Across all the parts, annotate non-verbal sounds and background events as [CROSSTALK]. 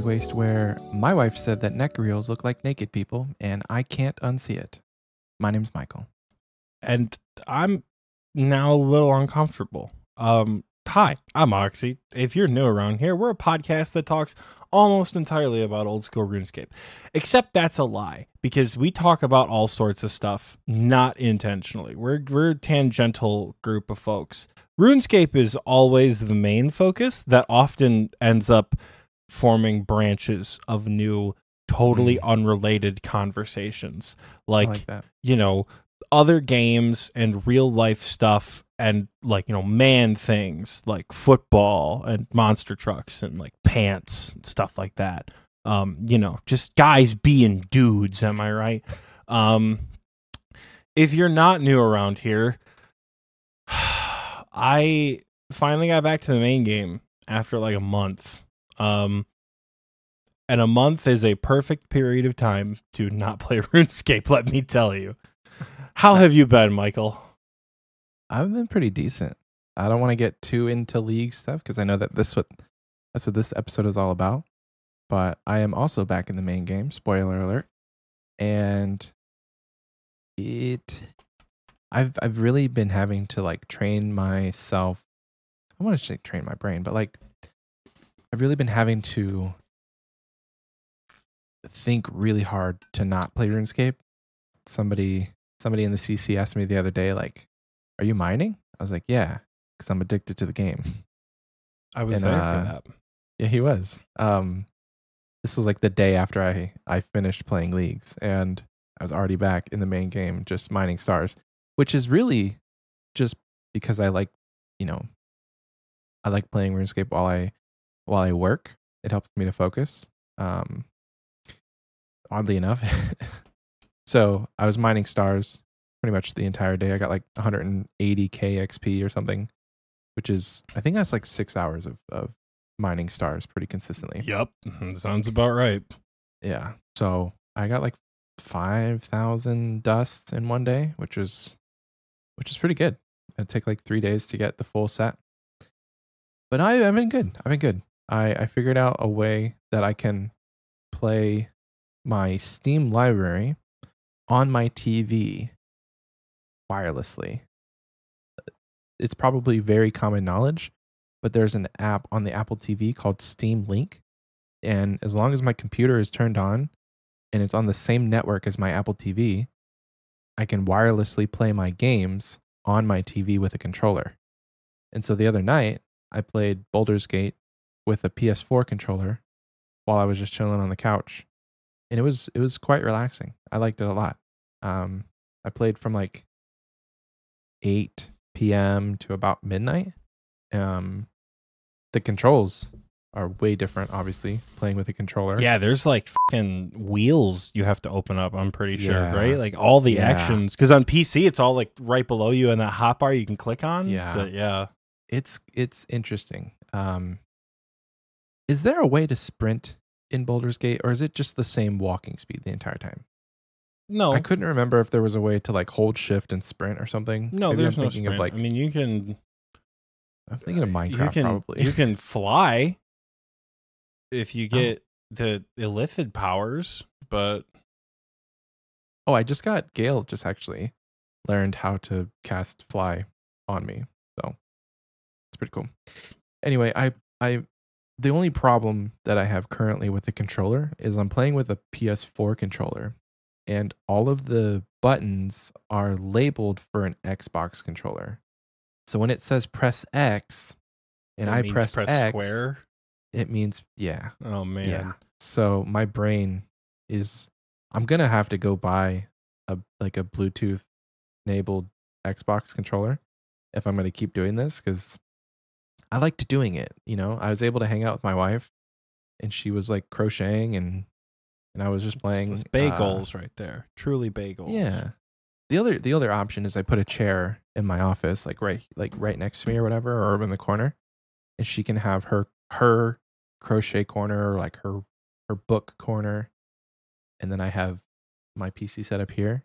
Waste, where my wife said that neck reels look like naked people, and I can't unsee it. My name's Michael. and I'm now a little uncomfortable. Um, hi, I'm Oxie. If you're new around here, we're a podcast that talks almost entirely about old school RuneScape. Except that's a lie because we talk about all sorts of stuff not intentionally. We're we're a tangential group of folks. RuneScape is always the main focus that often ends up forming branches of new totally unrelated conversations. Like like you know other games and real life stuff and like you know man things like football and monster trucks and like pants and stuff like that. Um you know just guys being dudes am i right? Um if you're not new around here [SIGHS] i finally got back to the main game after like a month um and a month is a perfect period of time to not play [LAUGHS] RuneScape, let me tell you. How have you been, Michael? I've been pretty decent. I don't want to get too into league stuff because I know that this what that's what this episode is all about. But I am also back in the main game. Spoiler alert! And it, I've I've really been having to like train myself. I want to say train my brain, but like I've really been having to think really hard to not play RuneScape. Somebody somebody in the CC asked me the other day, like, "Are you mining?" I was like, "Yeah," because I'm addicted to the game. I was And, there uh, for that. Yeah, he was. Um, this was like the day after I I finished playing leagues, and I was already back in the main game, just mining stars, which is really just because I like, you know, I like playing RuneScape while I while I work. It helps me to focus. Um, oddly enough, [LAUGHS] so I was mining stars pretty much the entire day. I got like 180k XP or something, which is I think that's like six hours of of mining stars pretty consistently. Yep, sounds about right. Yeah. So I got like five thousand dust in one day, which was which is pretty good. It took like three days to get the full set. But I, I've been good. I've been good. I, I figured out a way that I can play my Steam library on my TV wirelessly. It's probably very common knowledge, but there's an app on the Apple TV called Steam Link and as long as my computer is turned on and it's on the same network as my Apple TV, I can wirelessly play my games on my TV with a controller. And so the other night, I played Baldur's Gate with a PS4 controller while I was just chilling on the couch. And it was it was quite relaxing. I liked it a lot. Um, I played from like 8 p.m. to about midnight. Um, the controls are way different, obviously, playing with a controller. Yeah, there's like fucking wheels you have to open up. I'm pretty sure, Yeah. right? Like all the Yeah. actions, because on PC it's all like right below you in that hot bar you can click on. Yeah. The- yeah. it's it's interesting. Um, is there a way to sprint in Baldur's Gate, or is it just the same walking speed the entire time? No, I couldn't remember if there was a way to like hold shift and sprint or something. no, Maybe there's I'm no thinking sprint. of like I mean, you can I'm thinking of uh, you Minecraft can, probably. You can [LAUGHS] fly if you Oh. get the illithid powers, but oh, I just got Gale just actually learned how to cast fly on me, so it's pretty cool. Anyway, I I the only problem that I have currently with the controller is I'm playing with a PS4 controller, and all of the buttons are labeled for an Xbox controller. So when it says press X and it I means press, X, square. it means yeah, Oh man. yeah. So my brain is I'm gonna have to go buy a like a Bluetooth enabled Xbox controller if I'm gonna keep doing this because I liked doing it. You know, I was able to hang out with my wife, and she was like crocheting and and I was just playing It's uh, bagels right there. Truly bagels. yeah. The other the other option is I put a chair in my office, like right like right next to me or whatever, or in the corner, and she can have her her crochet corner or like her her book corner, and then I have my PC set up here.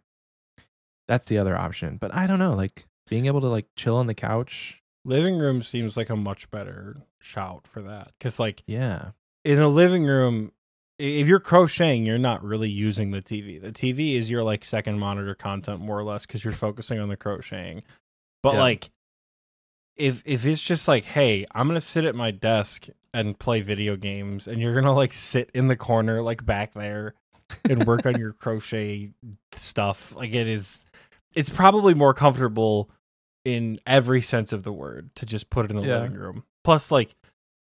That's the other option, but I don't know, like being able to like chill on the couch living room seems like a much better shout for that because like Yeah. in a living room if you're crocheting you're not really using the tv the tv is your like second monitor content more or less because you're focusing on the crocheting but Yeah. like if if it's just like hey i'm gonna sit at my desk and play video games and you're gonna like sit in the corner like back there and work on your crochet stuff like it is it's probably more comfortable in every sense of the word to just put it in the Yeah. living room plus like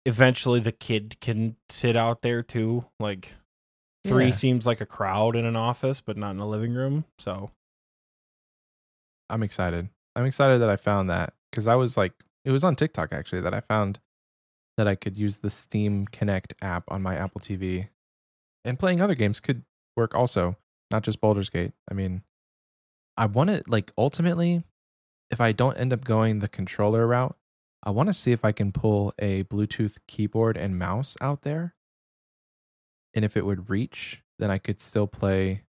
eventually the kid can sit out there too like three Yeah. seems like a crowd in an office but not in a living room so I'm excited. I'm excited that I found that because I was like, it was on TikTok actually that I found that I could use the Steam Connect app on my Apple TV, and playing other games could work also, not just Baldur's Gate. I mean, I want to like ultimately, if I don't end up going the controller route, I want to see if I can pull a Bluetooth keyboard and mouse out there, and if it would reach, then I could still play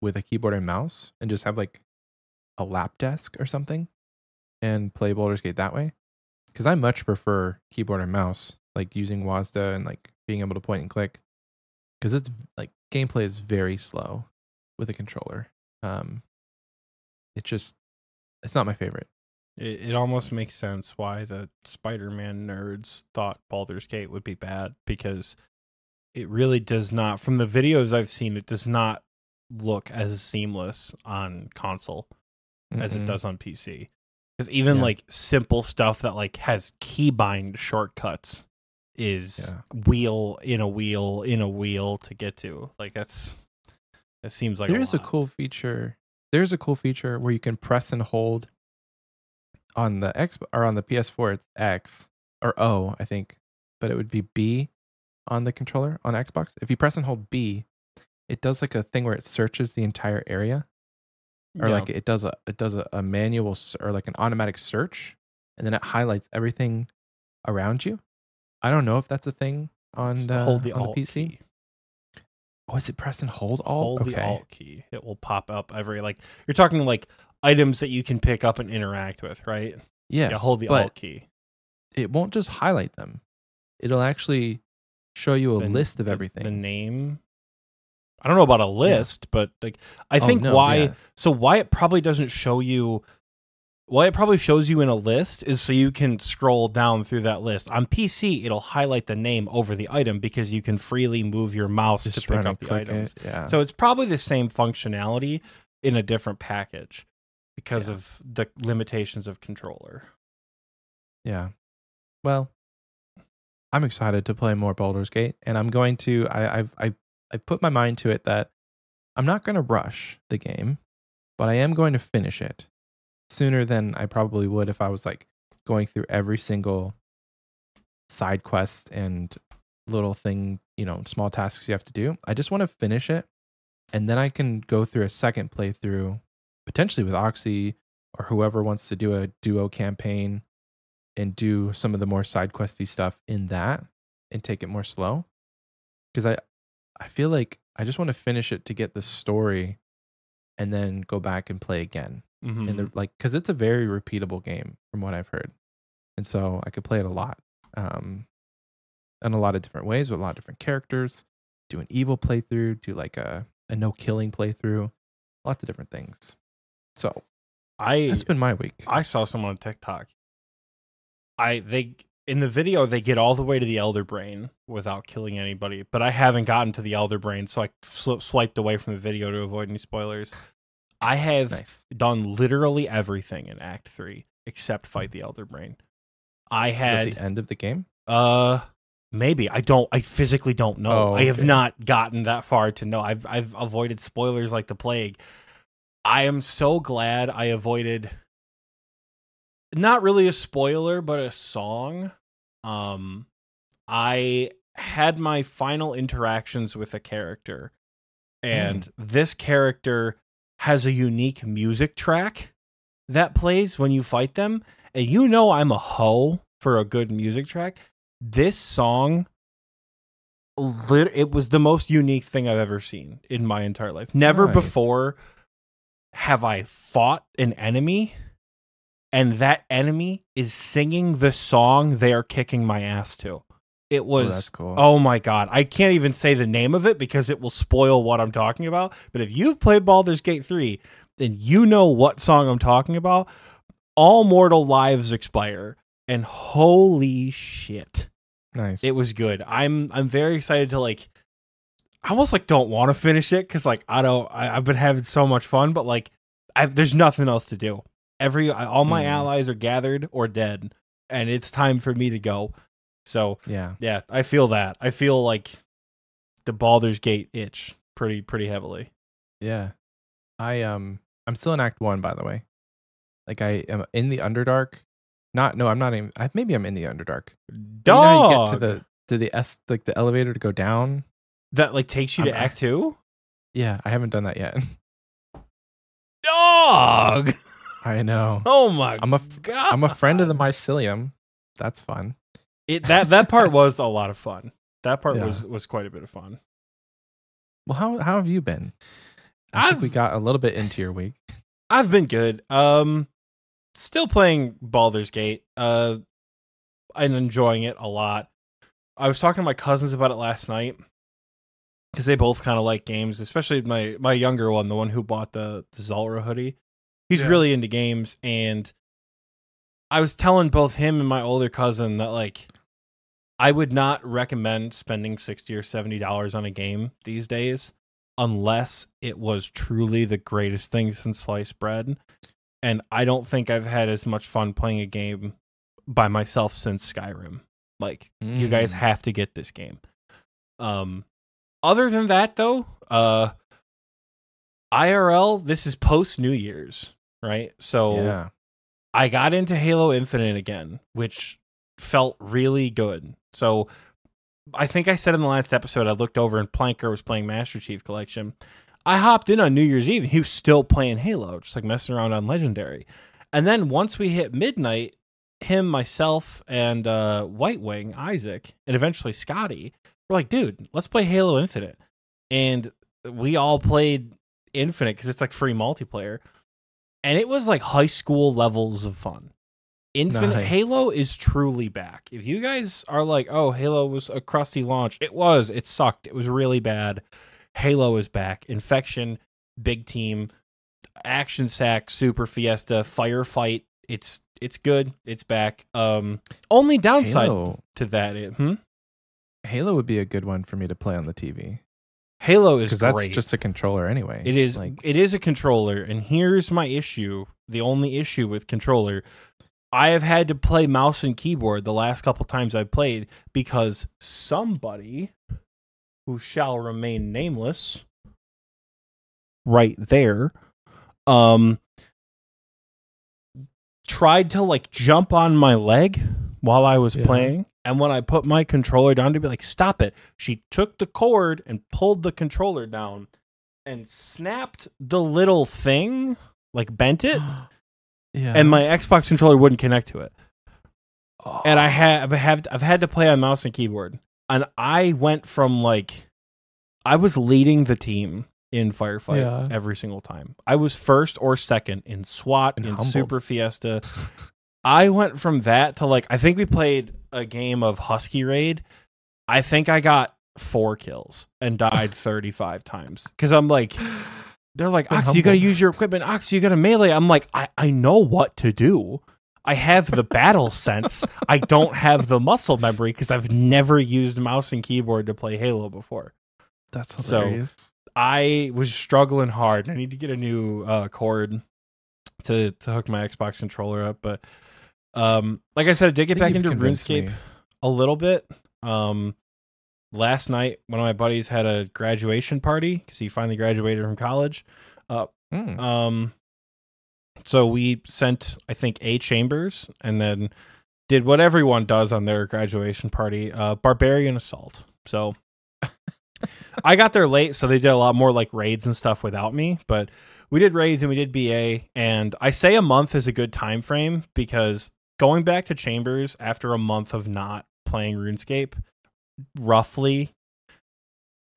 with a keyboard and mouse and just have like a lap desk or something and play Baldur's Gate that way. Because I much prefer keyboard and mouse, like using WASDA and like being able to point and click. Because it's like gameplay is very slow with a controller. Um, it just it's not my favorite. it, it almost makes sense why the spider-man nerds thought Baldur's Gate would be bad because it really does not from the videos I've seen it does not look as seamless on console as it does on PC. Because even Yeah. like simple stuff that like has keybind shortcuts is Yeah. wheel in a wheel in a wheel to get to. Like that's that seems like There is a lot. cool feature. There's a cool feature where you can press and hold on the X or on the PS4. It's X or O, I think, but it would be B on the controller on Xbox. If you press and hold B, it does like a thing where it searches the entire area, or Yeah. like it does a it does a, a manual or like an automatic search, and then it highlights everything around you. I don't know if that's a thing on the hold the on the PC. key. Oh, is it press and hold alt? hold the alt key. It will pop up every like you're talking like items that you can pick up and interact with, right? Yes, yeah, hold the alt key. it won't just highlight them. It'll actually show you a The- list of the- everything. The name. I don't know about a list, but like I Oh, think no, why yeah. so why it probably doesn't show you why it probably shows you in a list is so you can scroll down through that list. On PC, it'll highlight the name over the item because you can freely move your mouse just to pick up the items. it. Yeah. So it's probably the same functionality in a different package because Yeah. of the limitations of controller. yeah. Well, I'm excited to play more Baldur's Gate, and I'm going to. I, I've I've I've put my mind to it that I'm not going to rush the game, but I am going to finish it sooner than I probably would if I was like going through every single side quest and little thing, you know, small tasks you have to do. I just want to finish it and then I can go through a second playthrough potentially with Oxie or whoever wants to do a duo campaign and do some of the more side questy stuff in that and take it more slow because I I feel like I just want to finish it to get the story and then go back and play again Mm-hmm. and they're like because it's a very repeatable game from what i've heard and so i could play it a lot um in a lot of different ways with a lot of different characters do an evil playthrough do like a, a no killing playthrough lots of different things so I that's been my week I saw someone on TikTok. I they in the video they get all the way to the elder brain without killing anybody, but I haven't gotten to the elder brain, so I sw- swiped away from the video to avoid any spoilers. I have nice done literally everything in Act Three except fight the elder brain. I had the end of the game uh maybe I don't I physically don't know. Oh, I have not gotten that far to know. I've I've avoided spoilers like the plague. I am so glad I avoided not really a spoiler but a song. Um I had my final interactions with a character and this character has a unique music track that plays when you fight them and you know I'm a hoe for a good music track. This song, it was the most unique thing I've ever seen in my entire life. Never Nice. before have I fought an enemy and that enemy is singing the song they are kicking my ass to. It Oh, was that's cool. Oh my god. I can't even say the name of it because it will spoil what I'm talking about. But if you've played Baldur's Gate 3, then you know what song I'm talking about. All mortal lives expire. And holy shit. nice. It was good. I'm I'm very excited to like I almost like don't want to finish it because like I don't I, I've been having so much fun, but like i there's nothing else to do. Every all my Mm. allies are gathered or dead, and it's time for me to go. So yeah. yeah, I feel that. I feel like the Baldur's Gate itch pretty pretty heavily. Yeah. I um I'm still in act 1 by the way. Like I am in the Underdark. Not no, I'm not even I, maybe I'm in the Underdark. You know you Dog, get to the to the S like the elevator to go down? that like takes you to I'm- Act Two. Yeah, I haven't done that yet. [LAUGHS] Dog. I know. Oh my I'm a god. I'm a friend of the mycelium. That's fun. It, that that part was a lot of fun. That part Yeah. was was quite a bit of fun. Well, how how have you been? I think we got a little bit into your week. I've been good. Um still playing Baldur's Gate. Uh and enjoying it a lot. I was talking to my cousins about it last night because they both kind of like games, especially my my younger one, the one who bought the, the Zulrah hoodie. He's Yeah. really into games and I was telling both him and my older cousin that like I would not recommend spending 60 or 70 dollars on a game these days unless it was truly the greatest thing since sliced bread. And I don't think I've had as much fun playing a game by myself since Skyrim. Like you guys Mm. have to get this game. Um other than that though, uh IRL this is post New Year's, right? So Yeah. I got into Halo Infinite again, which felt really good. So I think I said in the last episode I looked over and Planker was playing Master Chief Collection. I hopped in on New Year's Eve he was still playing Halo, just like messing around on Legendary. And then once we hit midnight, him, myself, and uh, White Wing, Isaac, and eventually Scotty, we're like, dude, let's play Halo Infinite. And we all played Infinite because it's like free multiplayer. And it was like high school levels of fun. Infinite Nice. Halo is truly back. If you guys are like, oh, Halo was a crusty launch, it was. It sucked. It was really bad. Halo is back. Infection, big team, action sack, super fiesta, firefight. It's it's good. It's back. Um, only downside Halo, to that, it, hmm? Halo would be a good one for me to play on the TV Halo is because that's just a controller anyway. It is like it is a controller, and here's my issue. The only issue with controller, I have had to play mouse and keyboard the last couple times I've played because somebody who shall remain nameless right there um tried to like jump on my leg while I was Yeah. playing. And when I put my controller down to be like, stop it, she took the cord and pulled the controller down and snapped the little thing, like bent it, [GASPS] yeah, and my Xbox controller wouldn't connect to it. Oh. And I have I have I've had to play on mouse and keyboard. And I went from like I was leading the team in firefight Yeah. every single time. I was first or second in SWAT, And in humbled. Super Fiesta. I went from that to like I think we played a game of Husky Raid. I think I got four kills and died [LAUGHS] 35 times because I'm like [GASPS] they're like Ox, you got to use your equipment. Ox, you got to melee. I'm like I I know what to do. I have the battle [LAUGHS] sense. I don't have the muscle memory because I've never used mouse and keyboard to play Halo before. that's so- I was struggling hard. I need to get a new uh, cord to to hook my Xbox controller up, but um, like I said, I did get I back into RuneScape me. a little bit. Um, last night, one of my buddies had a graduation party because he finally graduated from college. Mm. Um, so we sent, I think, A Chambers, and then did what everyone does on their graduation party: uh, barbarian assault. So [LAUGHS] I got there late, so they did a lot more like raids and stuff without me. But we did raids and we did BA, and I say a month is a good time frame because going back to Chambers after a month of not playing RuneScape, roughly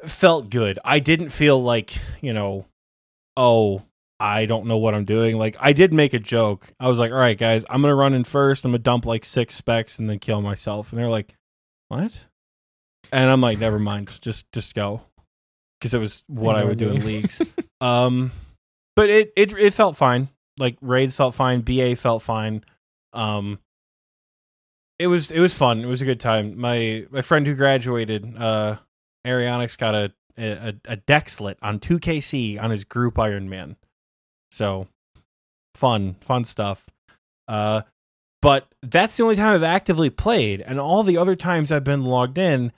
felt good. I didn't feel like, you know, oh, I don't know what I'm doing. Like I did make a joke. I was like, "All right, guys, I'm gonna run in first. I'm gonna dump like six specs and then kill myself." And they're like, "What?" And I'm like, "Never mind. [LAUGHS] Just just go," because it was what I would do in leagues. [LAUGHS] Um, but it it it felt fine. Like raids felt fine. BA felt fine. Um, it was it was fun. It was a good time. My my friend who graduated, uh, Arionyx got a a, a deck slit on 2KC on his group Iron Man. So fun, fun stuff. Uh, but that's the only time I've actively played, and all the other times I've been logged in,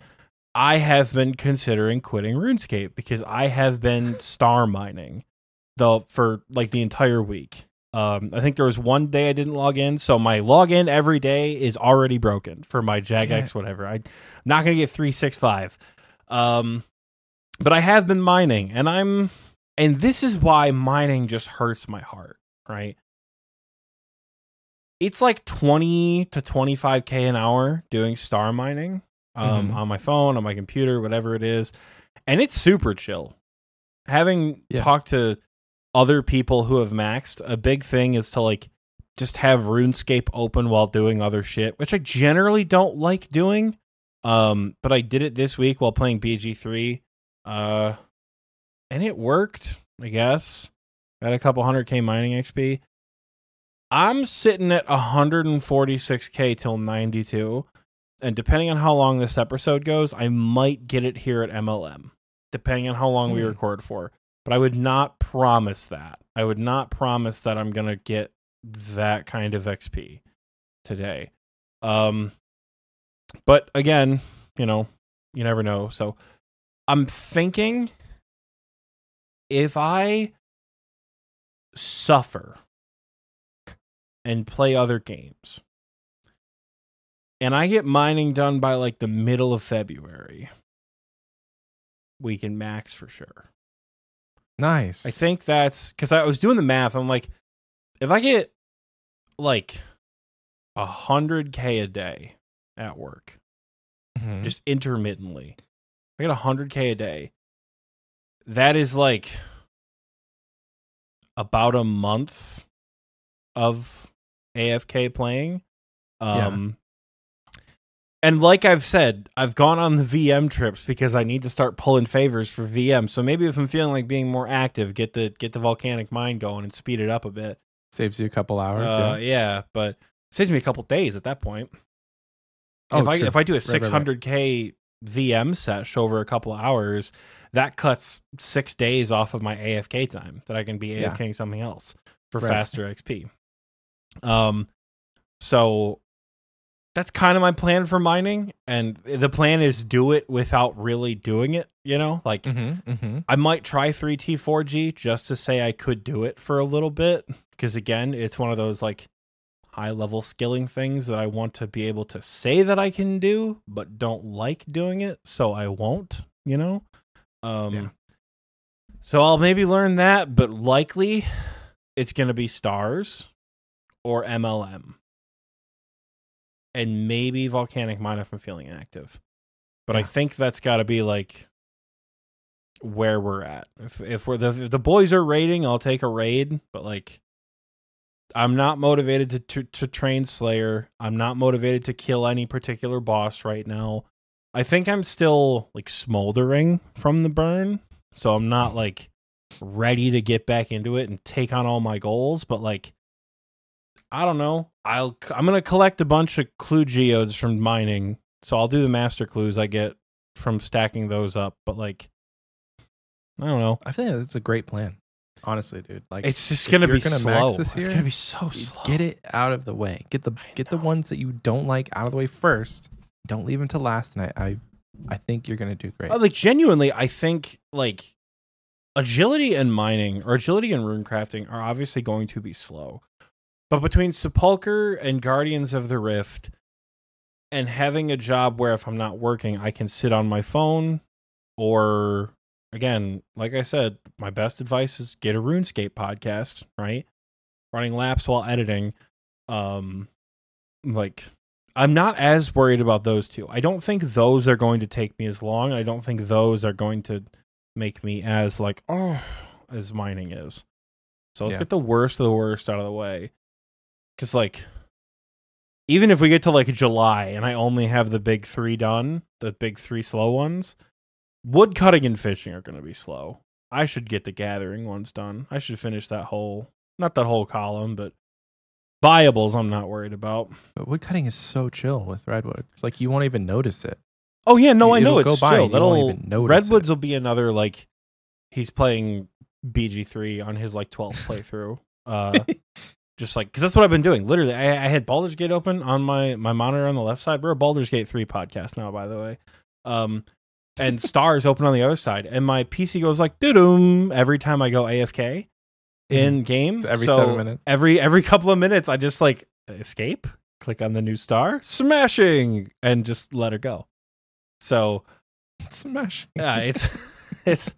I have been considering quitting RuneScape because I have been star mining the for like the entire week. Um, I think there was one day I didn't log in, so my login every day is already broken for my Jagex, whatever. I, am not gonna get three six five. Um, but I have been mining, and I'm, and this is why mining just hurts my heart, right? It's like twenty to twenty five k an hour doing star mining, um, mm-hmm. on my phone, on my computer, whatever it is, and it's super chill. Having yeah. talked to other people who have maxed, a big thing is to like just have RuneScape open while doing other shit, which I generally don't like doing. Um, but I did it this week while playing BG3. Uh, and it worked, I guess. Got a couple hundred K mining XP. I'm sitting at 146K till 92. And depending on how long this episode goes, I might get it here at MLM, depending on how long mm. we hmm. record for but I would not promise that. I would not promise that I'm going to get that kind of XP today. Um but again, you know, you never know. So I'm thinking if I suffer and play other games and I get mining done by like the middle of February, we can max for sure. Nice. I think that's because I was doing the math. I'm like, if I get like a hundred k a day at work, mm-hmm. just intermittently, I get a hundred k a day. That is like about a month of AFK playing. Um, and like I've said, I've gone on the VM trips because I need to start pulling favors for VM. So maybe if I'm feeling like being more active, get the get the volcanic mine going and speed it up a bit. Saves you a couple hours. Uh, yeah. yeah, but saves me a couple days at that point. Oh, if I if I do a 600k VM sesh over a couple of hours, that cuts six days off of my AFK time that I can be AFKing yeah. something else for right. faster XP. Um, so that's kind of my plan for mining and the plan is do it without really doing it you know like mm-hmm, mm-hmm. i might try 3t4g just to say i could do it for a little bit because again it's one of those like high level skilling things that i want to be able to say that i can do but don't like doing it so i won't you know um yeah. so i'll maybe learn that but likely it's going to be stars or mlm and maybe volcanic mine if I'm feeling active. But yeah. I think that's got to be like where we're at. If if we're the if the boys are raiding, I'll take a raid. But like, I'm not motivated to, to to train Slayer. I'm not motivated to kill any particular boss right now. I think I'm still like smoldering from the burn, so I'm not like ready to get back into it and take on all my goals. But like, I don't know. I'll I'm gonna collect a bunch of clue geodes from mining, so I'll do the master clues I get from stacking those up. But like, I don't know. I think that's a great plan. Honestly, dude, like it's just gonna be gonna slow. This year, it's gonna be so slow. Get it out of the way. Get the get the ones that you don't like out of the way first. Don't leave them to last. And I I, I think you're gonna do great. Uh, like genuinely, I think like agility and mining or agility and rune crafting are obviously going to be slow. But between Sepulcher and Guardians of the Rift and having a job where if I'm not working, I can sit on my phone or again, like I said, my best advice is get a RuneScape podcast, right? Running laps while editing. Um like I'm not as worried about those two. I don't think those are going to take me as long. I don't think those are going to make me as like, oh, as mining is. So let's Yeah. get the worst of the worst out of the way. Because, like, even if we get to like July and I only have the big three done, the big three slow ones, wood cutting and fishing are going to be slow. I should get the gathering ones done. I should finish that whole, not that whole column, but viables. I'm not worried about. But wood cutting is so chill with redwood. It's like you won't even notice it. Oh yeah, no, I It'll know it's chill. and you won't That'll even notice Redwoods will be another like he's playing BG three on his like 12th playthrough. [LAUGHS] Uh, just like because that's what I've been doing. Literally, I, I had Baldur's Gate open on my my monitor on the left side. We're a Baldur's Gate three podcast now, by the way. Um, and [LAUGHS] stars open on the other side, and my PC goes like doo doom every time I go AFK in game. It's every So seven minutes. Every every couple of minutes, I just like escape, click on the new star, smashing, and just let her go. So [LAUGHS] Smash. yeah, it's [LAUGHS] it's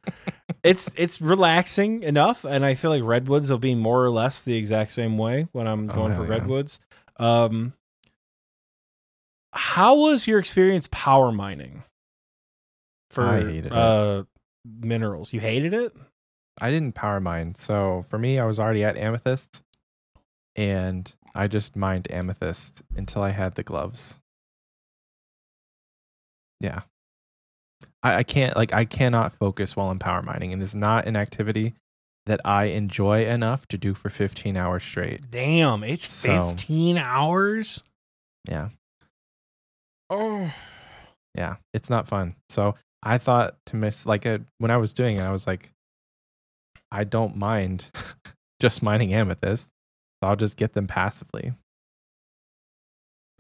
it's it's relaxing enough, and I feel like redwoods will be more or less the exact same way when I'm Oh, going for yeah. redwoods. Um, how was your experience power mining for I hated it. uh minerals? You hated it. I didn't power mine. So for me, I was already at amethyst, and I just mined amethyst until I had the gloves. Yeah. I, I can't like I cannot focus while I'm power mining, and it's not an activity that I enjoy enough to do for 15 hours straight. Damn, it's So- fifteen hours. Yeah. Oh, Yeah, it's not fun. So I thought to miss like a, when I was doing it, I was like, I don't mind [LAUGHS] just mining amethyst. So I'll just get them passively.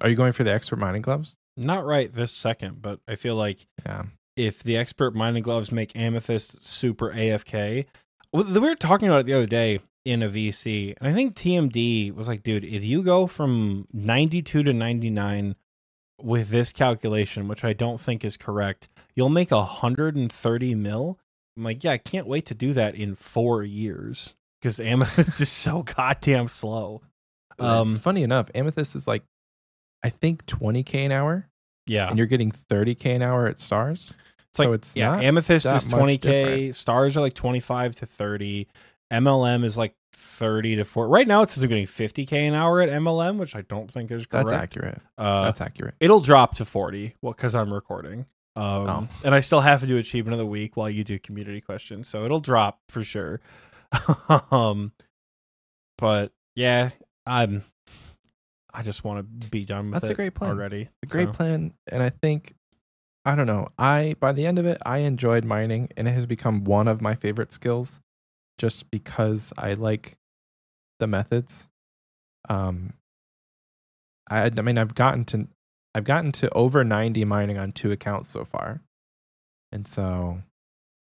Are you going for the expert mining gloves? not right this second, but I feel like Yeah. If the expert mining gloves make amethyst super AFK. We were talking about it the other day in a VC, and I think TMD was like, dude, if you go from 92 to 99 with this calculation, which I don't think is correct, you'll make 130 mil. I'm like, yeah, I can't wait to do that in four years because amethyst [LAUGHS] is just so goddamn slow. Um, it's funny enough, amethyst is like, I think 20k an hour, Yeah, and you're getting 30k an hour at stars. It's like so it's yeah, amethyst is much 20k, different. stars are like 25 to 30. MLM is like 30 to 40. Right now it's getting 50k an hour at MLM, which I don't think is correct. That's accurate. Uh, That's accurate. it'll drop to 40 well cuz I'm recording. Um Oh. and I still have to do achievement of the week while you do community questions. So it'll drop for sure. [LAUGHS] um but yeah, I'm I just want to be done with That's a great plan. already. a great So, plan and i think i don't know i by the end of it i enjoyed mining and it has become one of my favorite skills just because i like the methods um i i mean i've gotten to i've gotten to over 90 mining on two accounts so far and so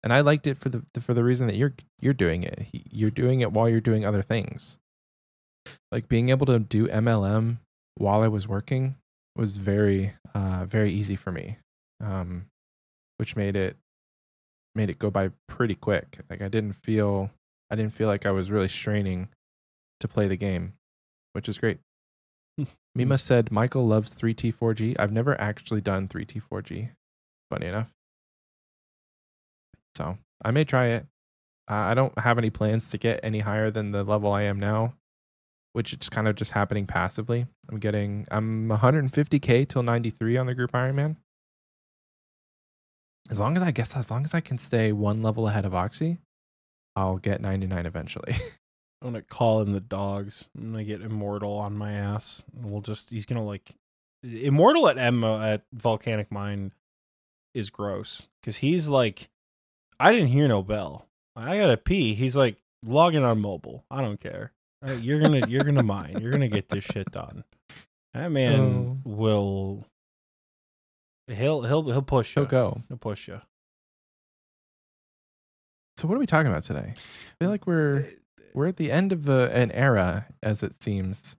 and i liked it for the for the reason that you're you're doing it you're doing it while you're doing other things like being able to do mlm while i was working was very uh very easy for me um which made it made it go by pretty quick. Like i didn't feel i didn't feel like i was really straining to play the game which is great. [LAUGHS] Mima said michael loves 3t4g i've never actually done 3t4g funny enough. So i may try it. Uh, i don't have any plans to get any higher than the level i am now which is kind of just happening passively. I'm getting I'm 150k till 93 on the group Ironman. As long as I guess as long as I can stay one level ahead of Oxie, I'll get 99 eventually. [LAUGHS] I'm gonna call in the dogs. I'm gonna get immortal on my ass. We'll just he's gonna like immortal at Emma at Volcanic Mine is gross because he's like, I didn't hear no bell. I gotta pee. He's like logging on mobile. I don't care. Uh, You're gonna you're gonna mine. You're gonna get this shit done. That man Oh. will. He'll he'll he'll push you. He'll go. He'll push you. So what are we talking about today? I feel like we're we're at the end of an era, as it seems,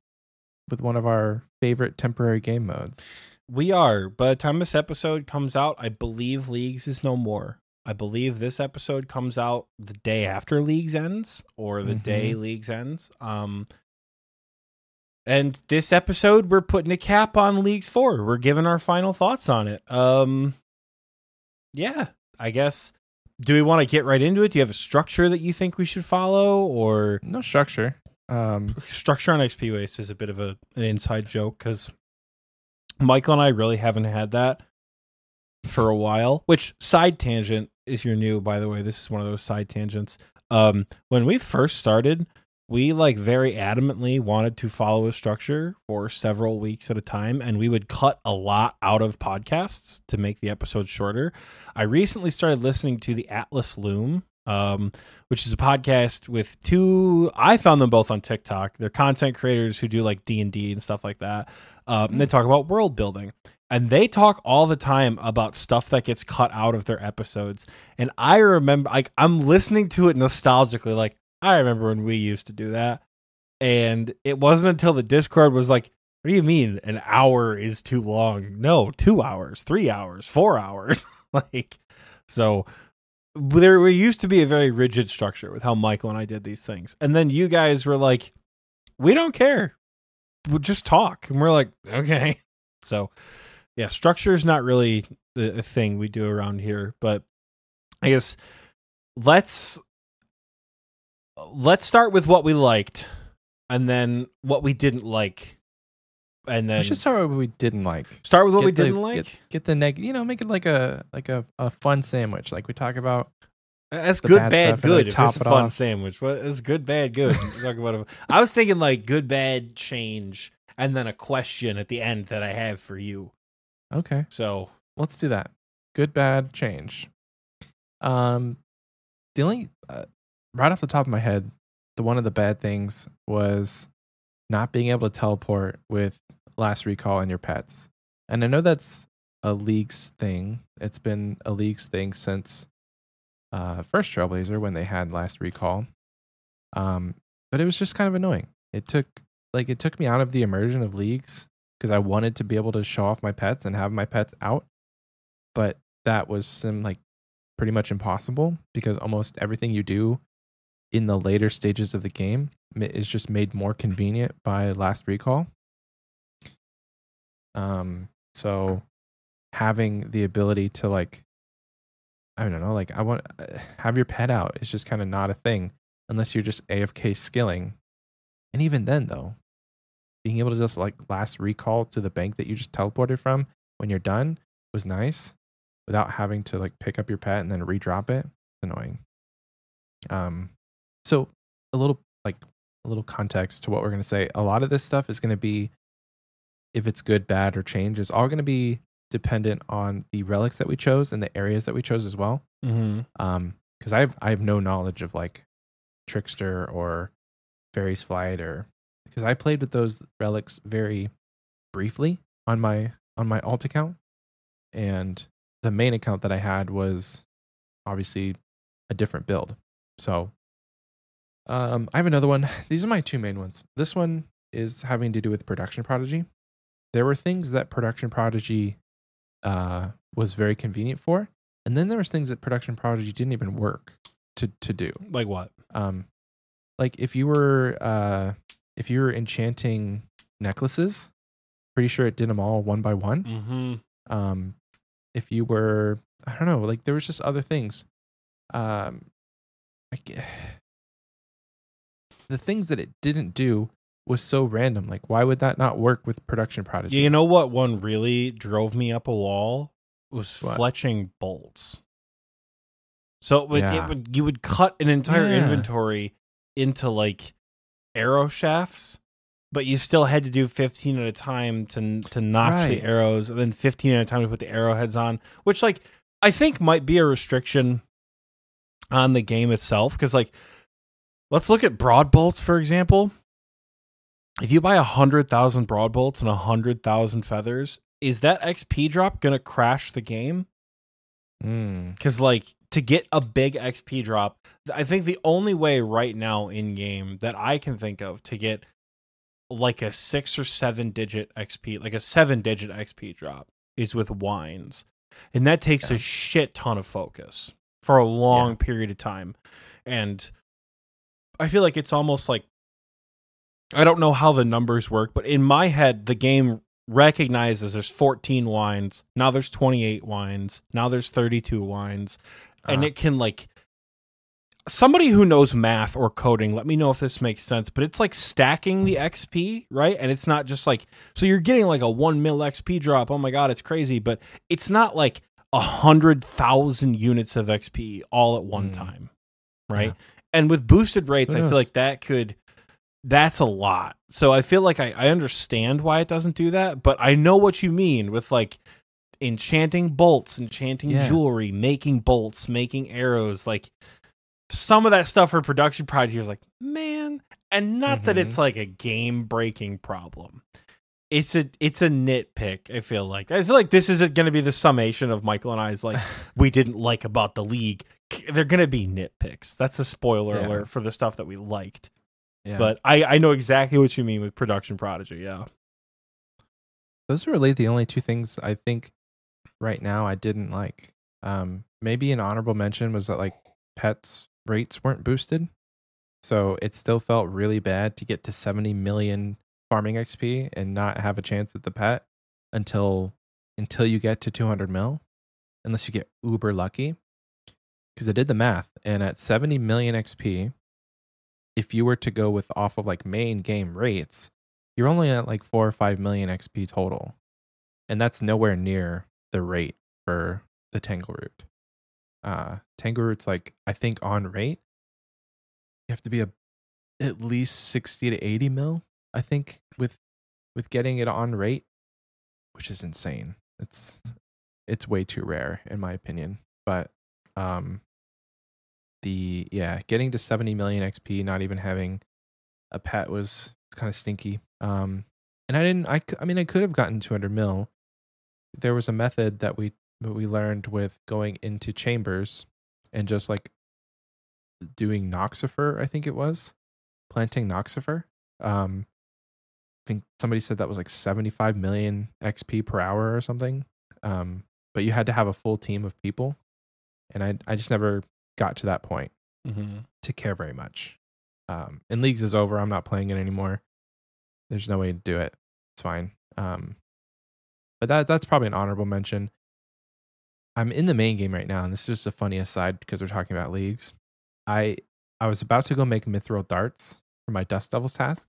with one of our favorite temporary game modes. We are. By the time this episode comes out, I believe Leagues is no more. I believe this episode comes out the day after Leagues ends or the day Leagues ends. Um and this episode we're putting a cap on Leagues 4. We're giving our final thoughts on it. Um yeah, I guess do we want to get right into it? Do you have a structure that you think we should follow, or No structure. Um, [LAUGHS] structure on XP waste is a bit of a an inside joke because Michael and I really haven't had that for a while. Which side tangent is your new, by the way. This is one of those side tangents. Um, when we first started, we like very adamantly wanted to follow a structure for several weeks at a time, and we would cut a lot out of podcasts to make the episodes shorter. I recently started listening to the Atlas Loom um, which is a podcast with two. I found them both on TikTok. They're content creators who do like D and D and stuff like that. Um, and they talk about world building, and they talk all the time about stuff that gets cut out of their episodes. And I remember, like, I'm listening to it nostalgically, like I remember when we used to do that. And it wasn't until the Discord was like, "What do you mean an hour is too long?" No, two hours, three hours, four hours, [LAUGHS] like so there we used to be a very rigid structure with how Michael and I did these things. And then you guys were like, we don't care. We'll just talk. And we're like, okay. [LAUGHS] So, yeah, structure is not really the thing we do around here, but I guess let's let's start with what we liked and then what we didn't like. And then we should start with what we didn't like. start with what we the- didn't like. Get, get the neg. You know, make it like a like a, a fun sandwich, like we talk about. That's good, bad bad, stuff and, like, good. If top it's a fun off. sandwich. What is good, bad, good? Talk about I was thinking like good, bad, change, and then a question at the end that I have for you. Okay, So let's do that. Good, bad, change. Um, the only uh, right off the top of my head, the one of the bad things was not being able to teleport with last recall and your pets. And I know that's a league's thing. It's been a league's thing since uh, first Trailblazer when they had last recall. Um, but it was just kind of annoying. It took like it took me out of the immersion of leagues because I wanted to be able to show off my pets and have my pets out. But that was some like pretty much impossible because almost everything you do in the later stages of the game is just made more convenient by last recall. Um, so having the ability to like, I don't know, like I want uh, have your pet out is just kind of not a thing unless you're just AFK skilling. And even then, though, being able to just like last recall to the bank that you just teleported from when you're done was nice without having to like pick up your pet and then redrop it. It's Annoying. Um, so a little like a little context to what we're gonna say. A lot of this stuff is gonna be if it's good, bad, or change is all gonna be dependent on the relics that we chose and the areas that we chose as well. mm-hmm. Um, because I have I have no knowledge of like trickster or fairy's flight or because I played with those relics very briefly on my on my alt account, and the main account that I had was obviously a different build. So, um, I have another one. [LAUGHS] These are my two main ones. This one is having to do with production prodigy. There were things that production prodigy uh, was very convenient for, and then there was things that production prodigy didn't even work to to do like what? um like if you were uh if you were enchanting necklaces pretty sure it did them all one by one Mm-hmm. um if you were i don't know like there was just other things um like [SIGHS] the things that it didn't do was so random like why would that not work with production prodigy You know what one really drove me up a wall was What? fletching bolts. So it would, Yeah. it would you would cut an entire Yeah. inventory into like arrow shafts, but you still had to do 15 at a time to to notch the arrows and then 15 at a time to put the arrowheads on, which like I think might be a restriction on the game itself cuz like let's look at broad bolts for example. If you buy a hundred thousand broad bolts and a hundred thousand feathers, is that XP drop gonna crash the game? Mm, Because like to get a big XP drop, I think the only way right now in game that I can think of to get like a six or seven digit XP, like a seven digit XP drop, is with wines, and that takes Yeah. a shit ton of focus for a long Yeah. period of time, and I feel like it's almost like I don't know how the numbers work, but in my head, the game recognizes there's 14 wines. Now there's 28 wines. Now there's 32 wines. And Uh, it can like somebody who knows math or coding let me know if this makes sense but it's like stacking the xp right? And it's not just like so you're getting like a one mil xp drop oh my god it's crazy but it's not like a hundred thousand units of xp all at one Mm. time right? Yeah. and with boosted rates i feel like that could that's a lot. So i feel like I, I understand why it doesn't do that but i know what you mean with like enchanting bolts enchanting Yeah. jewelry making bolts making arrows like some of that stuff for production projects you're like man and not that Mhm. it's like a game breaking problem it's a it's a nitpick i feel like i feel like this is going to be the summation of michael and i's like [LAUGHS] we didn't like about the league they're going to be nitpicks that's a spoiler Yeah. alert for the stuff that we liked yeah. but I, I know exactly what you mean with production prodigy. Yeah. those are really the only two things I think right now I didn't like. Um, maybe an honorable mention was that like pets rates weren't boosted, so it still felt really bad to get to 70 million farming XP and not have a chance at the pet until until you get to 200 mil, unless you get uber lucky. Because I did the math, and at 70 million XP, if you were to go with off of like main game rates, you're only at like four or five million XP total. And that's nowhere near the rate for the Tangleroot. Uh Tangleroot's like I think on rate, you have to be a at least 60 to 80 mil, I think, with with getting it on rate, which is insane. It's it's way too rare in my opinion. But um the yeah, getting to 70 million XP, not even having a pet was kind of stinky. Um, and I didn't. I I mean, I could have gotten 200 mil. There was a method that we that we learned with going into chambers and just like doing Noxifer. I think it was planting Noxifer. Um, I think somebody said that was like 75 million XP per hour or something. Um, but you had to have a full team of people, and I I just never got to that point Mm-hmm. to care very much. Um, and leagues is over. I'm not playing it anymore. There's no way to do it. It's fine. Um, but that that's probably an honorable mention. I'm in the main game right now, and this is just a funny aside because we're talking about leagues. I I was about to go make mithril darts for my Dust Devils task,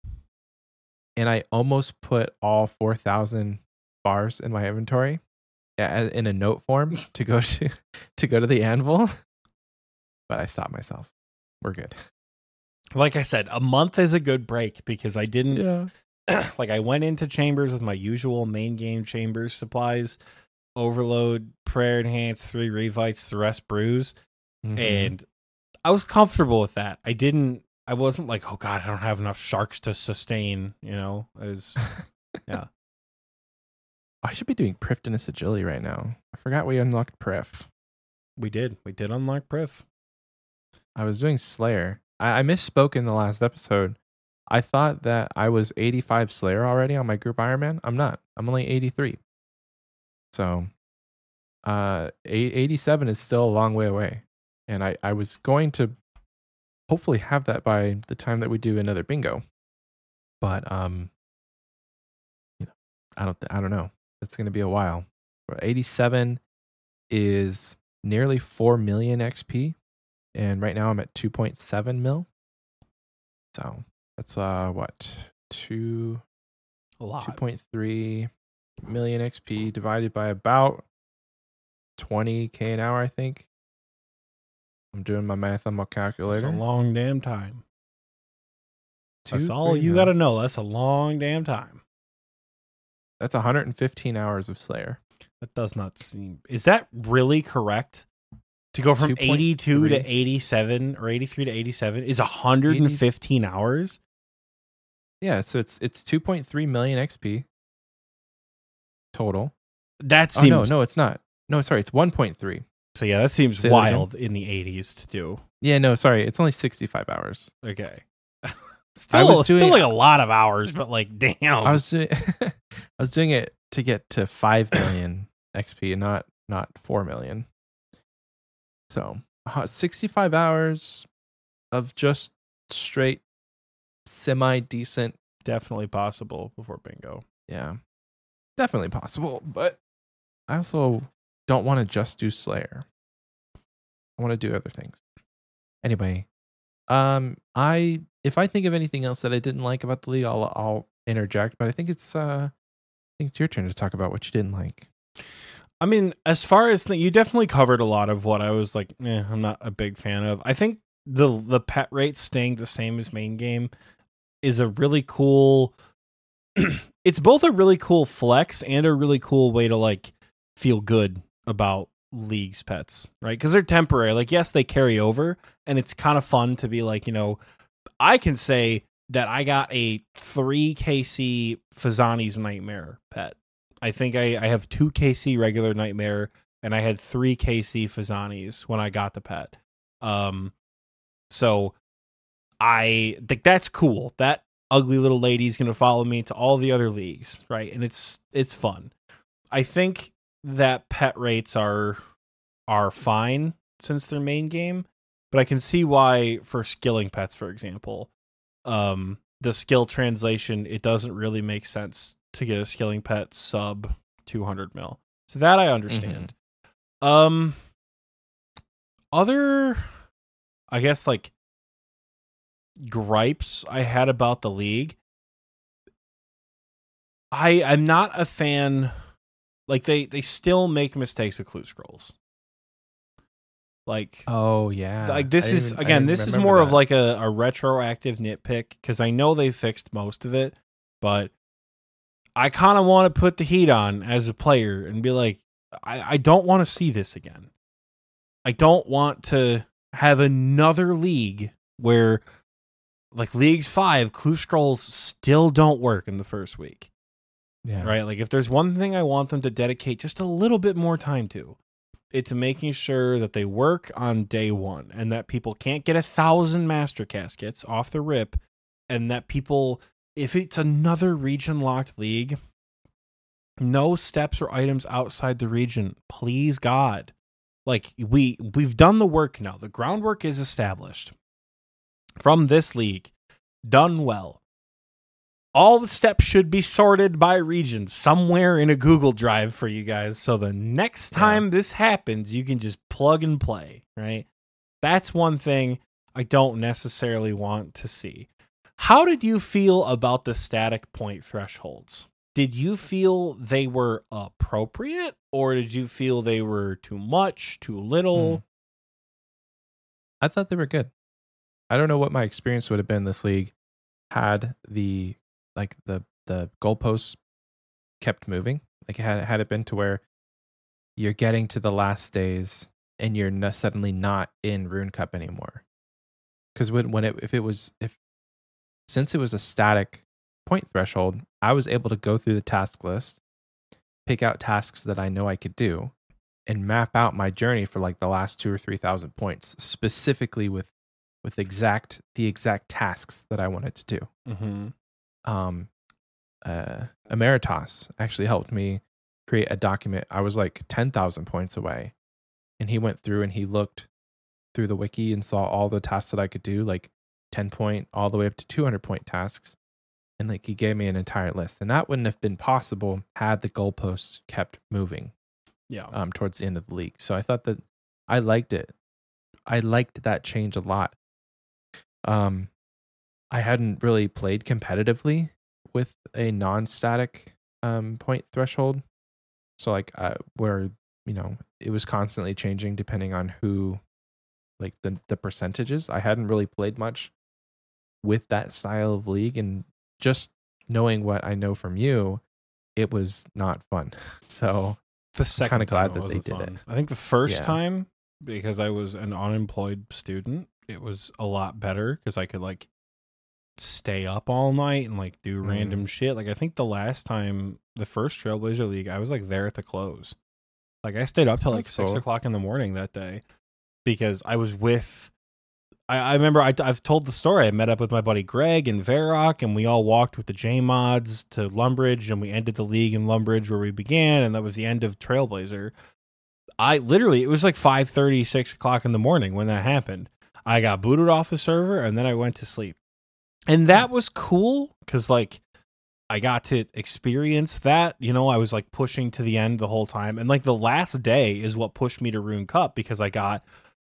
and I almost put all four thousand bars in my inventory, in a note form [LAUGHS] to go to [LAUGHS] to go to the anvil. [LAUGHS] But I stopped myself. We're good. Like I said, a month is a good break because I didn't Yeah. [CLEARS THROAT] like I went into chambers with my usual main game chambers supplies, overload, prayer enhance, three revites, the rest bruise, Mm-hmm. and I was comfortable with that. I didn't. I wasn't like, oh god, I don't have enough sharks to sustain. You know, I was. [LAUGHS] yeah. I should be doing Prifddinas Agility right now. I forgot we unlocked Prif. We did. We did unlock Prif. I was doing Slayer. I, I misspoke in the last episode. I thought that I was 85 Slayer already on my group Ironman. I'm not. I'm only 83. So, uh, eight- 87 is still a long way away. And I, I was going to hopefully have that by the time that we do another bingo. But, um, you know, I don't, I don't know. It's going to be a while. 87 is nearly 4 million XP and right now I'm at 2.7 mil. So that's uh what two A lot. 2.3 million XP divided by about 20k an hour, I think. I'm doing my math on my That's calculator. a long damn time. That's all you got to know. That's a long damn time. That's 115 hours of Slayer. That does not seem. Is that really correct? To go from 82 to 87 or 83 to 87 is 115 hours? Yeah, so it's it's 2.3 million XP total. That Oh seems. no, no, it's not. No, sorry, it's 1.3. So yeah, that seems Say that wild in the 80s to do. Yeah, no, sorry, it's only 65 hours. Okay. [LAUGHS] still, was still like a lot of hours, but like, damn. I was doing, [LAUGHS] I was doing it to get to five million [COUGHS] XP, not not four million. So uh, sixty-five hours of just straight semi decent. definitely possible before bingo. Yeah, definitely possible. But I also don't want to just do Slayer. I want to do other things. Anyway, um, I if I think of anything else that I didn't like about the league, I'll I'll interject. But I think it's uh, I think it's your turn to talk about what you didn't like. I mean, as far as the, you definitely covered a lot of what I was like, eh, I'm not a big fan of. I think the the pet rate staying the same as main game is a really cool. [CLEARS THROAT] it's both a really cool flex and a really cool way to like feel good about league's pets, right? Because they're temporary. Like, yes, they carry over, and it's kind of fun to be like, you know, I can say that I got a three KC Phosani's Nightmare pet. I think I, I have two KC regular Nightmare, and I had three KC Phosani's when I got the pet. Um, so I think that's cool. That ugly little lady's gonna follow me to all the other leagues, right? And it's it's fun. I think that pet rates are are fine since their main game, but I can see why for skilling pets, for example, um, the skill translation it doesn't really make sense to get a skilling pet sub 200 mil. So that I understand. Mm-hmm. Um, other, I guess like gripes I had about the league. I I'm not a fan like they they still make mistakes with clue scrolls. Like oh yeah, like this is even, again this is more that. of like a, a retroactive nitpick because I know they fixed most of it, but I kind of want to put the heat on as a player and be like, I, I don't want to see this again. I don't want to have another league where like leagues five clue scrolls still don't work in the first week yeah. Right? Like if there's one thing I want them to dedicate just a little bit more time to, it's making sure that they work on day one and that people can't get a thousand master caskets off the rip and that people if it's another region locked league no steps or items outside the region please god like we we've done the work now the groundwork is established from this league done well all the steps should be sorted by region somewhere in a Google Drive for you guys. So the next time yeah. this happens, you can just plug and play, right? That's one thing I don't necessarily want to see. How did you feel about the static point thresholds? Did you feel they were appropriate or did you feel they were too much, too little? Mm. I thought they were good. I don't know what my experience would have been this league had the like the the goalposts kept moving. Like had had it been to where you're getting to the last days and you're n- suddenly not in Rune Cup anymore. Because when when it if it was if since it was a static point threshold, I was able to go through the task list, pick out tasks that I know I could do, and map out my journey for like the last two or three thousand points, specifically with with exact the exact tasks that I wanted to do. Mm-hmm um, uh, Emeritus actually helped me create a document. I was like 10,000 points away. And he went through and he looked through the wiki and saw all the tasks that I could do, like 10 point all the way up to 200 point tasks. And like he gave me an entire list. And that wouldn't have been possible had the goalposts kept moving. Yeah. Um, towards the end of the league. So I thought that I liked it. I liked that change a lot. Um, I hadn't really played competitively with a non-static um, point threshold. So like uh, where you know it was constantly changing depending on who, like the the percentages. I hadn't really played much with that style of league, and just knowing what I know from you, it was not fun. [LAUGHS] So the second kind of glad that they did fun. it. I think the first yeah. time because I was an unemployed student, it was a lot better because I could like stay up all night and like do random mm. shit. Like I think the last time the first Trailblazer League, I was like there at the close. Like I stayed up till like six o'clock in the morning that day because I was with. I, I remember I, have told the story. I met up with my buddy Greg and Varrock, and we all walked with the J mods to Lumbridge, and we ended the league in Lumbridge where we began, and that was the end of Trailblazer. I literally it was like 5 30, 6 o'clock in the morning when that happened. I got booted off the server and then I went to sleep and that was cool because like I got to experience that. You know, I was like pushing to the end the whole time, and like the last day is what pushed me to Rune Cup because I got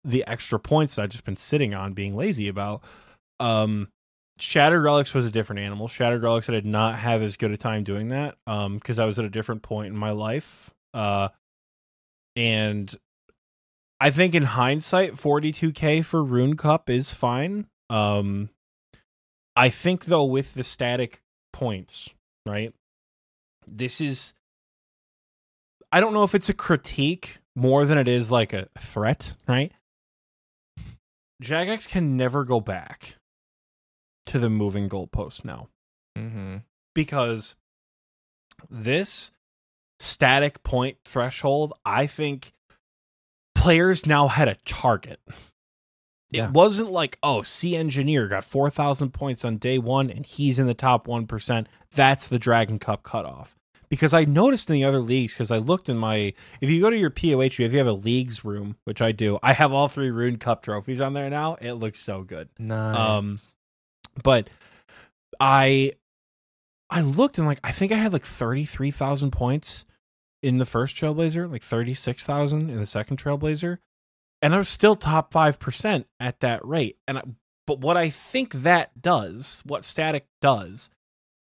the extra points I've just been sitting on, being lazy about. Um, Shattered Relics was a different animal. Shattered Relics, I did not have as good a time doing that um, because I was at a different point in my life. Uh, and I think in hindsight, 42k for Rune Cup is fine. Um, I think though with the static points, right? This is I don't know if it's a critique more than it is like a threat, right? Jagex can never go back to the moving goalpost now Mm-hmm. because this static point threshold, I think players now had a target. Yeah. It wasn't like, oh, C Engineer got 4,000 points on day one and he's in the top 1%. That's the Dragon Cup cutoff. Because I noticed in the other leagues, because I looked in my, if you go to your POH, if you have a leagues room, which I do, I have all three Rune Cup trophies on there now. It looks so good Nice. Um, but I I looked and like I think I had like thirty three thousand points in the first Trailblazer, like thirty six thousand in the second Trailblazer, and I was still top five percent at that rate. And I, but what I think that does, what static does,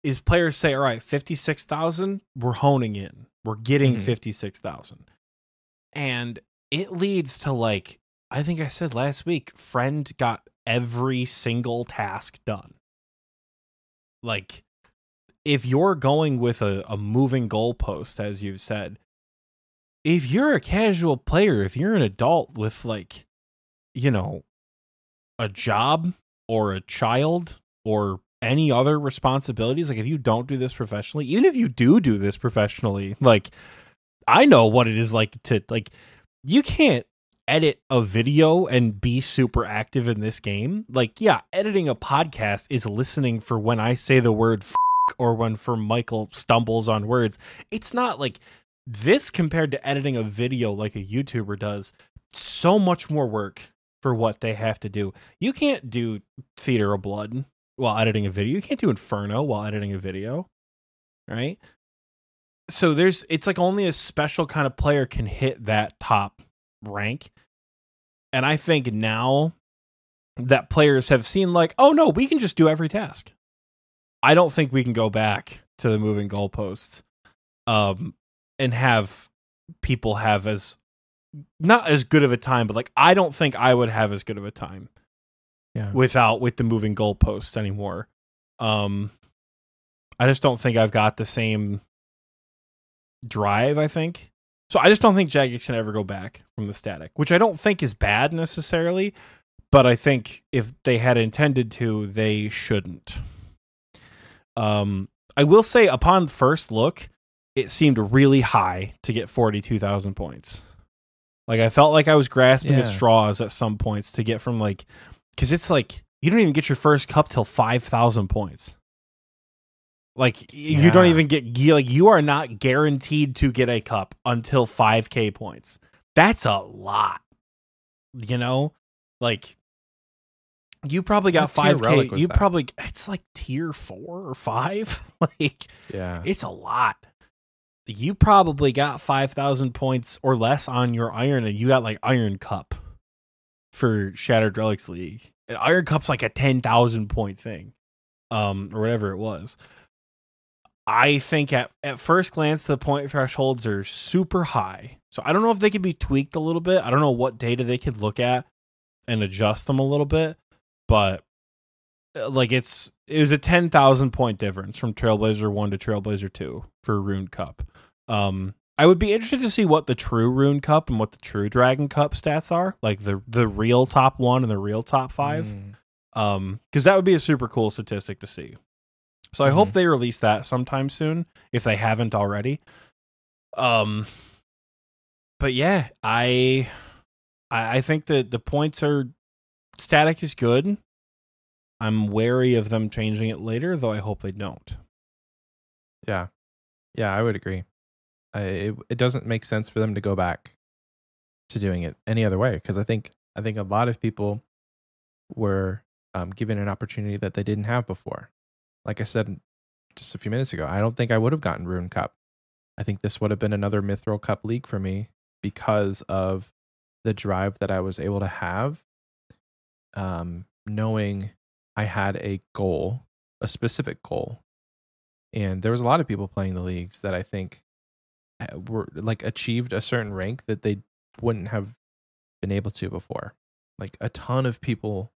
is players say, "All right, fifty six thousand, we're honing in, we're getting Mhm. six thousand, and it leads to like I think I said last week, friend got every single task done. Like, if you're going with a, a moving goalpost, as you've said, if you're a casual player, if you're an adult with like, you know, a job or a child or any other responsibilities, like if you don't do this professionally, even if you do do this professionally, like I know what it is like to like you can't edit a video and be super active in this game. Like, yeah, editing a podcast is listening for when I say the word or when for Michael stumbles on words. It's not like this compared to editing a video like a YouTuber does. So much more work for what they have to do. You can't do Theater of Blood while editing a video. You can't do Inferno while editing a video. Right? So there's it's like only a special kind of player can hit that top rank. And I think now that players have seen like, oh no, we can just do every task. I don't think we can go back to the moving goalposts um and have people have as not as good of a time, but like I don't think I would have as good of a time yeah. without with the moving goalposts anymore. Um I just don't think I've got the same drive, I think. So I just don't think Jagex can ever go back from the static, which I don't think is bad necessarily, but I think if they had intended to, they shouldn't. Um I will say upon first look, it seemed really high to get 42,000 points. Like I felt like I was grasping at straws at some points to get from like cuz it's like you don't even get your first cup till 5,000 points. Like y- you don't even get like you are not guaranteed to get a cup until 5k points. That's a lot. You know? Like you probably got 5k. You that? probably it's like tier 4 or 5. [LAUGHS] like Yeah. it's a lot. You probably got 5,000 points or less on your iron, and you got like Iron Cup for Shattered Relics League. And Iron Cup's like a 10,000 point thing, um, or whatever it was. I think at, at first glance, the point thresholds are super high. So I don't know if they could be tweaked a little bit. I don't know what data they could look at and adjust them a little bit, but uh, like it's it was a 10,000 point difference from Trailblazer 1 to Trailblazer 2 for Rune Cup. Um I would be interested to see what the true Rune Cup and what the true Dragon Cup stats are, like the the real top 1 and the real top 5 Mm. um because that would be a super cool statistic to see so i hope Mhm. they release that sometime soon if they haven't already um but yeah i i, I think that the points are static is good i'm wary of them changing it later though i hope they don't Yeah. Yeah, I would agree. I, it, it doesn't make sense for them to go back to doing it any other way because I think I think a lot of people were um, given an opportunity that they didn't have before. Like I said just a few minutes ago, I don't think I would have gotten Rune Cup. I think this would have been another Mithril Cup league for me because of the drive that I was able to have, um, knowing I had a goal, a specific goal, and there was a lot of people playing the leagues that I think uh, were like achieved a certain rank that they wouldn't have been able to before. Like a ton of people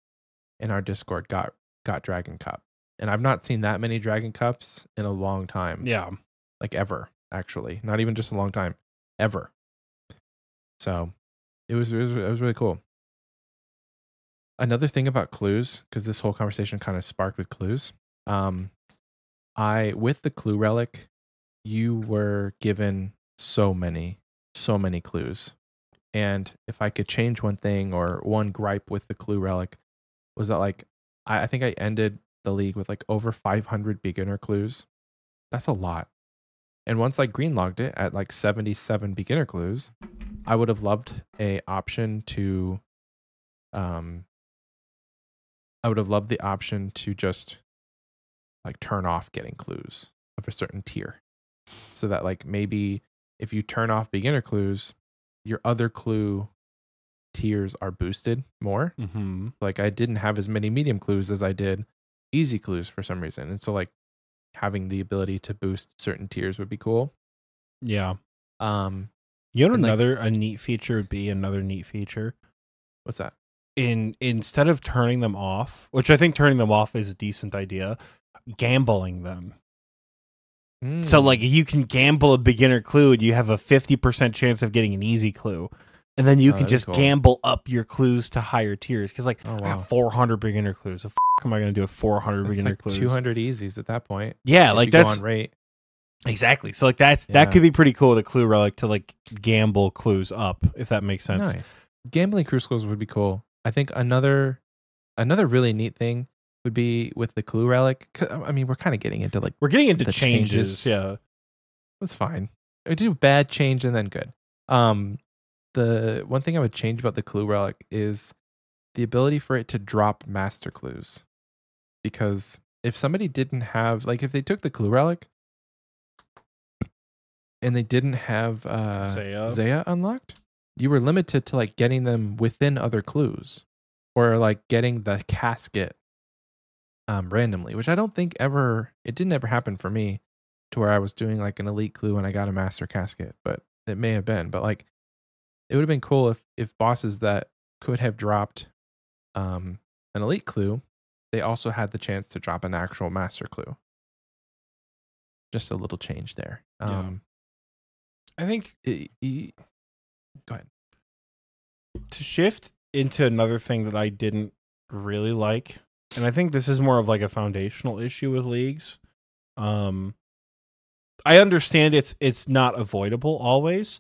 in our Discord got got Dragon Cup, and I've not seen that many Dragon Cups in a long time. Yeah. like ever actually, not even just a long time, ever. So it was it was, it was really cool. Another thing about clues, because this whole conversation kind of sparked with clues. Um, I with the clue relic, you were given so many, so many clues. And if I could change one thing or one gripe with the clue relic, was that like I, I think I ended the league with like over 500 beginner clues. That's a lot. And once I green logged it at like 77 beginner clues, I would have loved a option to um I would have loved the option to just like turn off getting clues of a certain tier. So that like maybe if you turn off beginner clues, your other clue tiers are boosted more. Mm-hmm. Like I didn't have as many medium clues as I did easy clues for some reason. And so like having the ability to boost certain tiers would be cool. Yeah. Um You know, And, like- another a neat feature would be another neat feature what's that? In instead of turning them off, which I think turning them off is a decent idea. Gambling them. So Mm. like you can gamble a beginner clue and you have a 50% chance of getting an easy clue. And then you Oh, can just cool. gamble up your clues to higher tiers cuz like Oh, I wow. have 400 beginner clues. So f- am I going to do a 400 It's beginner like clues? 200 easies at that point. Yeah, if like that's on rate. exactly. So like that's Yeah. that could be pretty cool with a clue relic to like gamble clues up if that makes sense. Nice. Gambling crucibles would be cool. I think another another really neat thing would be with the clue relic. I mean, we're kind of getting into like We're getting into changes. changes. Yeah. it's fine. I do bad change and then good. Um, the one thing I would change about the clue relic is the ability for it to drop master clues, because if somebody didn't have like if they took the clue relic and they didn't have uh Zeah. Zeah unlocked, you were limited to like getting them within other clues or like getting the casket um randomly, which I don't think ever it didn't ever happen for me to where I was doing like an elite clue and I got a master casket, but it may have been. But like it would have been cool if if bosses that could have dropped um an elite clue, they also had the chance to drop an actual master clue. Just a little change there. Yeah. Um I think it- it- go ahead. to shift into another thing that I didn't really like, and I think this is more of like a foundational issue with leagues. Um, I understand it's it's not avoidable always,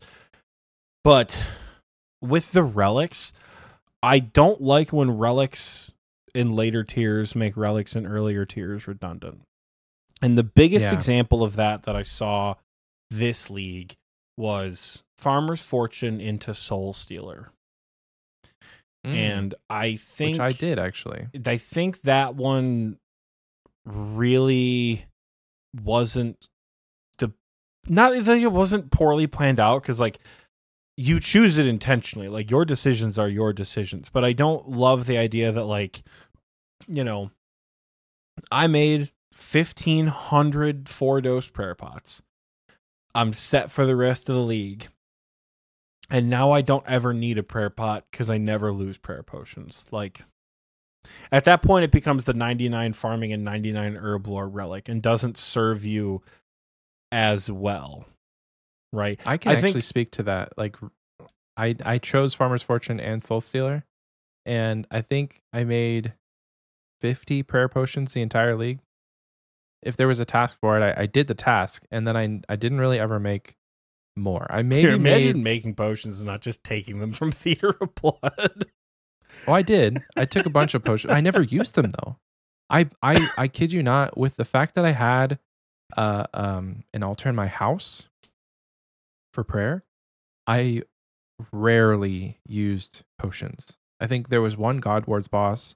but with the relics, I don't like when relics in later tiers make relics in earlier tiers redundant. And the biggest Yeah. example of that that I saw this league was Farmer's Fortune into Soul Stealer. Mm, And I think which I did actually. I think that one really wasn't the not that it wasn't poorly planned out because like you choose it intentionally. Like your decisions are your decisions. But i don't love the idea that like you know i made 1500 four dose prayer pots. I'm set for the rest of the league and now i don't ever need a prayer pot because i never lose prayer potions like at that point, it becomes the 99 farming and 99 Herblore relic and doesn't serve you as well. Right? I can I actually think- speak to that. Like, I I chose Farmer's Fortune and Soul Stealer, and I think I made fifty prayer potions the entire league. If there was a task for it, I, I did the task, and then I I didn't really ever make more. I [LAUGHS] maybe Here, imagine made. making potions and not just taking them from [LAUGHS] Theater of Blood. Oh, I did. I took a bunch of potions. I never used them though. I I I kid you not. With the fact that I had uh um an altar in my house for prayer, I rarely used potions. I think there was one God Wars boss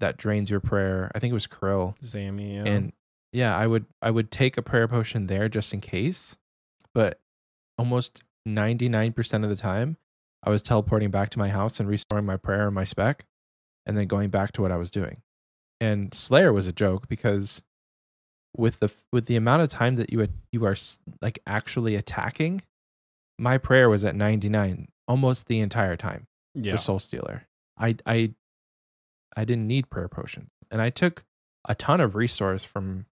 that drains your prayer. I think it was Kril. Zammy, yeah. And yeah, I would I would take a prayer potion there just in case, but almost 99% of the time I was teleporting back to my house and restoring my prayer and my spec, and then going back to what I was doing. And Slayer was a joke because with the with the amount of time that you you are like actually attacking, my prayer was at 99 almost the entire time Yeah. for Soul Stealer. I I I didn't need prayer potions, and I took a ton of resource from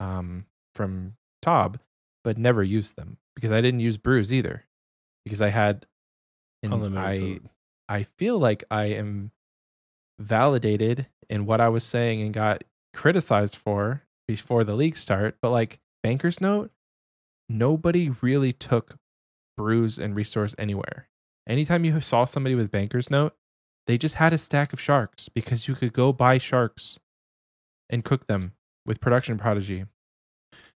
um from Tob, but never used them because I didn't use brews either because I had and I food. I feel like I am validated in what I was saying and got criticized for before the league start, but like Banker's Note, nobody really took brews and resource anywhere. Anytime you saw somebody with Banker's Note, they just had a stack of sharks because you could go buy sharks and cook them with production prodigy.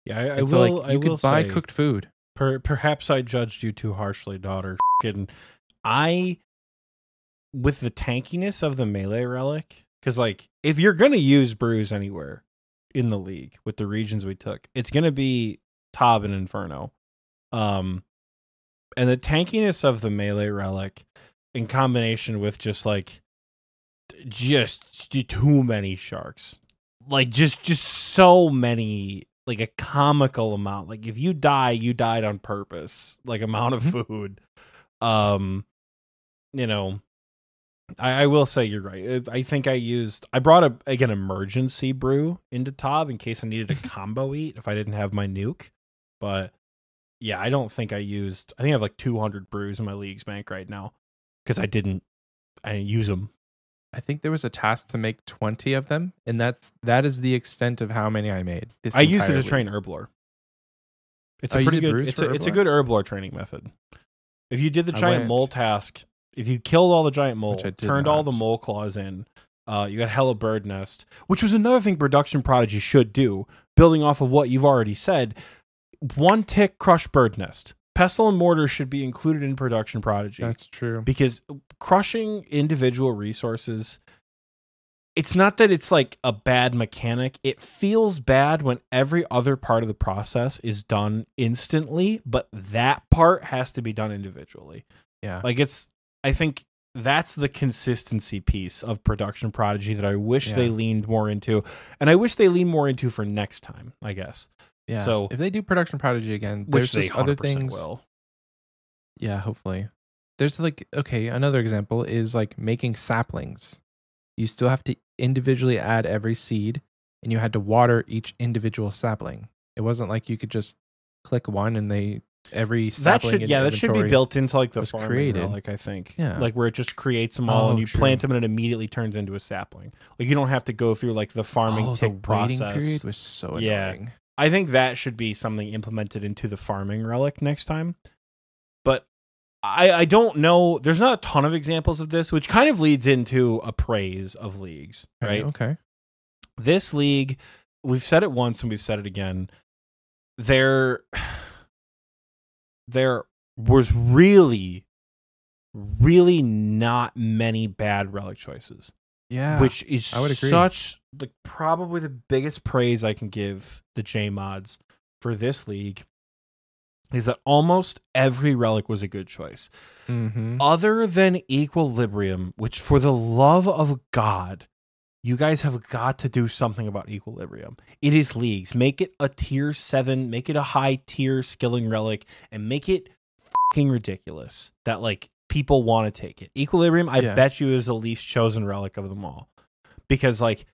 Yeah, I, I And will. so like I you will could buy say, cooked food. Per, perhaps I judged you too harshly, daughter. Fing, I, with the tankiness of the melee relic, because like if you're gonna use brews anywhere in the league with the regions we took, it's gonna be Tob and Inferno. Um, and the tankiness of the melee relic, in combination with just like just too many sharks, like just just so many like a comical amount. Like if you die, you died on purpose. Like amount of food. Um, you know, I, I will say you're right. I I think I used I brought a like an emergency brew into Tob in case I needed a [LAUGHS] combo eat if I didn't have my nuke. But yeah, I don't think I used. I think I have like 200 brews in my league's bank right now because I didn't. I didn't use them. I think there was a task to make 20 of them, and that's that is the extent of how many I made. This I used it to train. Herblore. It's Oh, a pretty good. It's a, it's a good Herblore training method. If you did the I giant went- mole task, if you killed all the giant mole, Which I did turned all the mole claws in, uh, you got hella bird nest, which was another thing production prodigy should do. Building off of what you've already said, one tick crush bird nest. Pestle and mortar should be included in production prodigy. That's true. because crushing individual resources it's not that it's like a bad mechanic. It feels bad when every other part of the process is done instantly but that part has to be done individually. Yeah. like it's i think that's the consistency piece of production prodigy that i wish they leaned more into and i wish they lean more into for next time i guess yeah. so- if they do production prodigy again, there's just other things. will Yeah, hopefully. There's like okay, another example is like making saplings. You still have to individually add every seed and you had to water each individual sapling. It wasn't like you could just click one and they every that sapling should yeah that should be built into like the farming created. relic i think Yeah. like where it just creates them all and Oh, you true. plant them and it immediately turns into a sapling like you don't have to go through like the farming oh, tick the process period was so Yeah. I think that should be something implemented into the farming relic next time but I, I don't know there's not a ton of examples of this which kind of leads into a praise of leagues Okay, right Okay. this league we've said it once and we've said it again there [SIGHS] there was really really not many bad relic choices Yeah. which is I would agree. such like probably the biggest praise i can give the j mods for this league is that almost every relic was a good choice. Mm-hmm. other than equilibrium which for the love of god you guys have got to do something about equilibrium. It is leagues. Make it a tier 7 make it a high tier skilling relic and make it fucking ridiculous that like people want to take it. Equilibrium i Yeah. bet you is the least chosen relic of them all. Because like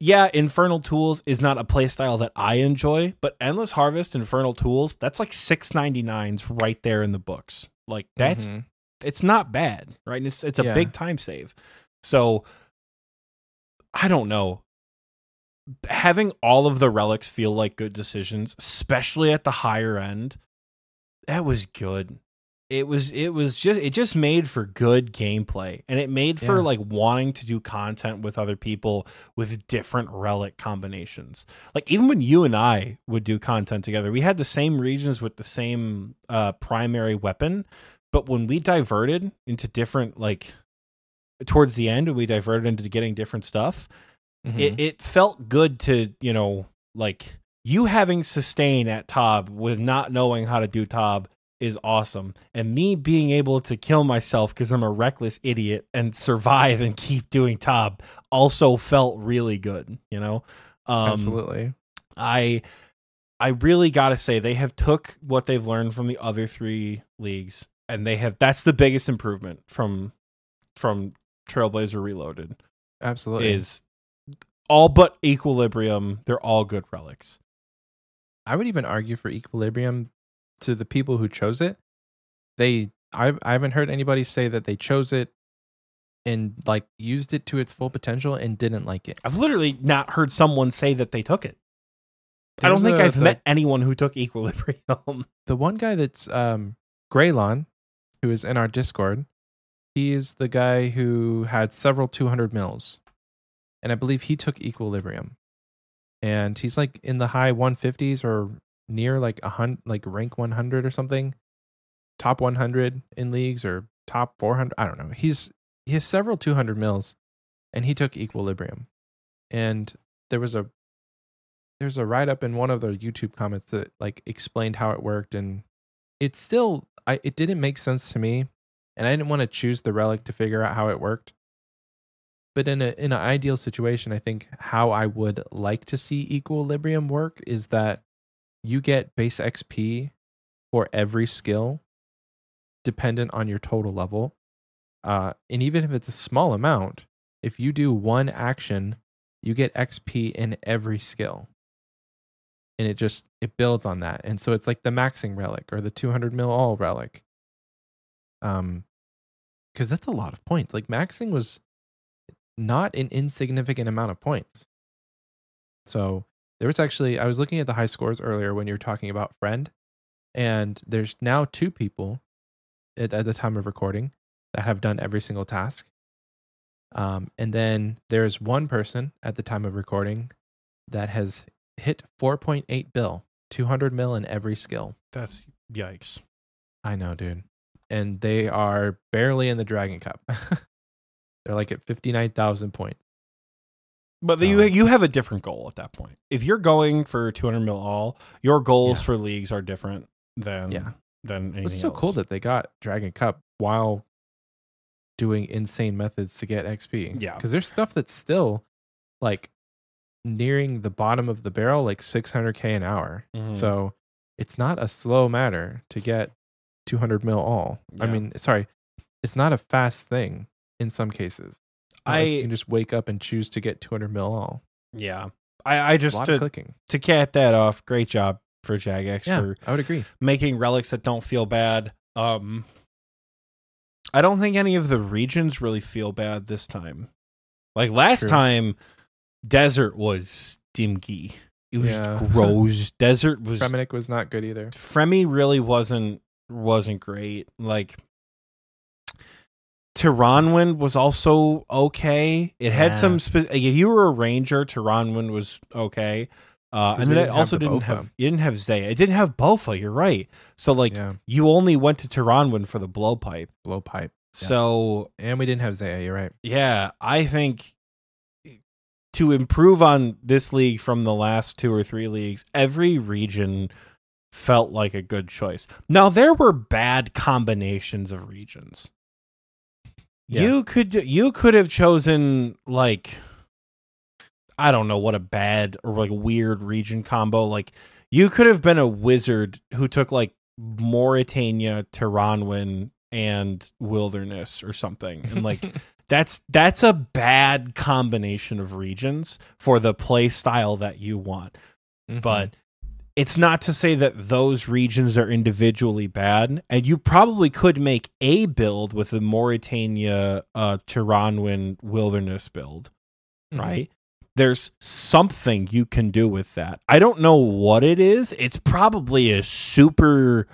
yeah infernal tools is not a playstyle that i enjoy but endless harvest infernal tools that's like 699s right there in the books like that's Mhm. it's not bad, right? And it's it's a Yeah. big time save. So I don't know. Having all of the relics feel like good decisions, especially at the higher end, that was good. It was it was just it just made for good gameplay. And it made for Yeah. like wanting to do content with other people with different relic combinations. Like even when you and I would do content together, we had the same regions with the same uh primary weapon, but when we diverted into different like towards the end when we diverted into getting different stuff Mhm. it, it felt good to you know like you having sustain at tob with not knowing how to do tob is awesome. And me being able to kill myself because I'm a reckless idiot and survive and keep doing Tob also felt really good, you know? Um, Absolutely. I I really got to say they have took what they've learned from the other 3 leagues and they have that's the biggest improvement from from Trailblazer Reloaded Absolutely. is all but equilibrium, they're all good relics. I would even argue for equilibrium to the people who chose it. They I I haven't heard anybody say that they chose it and like used it to its full potential and didn't like it. I've literally not heard someone say that they took it. I don't think I've the- met anyone who took equilibrium. [LAUGHS] the one guy that's um Graylon, who is in our Discord, he is the guy who had several 200 mils. And I believe he took equilibrium. And he's like in the high 150s or near like a hundred, like rank 100 or something. Top 100 in leagues or top 400. I don't know. He's he has several 200 mils and he took equilibrium. And there was a there's a write up in one of the YouTube comments that like explained how it worked and it's still I it didn't make sense to me and I didn't want to choose the relic to figure out how it worked. But in a in an ideal situation, I think how I would like to see equilibrium work is that you get base XP for every skill dependent on your total level. Uh, and even if it's a small amount, if you do one action, you get XP in every skill. And it just it builds on that. And so it's like the maxing relic or the 200 mil all relic. Um cuz that's a lot of points. Like maxing was not an insignificant amount of points. So there was actually I was looking at the high scores earlier when you were talking about friend and there's now two people at, at the time of recording that have done every single task. Um, and then there's one person at the time of recording that has hit 4.8 bill, 200 mil in every skill. That's yikes. I know, dude. And they are barely in the Dragon Cup. [LAUGHS] They're like at 59,000 points. But So- you you have a different goal at that point. If you're going for 200 mil all, your goals Yeah. for leagues are different than Yeah. than anything It's so else. cool that they got Dragon Cup while doing insane methods to get XP. Yeah. Because there's stuff that's still like nearing the bottom of the barrel, like 600K an hour. Mhm. So it's not a slow matter to get 200 mil all. I mean, sorry, it's not a fast thing in some cases. Not like I you can just wake up and choose to get 200 mil all. yeah. I just lot of to, clicking. to cap that off, great job for Jagex Yeah, for I would agree. making relics that don't feel bad. Um I don't think any of the regions really feel bad this time. Like last True. time desert was stinky. It was Yeah. [LAUGHS] gross. desert was Fremennik was not good either. Fremi really wasn't wasn't great. Like Tirannwn was also okay. It had Yeah. some. Spe- if you were a ranger, Tirannwn was okay. Uh, and then it also didn't have. You didn't have Zeah. It didn't have Bowfa. You're right. So like yeah, you only went to Tirannwn for the blowpipe. blowpipe. Yeah. So And we didn't have Zeah. You're right. yeah, I think to improve on this league from the last two or three leagues, every region felt like a good choice. Now there were bad combinations of regions. Yeah. You could you could have chosen like I don't know what a bad or like weird region combo like you could have been a wizard who took like Morytania, Tirannwn and wilderness or something and like [LAUGHS] that's that's a bad combination of regions for the play style that you want Mhm. but it's not to say that those regions are individually bad and you probably could make a build with the Morytania uh Tirannwn wilderness build Mhm. right? There's something you can do with that. I don't know what it is. It's probably a super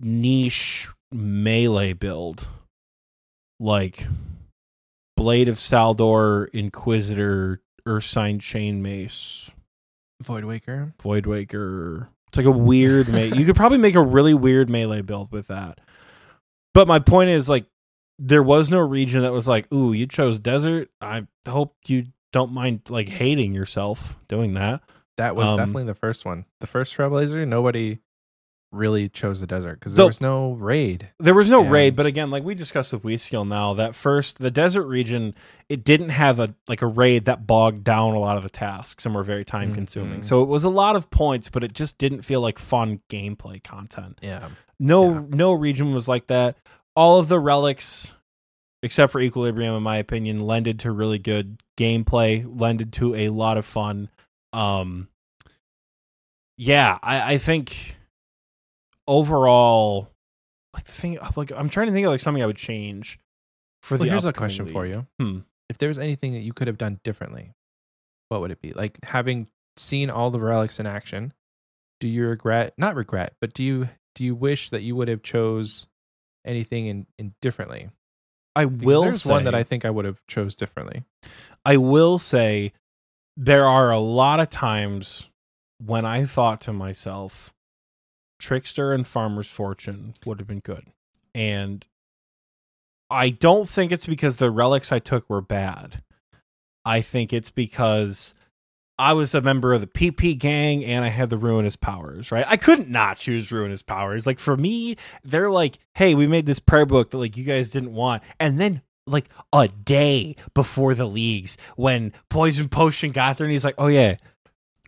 niche melee build like blade of Saeldor inquisitor ursine chain mace Void Waker. Voidwaker. It's like a weird me- you could probably make a really weird melee build with that. But my point is like there was no region that was like, "Ooh, you chose desert. I hope you don't mind like hating yourself doing that." That was Um, definitely the first one. The first Trailblazer, nobody really chose the desert because The- there was no raid. There was no raid, but again, like we discussed with Weeskill now, that first the desert region, it didn't have a like a raid that bogged down a lot of the tasks and were very time consuming. Mhm. So it was a lot of points, but it just didn't feel like fun gameplay content. Yeah. No Yeah. no region was like that. All of the relics except for Equilibrium in my opinion lended to really good gameplay, lended to a lot of fun. Um yeah, I I think overall like the thing like I'm trying to think of like something I would change for Well, the here's a question for you. Hmm. If there was anything that you could have done differently, what would it be? Like having seen all the relics in action, do you regret not regret, but do you do you wish that you would have chose anything in, in differently? I Because will there's say one that I think I would have chose differently. I will say there are a lot of times when I thought to myself, Trickster and Farmer's Fortune would have been good. And I don't think it's because the relics I took were bad. I think it's because I was a member of the PP gang and I had the ruinous powers, right? I couldn't not choose ruinous powers. Like for me, they're like, "Hey, we made this prayer book that like you guys didn't want." And then like a day before the leagues when Poison Potion got there and he's like, "Oh yeah,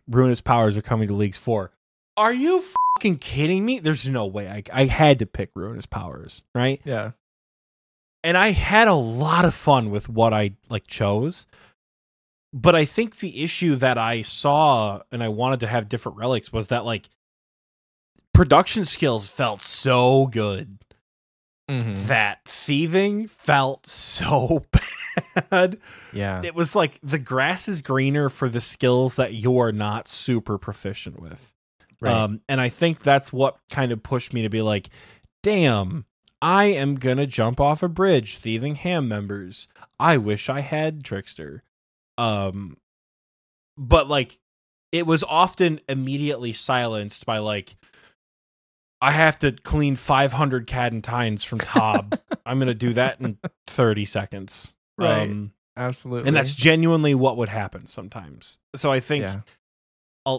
ruinous powers are coming to leagues 4." Are you fucking kidding me? There's no way. I I had to pick ruinous powers, right? Yeah. and I had a lot of fun with what I like chose. But I think the issue that I saw and I wanted to have different relics was that like production skills felt so good Mhm. that thieving felt so [LAUGHS] bad. Yeah. It was like the grass is greener for the skills that you're not super proficient with. Right. Um, and I think that's what kind of pushed me to be like, damn, I am gonna jump off a bridge, thieving ham members. I wish I had Trickster. Um, but like, it was often immediately silenced by like, I have to clean 500 Cadantines from Tob. [LAUGHS] I'm gonna do that in 30 seconds. Right. Um, Absolutely. and that's genuinely what would happen sometimes. So I think yeah.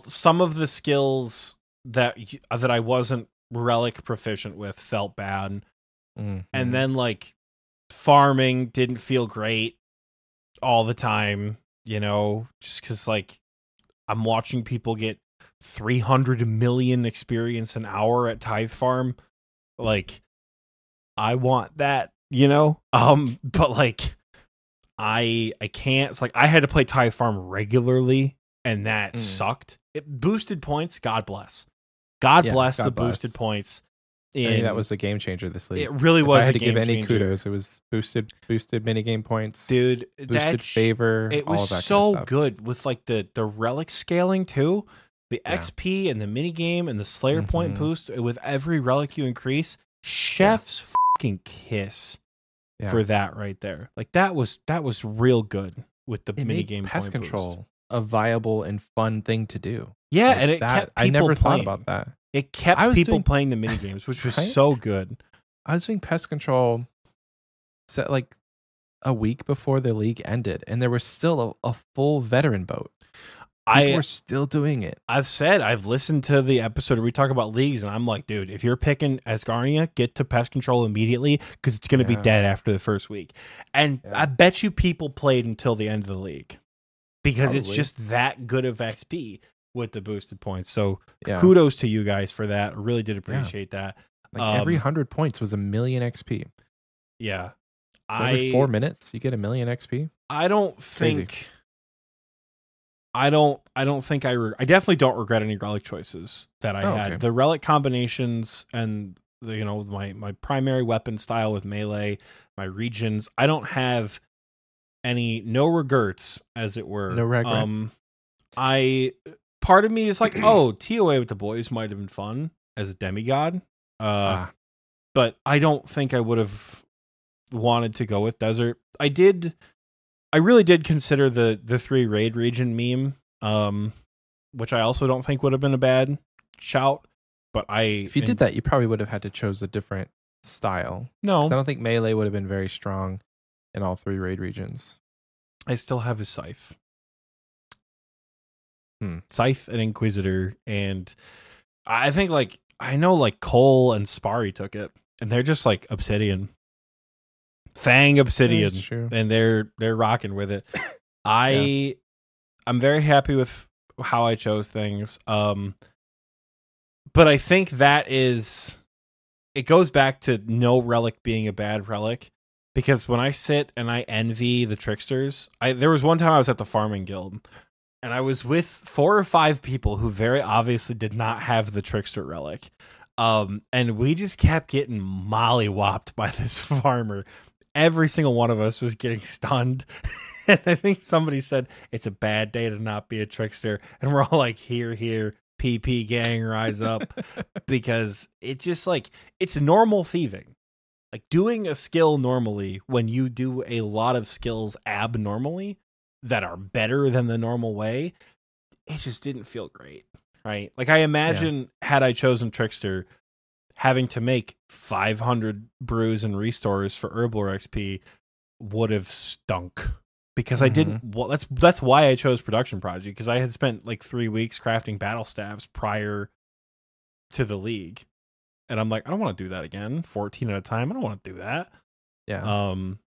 Some of the skills that that I wasn't relic proficient with felt bad, Mhm. and then like farming didn't feel great all the time. You know, just because like I'm watching people get 300 million experience an hour at Tithe Farm, like I want that. You know, [LAUGHS] um, but like I I can't. It's like I had to play Tithe Farm regularly, and that Mm. sucked. It boosted points. God bless. God Yeah, bless God the bless. boosted points. That was the game changer this league. it. Really if was. I had to give game any changer. kudos, it was boosted boosted minigame points, dude. boosted That sh- favor, It all was that so kind of good with like the the relic scaling too. The Yeah. XP and the minigame and the Slayer point Mhm. boost with every relic you increase. Chef's fucking kiss Yeah. for that right there. Like that was that was real good with the It minigame pest point boost. A viable and fun thing to do. Yeah, Like and it that, kept I never playing. thought about that. It kept people doing- playing the mini games, which was Right? so good. I was doing pest control set like a week before the league ended, and there was still a, a full veteran boat. People I were still doing it. I've said I've listened to the episode where we talk about leagues, and I'm like, dude, if you're picking Asgarnia, get to pest control immediately because it's going to Yeah. be dead after the first week. And Yeah. I bet you people played until the end of the league because it's just that good of XP with the boosted points. So Yeah, kudos to you guys for that. Really did appreciate that. like every um, hundred points was a million XP. So Yeah. every I four minutes, you get a million XP. I don't Crazy. think I don't I don't think I re- I definitely don't regret any relic choices that I Oh, had. okay. The relic combinations and the, you know my my primary weapon style with melee, my regions, I don't have any no regrets as it were. No regret. Um I part of me is like, [CLEARS THROAT] "Oh, TOA with the boys might have been fun as a demigod." Uh Ah, but I don't think I would have wanted to go with desert. I did I really did consider the the three raid region meme um which I also don't think would have been a bad shout, but I if you did that, you probably would have had to chose a different style. no, I don't think melee would have been very strong in all three raid regions. I still have his scythe. Hmm. Scythe and Inquisitor and I think like I know like Cole and Spari took it, and they're just like Obsidian, Fang Obsidian, and they're they're rocking with it. [COUGHS] I I'm very happy with how I chose things. Um, but I think that is it goes back to no relic being a bad relic because when I sit and I envy the tricksters, I there was one time I was at the farming guild and I was with four or five people who very obviously did not have the trickster relic. Um, and we just kept getting mollywopped by [LAUGHS] this farmer. Every single one of us was getting stunned. [LAUGHS] and I think somebody said it's a bad day to not be a trickster. And we're all like, here, here, PP gang, rise up. [LAUGHS] because it just like it's normal thieving. Like doing a skill normally when you do a lot of skills abnormally that are better than the normal way, it just didn't feel great. Right? Like I imagine had I chosen Trickster having to make 500 brews and restores for Herblore XP would have stunk because I didn't mm-hmm. well that's that's why I chose production project because I had spent like 3 weeks crafting battle staves prior to the league. And I'm like, I don't want to do that again. 14 at a time. I don't want to do that. Yeah. Um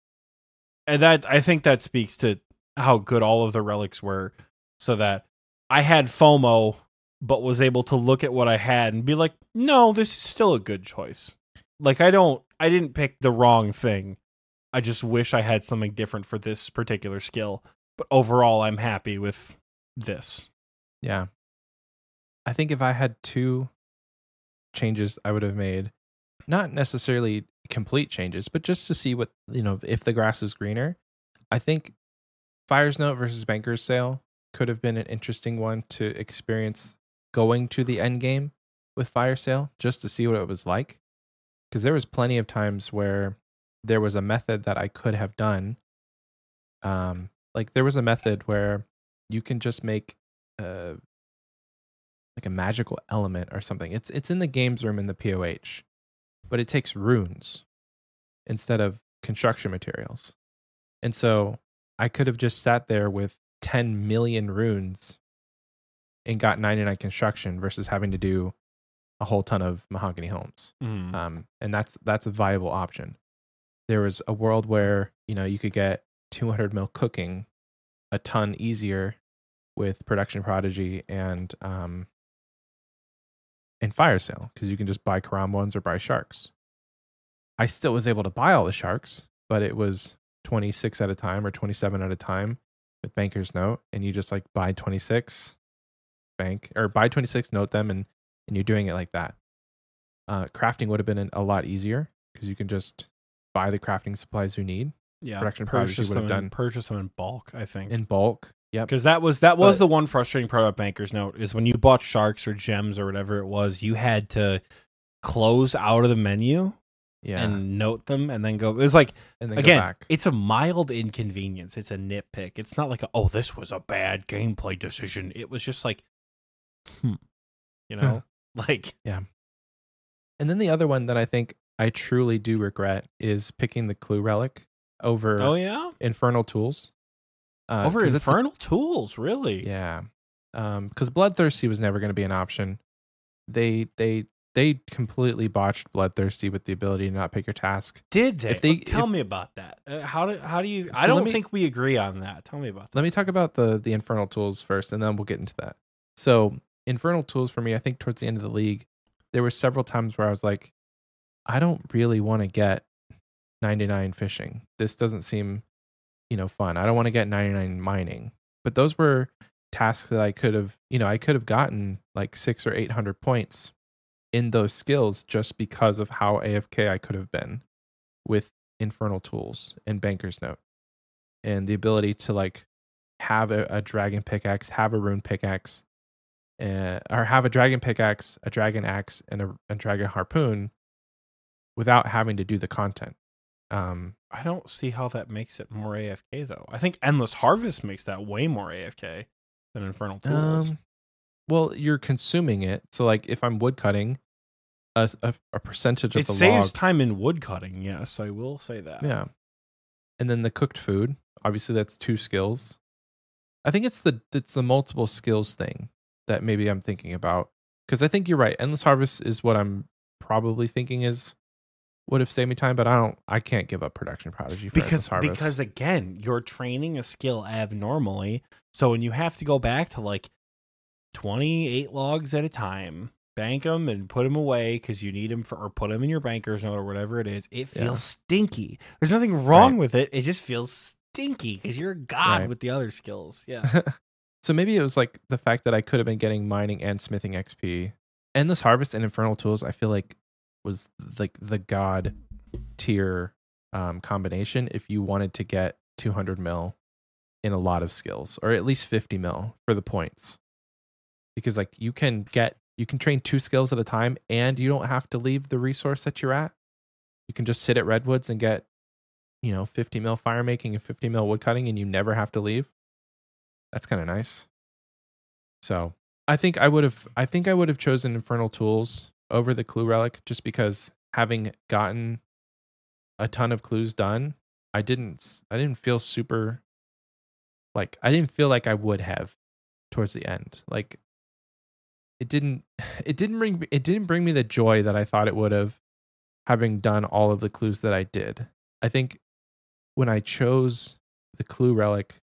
and that I think that speaks to how good all of the relics were so that I had FOMO but was able to look at what I had and be like, "No, this is still a good choice." Like I don't I didn't pick the wrong thing. I just wish I had something different for this particular skill. But overall, I'm happy with this. Yeah. I think if I had two changes I would have made, not necessarily complete changes, but just to see what, you know, if the grass is greener, I think Fire's Note versus Banker's Sale could have been an interesting one to experience going to the end game with Fire Sale just to see what it was like. Because there was plenty of times where there was a method that I could have done. Um, like there was a method where you can just make uh like a magical element or something. It's it's in the games room in the POH, but it takes runes instead of construction materials. And so I could have just sat there with 10 million runes and got 99 construction versus having to do a whole ton of mahogany homes. Mm. Um, and that's that's a viable option. There was a world where you know you could get 200 mil cooking a ton easier with production prodigy and um and fire sale because you can just buy karambwans or buy sharks. I still was able to buy all the sharks, but it was 26 at a time or 27 at a time with banker's note and you just like buy 26 bank or buy 26 note them and and you're doing it like that uh crafting would have been a lot easier because you can just buy the crafting supplies you need Yeah, Production purchase would them have in, done- purchase them in bulk. I think in bulk yep because that was that was But- the one frustrating part about Banker's Note is when you bought sharks or gems or whatever it was, you had to close out of the menu yeah and note them and then go. It was like and then go again, back it's a mild inconvenience. It's a nitpick. It's not like a, oh, this was a bad gameplay decision. It was just like, hmm, you know, [LAUGHS] [LAUGHS] like yeah. and then the other one that i think i truly do regret is picking the clue relic over oh yeah, infernal tools uh, over it's the- infernal tools, really. Yeah. Um, because bloodthirsty was never going to be an option. They they they completely botched bloodthirsty with the ability to not pick your task. Did they? If they- Well, tell if- me about that. Uh, how do how do you? I So let don't me- think we agree on that. Tell me about that. Let me talk about the the infernal tools first, and then we'll get into that. So infernal tools for me, I think towards the end of the league, there were several times where I was like, I don't really want to get 99 fishing. This doesn't seem, you know, fun. I don't want to get 99 mining. But those were tasks that I could have, you know, I could have gotten like six or 800 points in those skills just because of how AFK I could have been with infernal tools and banker's note and the ability to like have a, a dragon pickaxe, have a rune pickaxe, uh, or have a dragon pickaxe, a dragon axe, and a, a dragon harpoon without having to do the content. Um, I don't see how that makes it more AFK though. I think Endless Harvest makes that way more AFK than Infernal Tools. um, well, you're consuming it. So, like, if I'm woodcutting, a percentage of it the saves logs, time in woodcutting. Yes, I will say that. Yeah. And then the cooked food, obviously that's two skills. I think it's the it's the multiple skills thing that maybe I'm thinking about because I think you're right. Endless Harvest is what I'm probably thinking is would have saved me time, but I don't. I can't give up Production Prodigy because Harvest. because again you're training a skill abnormally so when you have to go back to like 28 logs at a time bank them and put them away because you need them for or put them in your bankers note or whatever it is it feels Yeah. stinky there's nothing wrong Right. with it it just feels stinky because you're a god Right. with the other skills yeah [LAUGHS] so maybe it was like the fact that I could have been getting mining and smithing XP. Endless Harvest and Infernal Tools, I feel like was like the god tier um, combination if you wanted to get 200 mil in a lot of skills or at least 50 mil for the points. Because like you can get you can train two skills at a time and you don't have to leave the resource that you're at. You can just sit at redwoods and get you know 50 mil fire making and 50 mil wood cutting and you never have to leave that's kind of nice so i think i would have i think i would have chosen infernal tools over the clue relic just because having gotten a ton of clues done i didn't i didn't feel super like i didn't feel like i would have towards the end. Like it didn't [SIGHS] it didn't bring it didn't bring me the joy that i thought it would have having done all of the clues that i did. I think when i chose the clue relic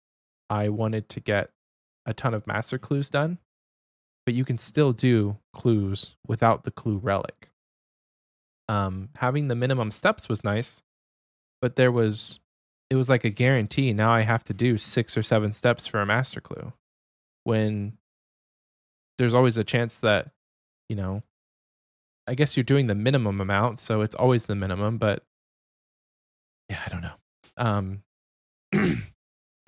I wanted to get a ton of master clues done, but you can still do clues without the clue relic. Um, having the minimum steps was nice, but there was it was like a guarantee. Now I have to do six or seven steps for a master clue, when there's always a chance that you know. I guess you're doing the minimum amount, so it's always the minimum, but yeah, I don't know. Um, [CLEARS THROAT]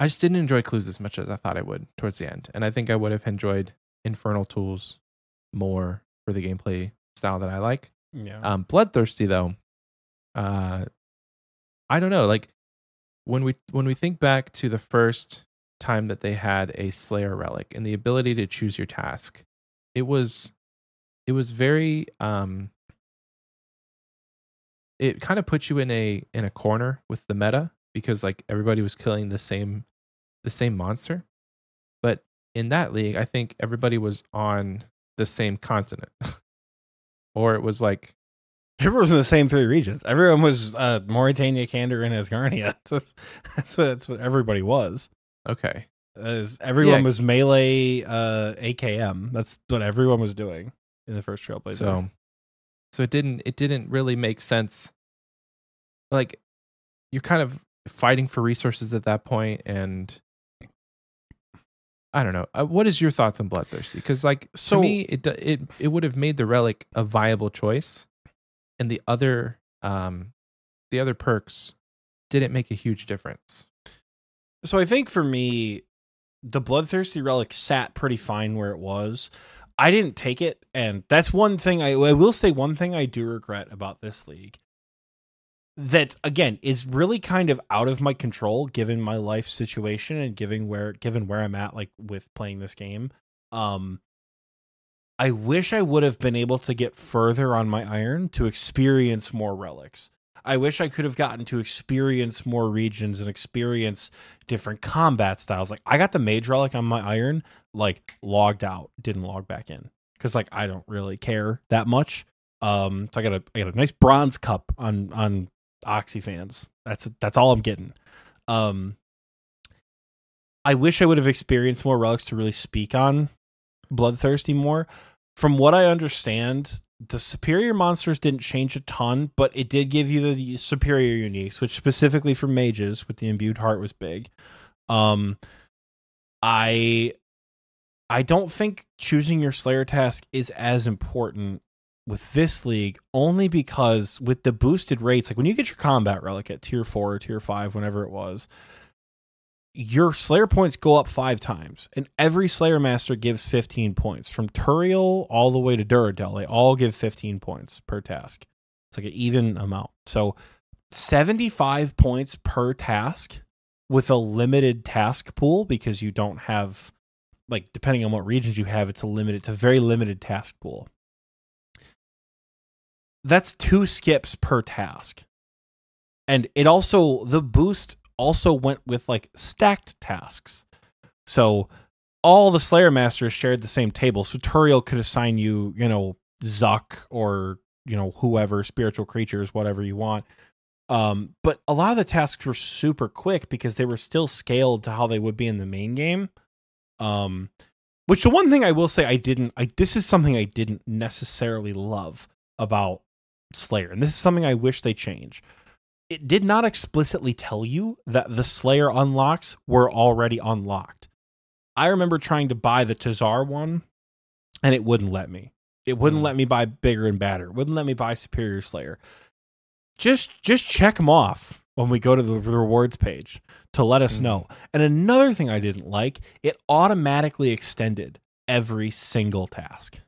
I just didn't enjoy clues as much as I thought I would towards the end. And I think I would have enjoyed Infernal Tools more for the gameplay style that I like. yeah Um, Bloodthirsty though, uh, I don't know. Like when we when we think back to the first time that they had a Slayer relic and the ability to choose your task, it was it was very um it kind of put you in a in a corner with the meta because like everybody was killing the same the same monster in that league i think everybody was on the same continent. [LAUGHS] Or it was like everyone was in the same three regions. Everyone was uh Morytania Kandarin and asgarnia [LAUGHS] that's, that's what that's what everybody was. Okay. As everyone Yeah. was melee uh akm that's what everyone was doing in the first trailblazer. So so it didn't it didn't really make sense. Like you're kind of fighting for resources at that point and i don't know uh, what is your thoughts on bloodthirsty because like So- to me it it it would have made the relic a viable choice and the other um the other perks didn't make a huge difference So I think for me, the bloodthirsty relic sat pretty fine where it was. I didn't take it, and that's one thing I, I will say. One thing I do regret about this league that again is really kind of out of my control given my life situation and given where given where I'm at like with playing this game. Um I wish I would have been able to get further on my iron to experience more relics. I wish I could have gotten to experience more regions and experience different combat styles. Like I got the mage relic on my iron, like logged out, didn't log back in because like I don't really care that much. Um, so I got a I got a nice bronze cup on on Oxie fans. That's that's all I'm getting. Um, I wish I would have experienced more relics to really speak on bloodthirsty more. From what I understand, the superior monsters didn't change a ton, but it did give you the superior uniques, which specifically for mages with the imbued heart was big. Um, I I don't think choosing your Slayer task is as important with this league, only because with the boosted rates, like when you get your combat relic at tier four or tier five, whenever it was, your Slayer points go up five times, and every Slayer Master gives 15 points. From Turael all the way to Duradel, they all give 15 points per task. It's like an even amount. So 75 points per task with a limited task pool because you don't have, like, depending on what regions you have, it's a limited, it's a very limited task pool. That's two skips per task. And it also, the boost also went with like stacked tasks. So all the Slayer Masters shared the same table. So Turael could assign you, you know, Zuk or you know whoever, spiritual creatures, whatever you want. Um, but a lot of the tasks were super quick because they were still scaled to how they would be in the main game. Um, which the one thing I will say I didn't, I this is something I didn't necessarily love about Slayer, and this is something I wish they change. It did not explicitly tell you that the Slayer unlocks were already unlocked. I remember trying to buy the TzHaar one, and it wouldn't let me. It wouldn't Hmm. let me buy bigger and badder. It wouldn't let me buy Superior Slayer. Just just check them off when we go to the rewards page to let us Hmm. know. And another thing I didn't like, it automatically extended every single task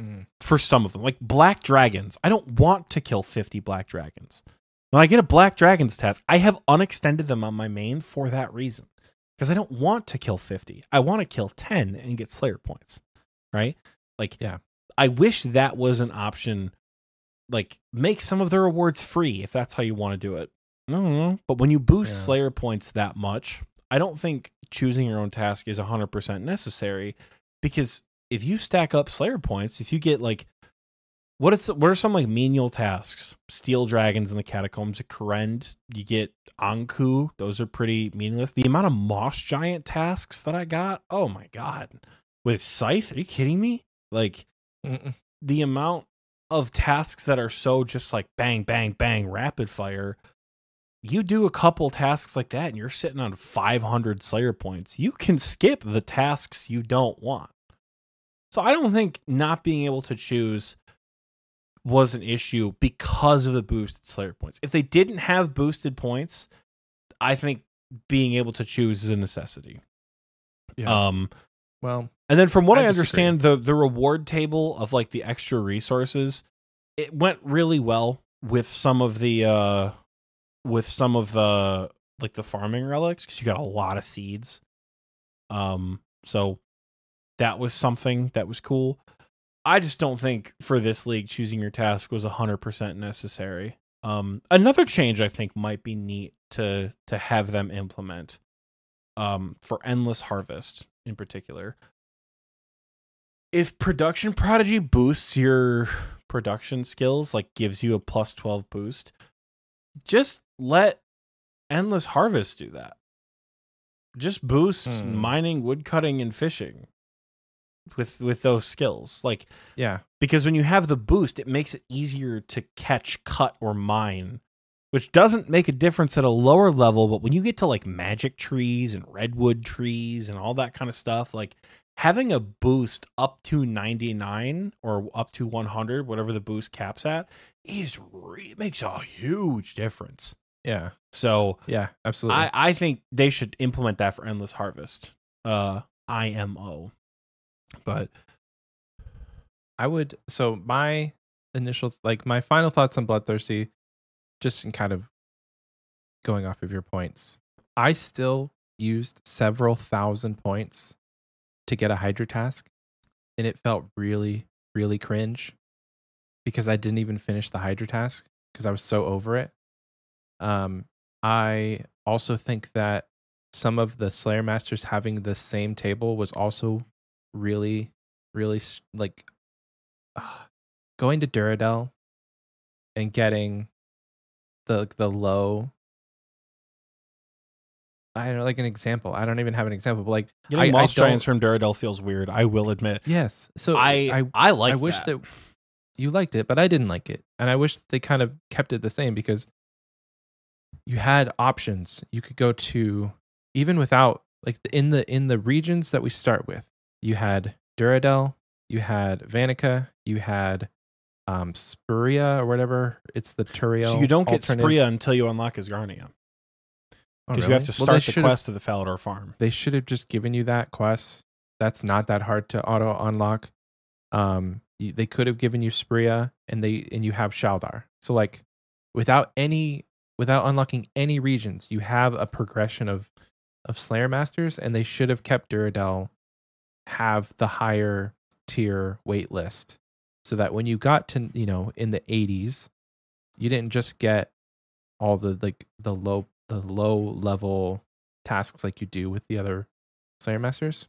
Mm. for some of them. Like black dragons. I don't want to kill 50 black dragons. When I get a black dragons task, I have unextended them on my main for that reason. Because I don't want to kill 50. I want to kill 10 and get slayer points. Right? Like Yeah. I wish that was an option like make some of the rewards free if that's how you want to do it. I don't know. But when you boost Yeah. slayer points that much, I don't think choosing your own task is 100% necessary because if you stack up slayer points, if you get like what is what are some like menial tasks? Steel dragons in the catacombs of Kourend. You get Ankou. Those are pretty meaningless. The amount of moss giant tasks that I got. Oh my god. With Scythe, are you kidding me? Like Mm-mm. the amount of tasks that are so just like bang, bang, bang, rapid fire. You do a couple tasks like that and you're sitting on 500 Slayer points. You can skip the tasks you don't want. So I don't think not being able to choose was an issue because of the boosted Slayer points. If they didn't have boosted points, I think being able to choose is a necessity. Yeah. Um, well, and then from what I, I understand, the the reward table of like the extra resources, it went really well with some of the uh with some of the like the farming relics because you got a lot of seeds. Um so that was something that was cool. I just don't think for this league choosing your task was 100% necessary. Um another change I think might be neat to to have them implement um for endless harvest in particular if production prodigy boosts your production skills like gives you a plus 12 boost just let endless harvest do that just boost Hmm. mining woodcutting and fishing with with those skills like yeah. because when you have the boost it makes it easier to catch cut or mine which doesn't make a difference at a lower level but when you get to like magic trees and redwood trees and all that kind of stuff like having a boost up to 99 or up to 100 whatever the boost caps at is re- makes a huge difference Yeah. so Yeah. Absolutely. I, I think they should implement that for endless harvest uh imo but I would so my initial like my final thoughts on Bloodthirsty, just in kind of going off of your points. I still used several thousand points to get a Hydra task, and it felt really, really cringe because I didn't even finish the Hydra task because I was so over it. Um, I also think that some of the Slayer Masters having the same table was also really, really like uh, going to Duradel and getting the the low. I don't know, like an example. I don't even have an example, but like getting I- I moss don't- giants from Duradel feels weird i will admit yes. So I I I like I wish that. you liked it, but I didn't like it, and I wish they kind of kept it the same because you had options. You could go to even without like in the in the regions that we start with. You had Duradel, you had Vannaka, you had um Spuria or whatever. It's the Turael. so you don't get alternative. Spria until you unlock Asgarnia Oh, because really? you have to start they the quest to the Falador farm. They should have just given you that quest. That's not that hard to auto unlock. Um, they could have given you Spria, and they and you have Chaeldar. So like, without any, without unlocking any regions, you have a progression of of Slayer Masters, and they should have kept Duradel have the higher tier wait list, so that when you got to you know in the 80s, you didn't just get all the like the low the low level tasks like you do with the other Slayer Masters.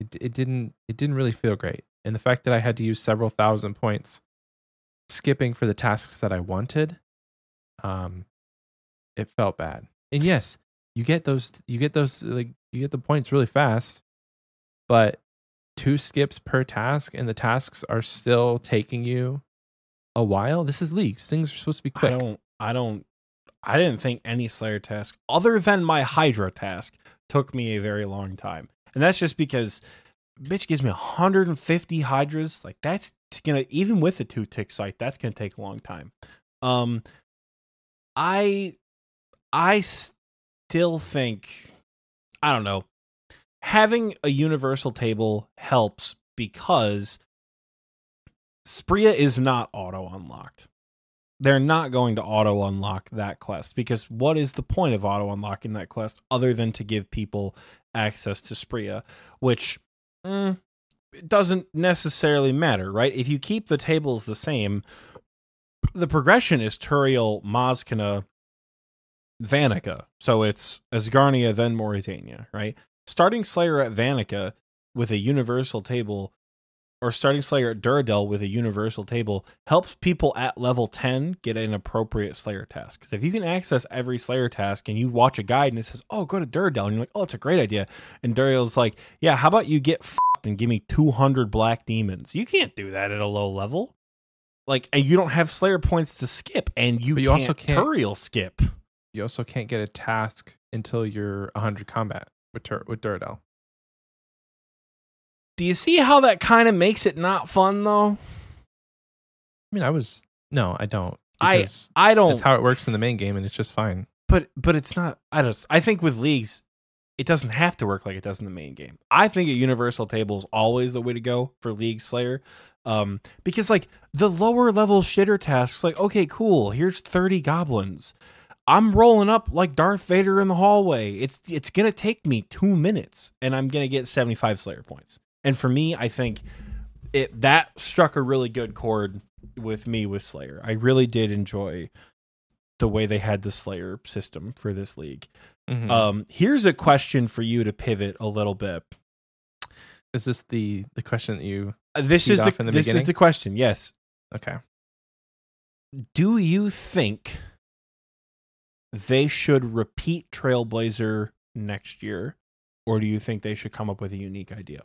it it didn't it didn't really feel great. And the fact that I had to use several thousand points skipping for the tasks that I wanted, um, it felt bad. And yes, you get those you get those like you get the points really fast, but two skips per task and the tasks are still taking you a while. This is leagues. Things are supposed to be quick. I don't. I don't. I didn't think any Slayer task, other than my Hydra task, took me a very long time, and that's just because bitch gives me 150 Hydras. Like that's gonna even with the two tick site, that's gonna take a long time. Um, I, I still think, I don't know, having a universal table helps because Spria is not auto unlocked they're not going to auto unlock that quest because what is the point of auto unlocking that quest other than to give people access to Spria, which mm, doesn't necessarily matter, right? If you keep the tables the same, the progression is Turael, Mazchna, Vannaka. So it's Asgarnia, then Morytania, right? Starting Slayer at Vannaka with a universal table or starting Slayer at Duradel with a universal table helps people at level 10 get an appropriate Slayer task. Because if you can access every Slayer task and you watch a guide and it says, oh, go to Duradel, and you're like, oh, it's a great idea. And Duradel's like, yeah, how about you get fucked and give me 200 black demons? You can't do that at a low level. Like, and you don't have Slayer points to skip, and you, But you can't also can't- Turael skip. You also can't get a task until you're 100 combat with Tur- with. Do you see how that kind of makes it not fun, though? I mean, I was no, I don't. I- because I don't. That's how it works in the main game, and it's just fine. but but it's not i don't i think with leagues it doesn't have to work like it does in the main game i think a universal table is always the way to go for league slayer um because like the lower level shitter tasks like okay cool here's 30 goblins i'm rolling up like darth vader in the hallway it's it's gonna take me two minutes and i'm gonna get 75 slayer points and for me i think it that struck a really good chord with me with slayer i really did enjoy the way they had the Slayer system for this league. Mhm. Um, here's a question for you to pivot a little bit. is this the the question that you? Uh, This is the, the this is the question. Yes. Okay, Do you think they should repeat Trailblazer next year, or do you think they should come up with a unique idea?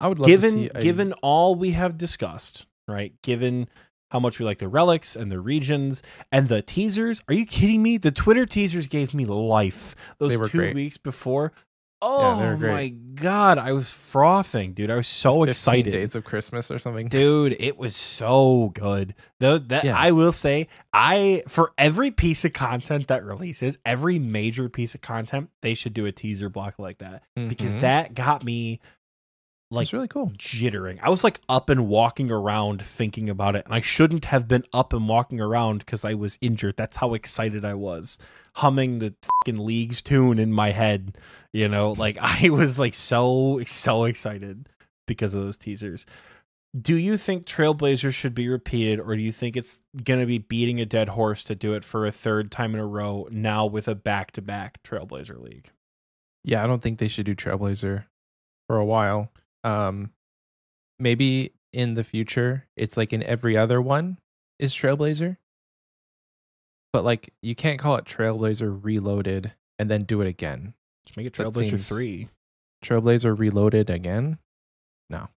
I would love to given see a- given all we have discussed, right? Given how much we like the relics and the regions and the teasers. Are you kidding me? The Twitter teasers gave me life. Those two great. weeks before. Yeah, Oh great. my god, I was frothing, dude. I was so 15 excited. Days of Christmas or something. Dude, it was so good. Though that Yeah. I will say, I for every piece of content that releases, every major piece of content, they should do a teaser block like that because Mhm. that got me like it's really cool. jittering. I was like up and walking around thinking about it, and I shouldn't have been up and walking around because I was injured. That's how excited I was, humming the fucking leagues tune in my head. You know, like [LAUGHS] I was like so so excited because of those teasers. Do you think Trailblazers should be repeated, or do you think it's gonna be beating a dead horse to do it for a third time in a row now with a back to back Trailblazer League? Yeah, I don't think they should do Trailblazer for a while. Um, maybe in the future, it's like in every other one is Trailblazer. But like, you can't call it Trailblazer Reloaded and then do it again. Just make it Trailblazer three. Trailblazer Reloaded again? No.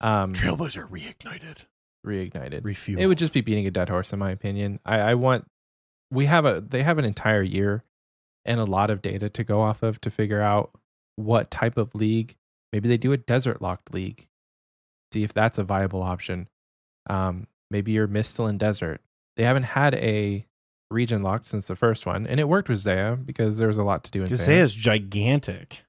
Um, Trailblazer reignited. reignited. Refuel. It would just be beating a dead horse, in my opinion. I, I want we have a they have an entire year and a lot of data to go off of to figure out what type of league. Maybe they do a desert locked league. See if that's a viable option. Um, maybe you're Mistal and Desert. They haven't had a region locked since the first one, and it worked with Zeah because there was a lot to do in Zeah. is gigantic.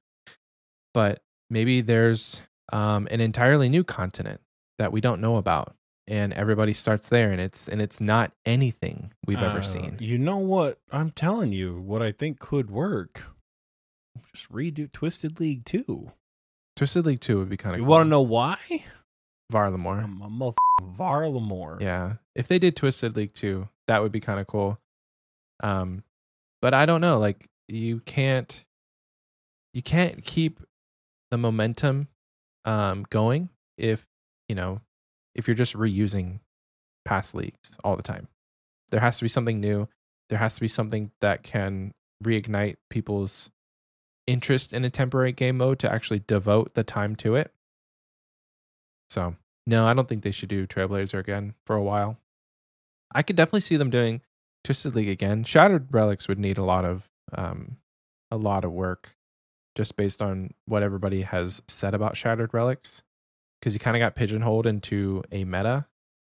But maybe there's um, an entirely new continent that we don't know about, and everybody starts there, and it's and it's not anything we've Uh, ever seen. You know what? I'm telling you what I think could work. Just redo Twisted League 2. Twisted League Two would be kind of. You want to know why? Varlamore? I'm a Varlamore. Yeah, if they did Twisted League Two, that would be kind of cool. Um, but I don't know. Like you can't, you can't keep the momentum um, going if you know if you're just reusing past leagues all the time. There has to be something new. There has to be something that can reignite people's interest in a temporary game mode to actually devote the time to it. So, no, I don't think they should do Trailblazer again for a while. I could definitely see them doing Twisted League again. Shattered Relics would need a lot of um a lot of work just based on what everybody has said about Shattered Relics because you kind of got pigeonholed into a meta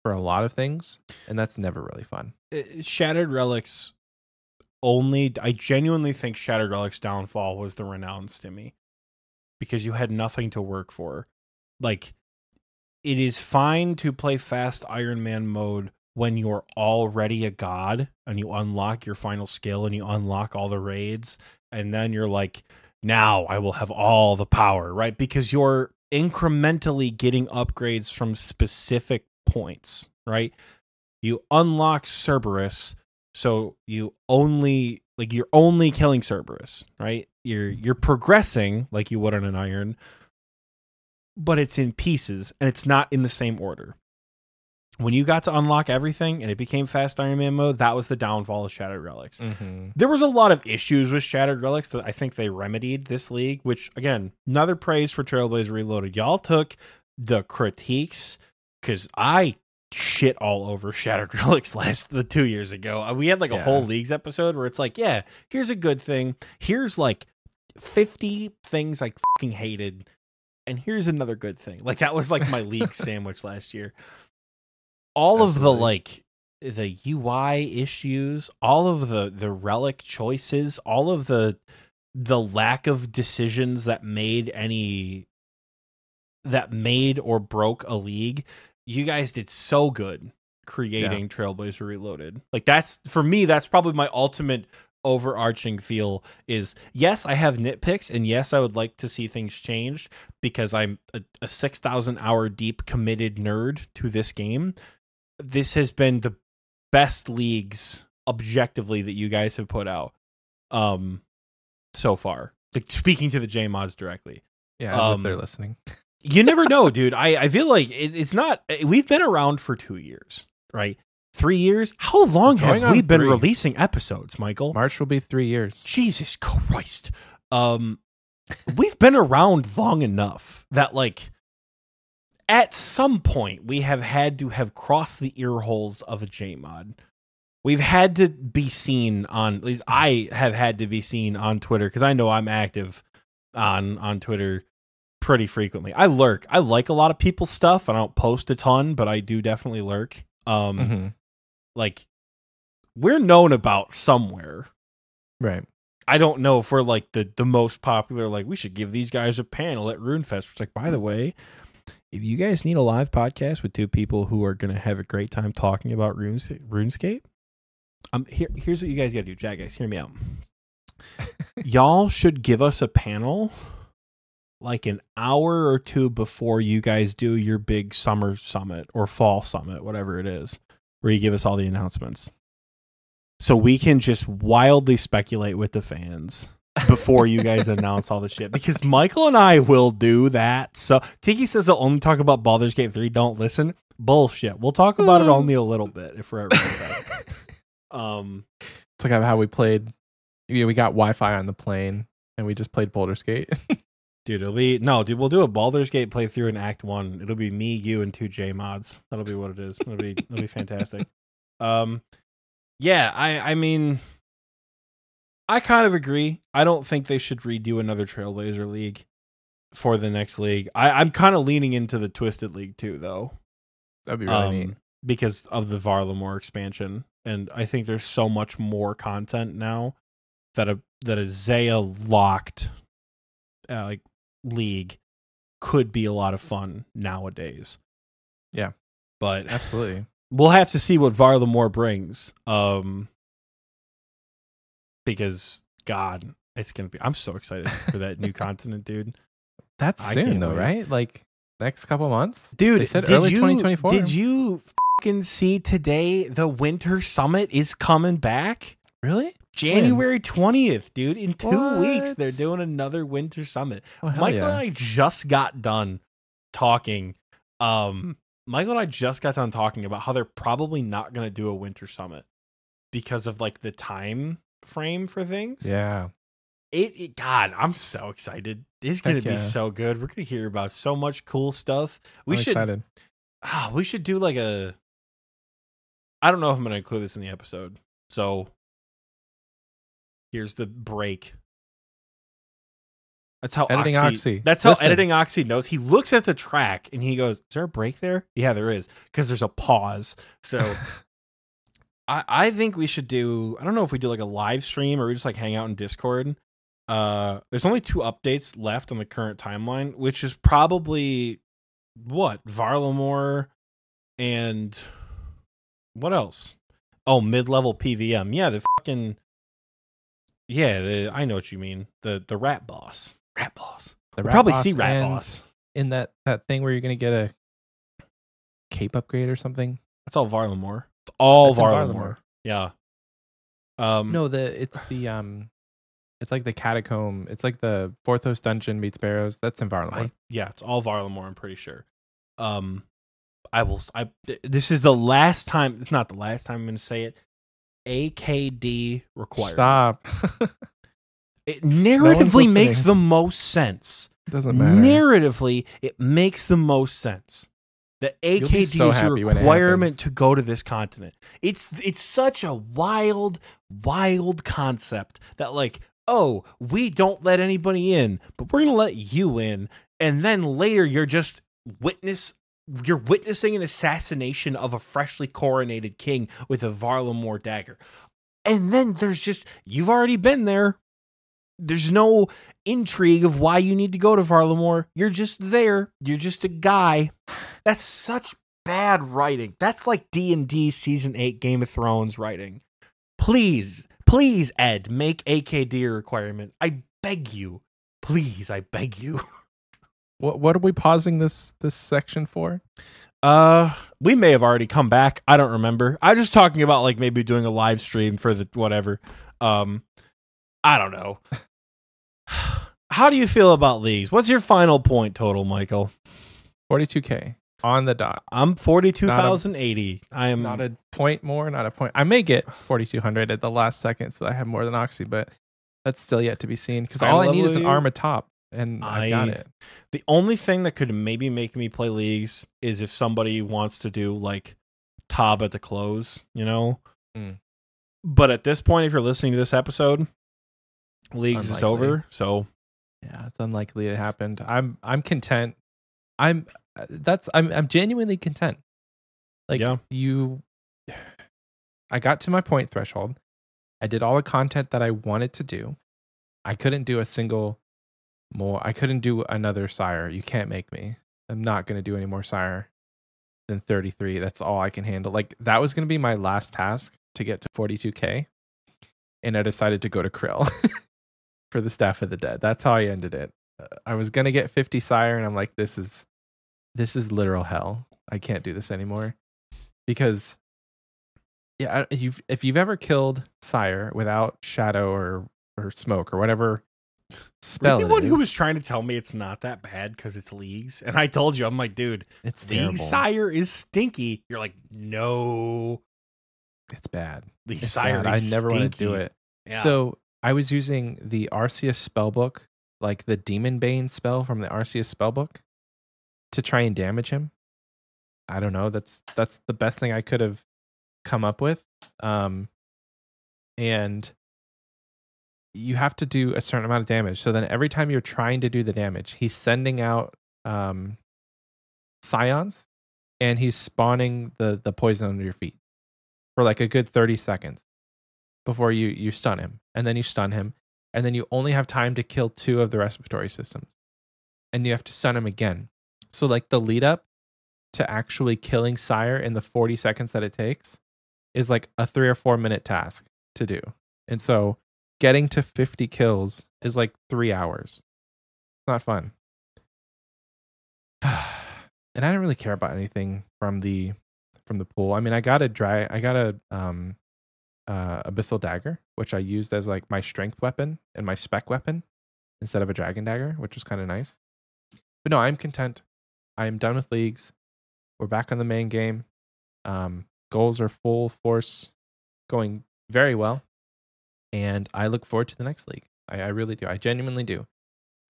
for a lot of things and that's never really fun. Shattered Relics only I genuinely think Shattered Relics downfall was the renowned stimmy because you had nothing to work for. Like it is fine to play fast Iron Man mode when you're already a god and you unlock your final skill and you unlock all the raids and then you're like now I will have all the power, right? Because you're incrementally getting upgrades from specific points, right? You unlock Cerberus, so you only like you're only killing Cerberus, right? You're you're progressing like you would on an iron, but it's in pieces and it's not in the same order. When you got to unlock everything and it became fast Iron Man mode, that was the downfall of Shattered Relics. Mm-hmm. There was a lot of issues with Shattered Relics that I think they remedied this league, which again, another praise for Trailblazer Reloaded. Y'all took the critiques because I shit all over Shattered [LAUGHS] Relics last the two years ago. Uh, We had like a Yeah. whole leagues episode where it's like, yeah, here's a good thing. Here's like 50 things I fucking hated. And here's another good thing. Like that was like my league [LAUGHS] sandwich last year. All of the like the UI issues, all of the the relic choices, all of the the lack of decisions that made any that made or broke a league. You guys did so good creating Trailblazer Reloaded. Like that's for me that's probably my ultimate overarching feel is yes, I have nitpicks and yes, I would like to see things changed because I'm a, a 6,000 hour deep committed nerd to this game. This has been the best leagues objectively that you guys have put out um so far. Like speaking to the J mods directly. Yeah, as Um, if they're listening. [LAUGHS] You never know, dude. I, I feel like it, it's not. We've been around for two years, right? Three years. How long Going have we been three. releasing episodes, Michael? March will be three years. Jesus Christ. Um, we've been around long enough that like at some point we have had to have crossed the ear holes of a JMod. We've had to be seen on at least I have had to be seen on Twitter because I know I'm active on on Twitter pretty frequently. I lurk. I like a lot of people's stuff. I don't post a ton, but I do definitely lurk. Um Mhm. like we're known about somewhere. Right. I don't know if we're like the the most popular. Like we should give these guys a panel at RuneFest. It's like, by the way, if you guys need a live podcast with two people who are gonna have a great time talking about Runes RuneScape, um, here here's what you guys gotta do, Jack. Guys, hear me out. [LAUGHS] Y'all should give us a panel like an hour or two before you guys do your big summer summit or fall summit, whatever it is, where you give us all the announcements. So we can just wildly speculate with the fans [LAUGHS] before you guys announce all the shit. Because Michael and I will do that. So Tiki says they'll only talk about Baldur's Gate 3. Don't listen. Bullshit. We'll talk about it only a little bit if we're ever. [LAUGHS] Um It's like how we played. Yeah, we got Wi-Fi on the plane, and we just played Baldur's Gate. [LAUGHS] Dude, it'll be no, dude. We'll do a Baldur's Gate playthrough in Act One. It'll be me, you, and two J mods. That'll be what it is. It'll be [LAUGHS] it'll be fantastic. Um, yeah, I I mean, I kind of agree. I don't think they should redo another Trailblazer League for the next league. I I'm kind of leaning into the Twisted League too, though, That'd be really um, neat. because of the Varlamore expansion, and I think there's so much more content now that a that a Zeah locked uh, like league could be a lot of fun nowadays. Yeah. but Absolutely. we'll have to see what Varlamore brings. Um, because God, it's gonna be. I'm so excited for that new [LAUGHS] continent, dude. That's I soon though, wait. right? Like next couple months. Dude, They said did early you, 2024. Did you fucking see today? The Winter Summit is coming back. Really? January 20th, dude. In two weeks, they're doing another winter summit. Oh, Michael yeah. and I just got done talking. Um, Michael and I just got done talking about how they're probably not going to do a winter summit because of like the time frame for things. Yeah. It, it God, I'm so excited. It's going to be so good. We're going to hear about so much cool stuff. We I'm should excited. ah, we should do like a I don't know if I'm going to include this in the episode. So here's the break. That's how Editing Oxie, Oxie. That's how Listen. editing Oxie knows. He looks at the track and he goes, "Is there a break there?" Yeah, there is because there's a pause. So [LAUGHS] I I think we should do. I don't know if we do like a live stream or we just like hang out in Discord. Uh, there's only two updates left on the current timeline, which is probably what Varlamore and what else? Oh, mid-level PVM. Yeah, the fucking yeah. The I know what you mean. The the rat boss. Rat boss. The We'll Rat probably Boss see rat and boss. in that that thing where you're gonna get a cape upgrade or something. That's all Varlamore. It's all That's in Varlamore. Yeah. Um. No, the it's the um, it's like the catacomb. It's like the Forthos dungeon meets Barrows. That's in Varlamore. I, yeah, it's all Varlamore. I'm pretty sure. Um, I will. I this is the last time. It's not the last time I'm going to say it. AKD required. Stop. [LAUGHS] It narratively listening. makes the most sense. Doesn't matter. Narratively, it makes the most sense. The AKD so is a happy when it requirement to go to this continent. It's it's such a wild, wild concept that like, oh, we don't let anybody in, but we're gonna let you in, and then later you're just witness you're witnessing an assassination of a freshly coronated king with a Varlamore dagger. And then there's just you've already been there. There's no intrigue of why you need to go to Varlamore. You're just there. You're just a guy. That's such bad writing. That's like D&D season 8 Game of Thrones writing. Please, please Ed, make AKD a requirement. I beg you. Please, I beg you. [LAUGHS] What what are we pausing this this section for? Uh, we may have already come back. I don't remember. I'm just talking about like maybe doing a live stream for the whatever. Um, I don't know. [SIGHS] How do you feel about leagues? What's your final point total, Michael? 42k on the dot. I'm forty two thousand eighty. I am Not a point more, not a point. I may get 4200 at the last second, so I have more than Oxie, but that's still yet to be seen. Because all I need is an you. arm atop, and I, got it. the only thing that could maybe make me play leagues is if somebody wants to do like Tob at the close, you know. Mm. But at this point, if you're listening to this episode, leagues is over. So Yeah, it's unlikely it happened. I'm I'm content. I'm uh, that's I'm I'm genuinely content. Like Yeah. you I got to my point threshold. I did all the content that I wanted to do. I couldn't do a single more. I couldn't do another sire. You can't make me. I'm not going to do any more sire than 33. That's all I can handle. Like that was going to be my last task to get to 42k and I decided to go to Kril [LAUGHS] for the staff of the dead. That's how I ended it. Uh, I was going to get 50 sire and I'm like this is this is literal hell. I can't do this anymore. Because yeah, I- you've if you've ever killed sire without shadow or or smoke or whatever spell Were you it the one who was trying to tell me it's not that bad because it's leagues? And I told you, I'm like, dude, it's League terrible. Sire is stinky. You're like, no, It's bad. League It's Sire bad. I never want to do it. Yeah. So I was using the Arceuus spellbook, like the Demon Bane spell from the Arceuus spellbook, to try and damage him. I don't know. That's that's the best thing I could have come up with. Um, and you have to do a certain amount of damage. So then every time you're trying to do the damage, he's sending out um, scions, and he's spawning the the poison under your feet for like a good thirty seconds before you you stun him. And then you stun him. And then you only have time to kill two of the respiratory systems. And you have to stun him again. So like the lead up to actually killing sire in the 40 seconds that it takes is like a 3 or 4 minute task to do. And so getting to 50 kills is like 3 hours it's not fun [SIGHS] and i don't really care about anything from the from the pool i mean i got a dry i got a um uh, abyssal dagger, which I used as like my strength weapon and my spec weapon instead of a dragon dagger, which was kind of nice. But no, I'm content. I am done with leagues. We're back on the main game. Um, goals are full force, going very well, and I look forward to the next league. I, I really do. I genuinely do.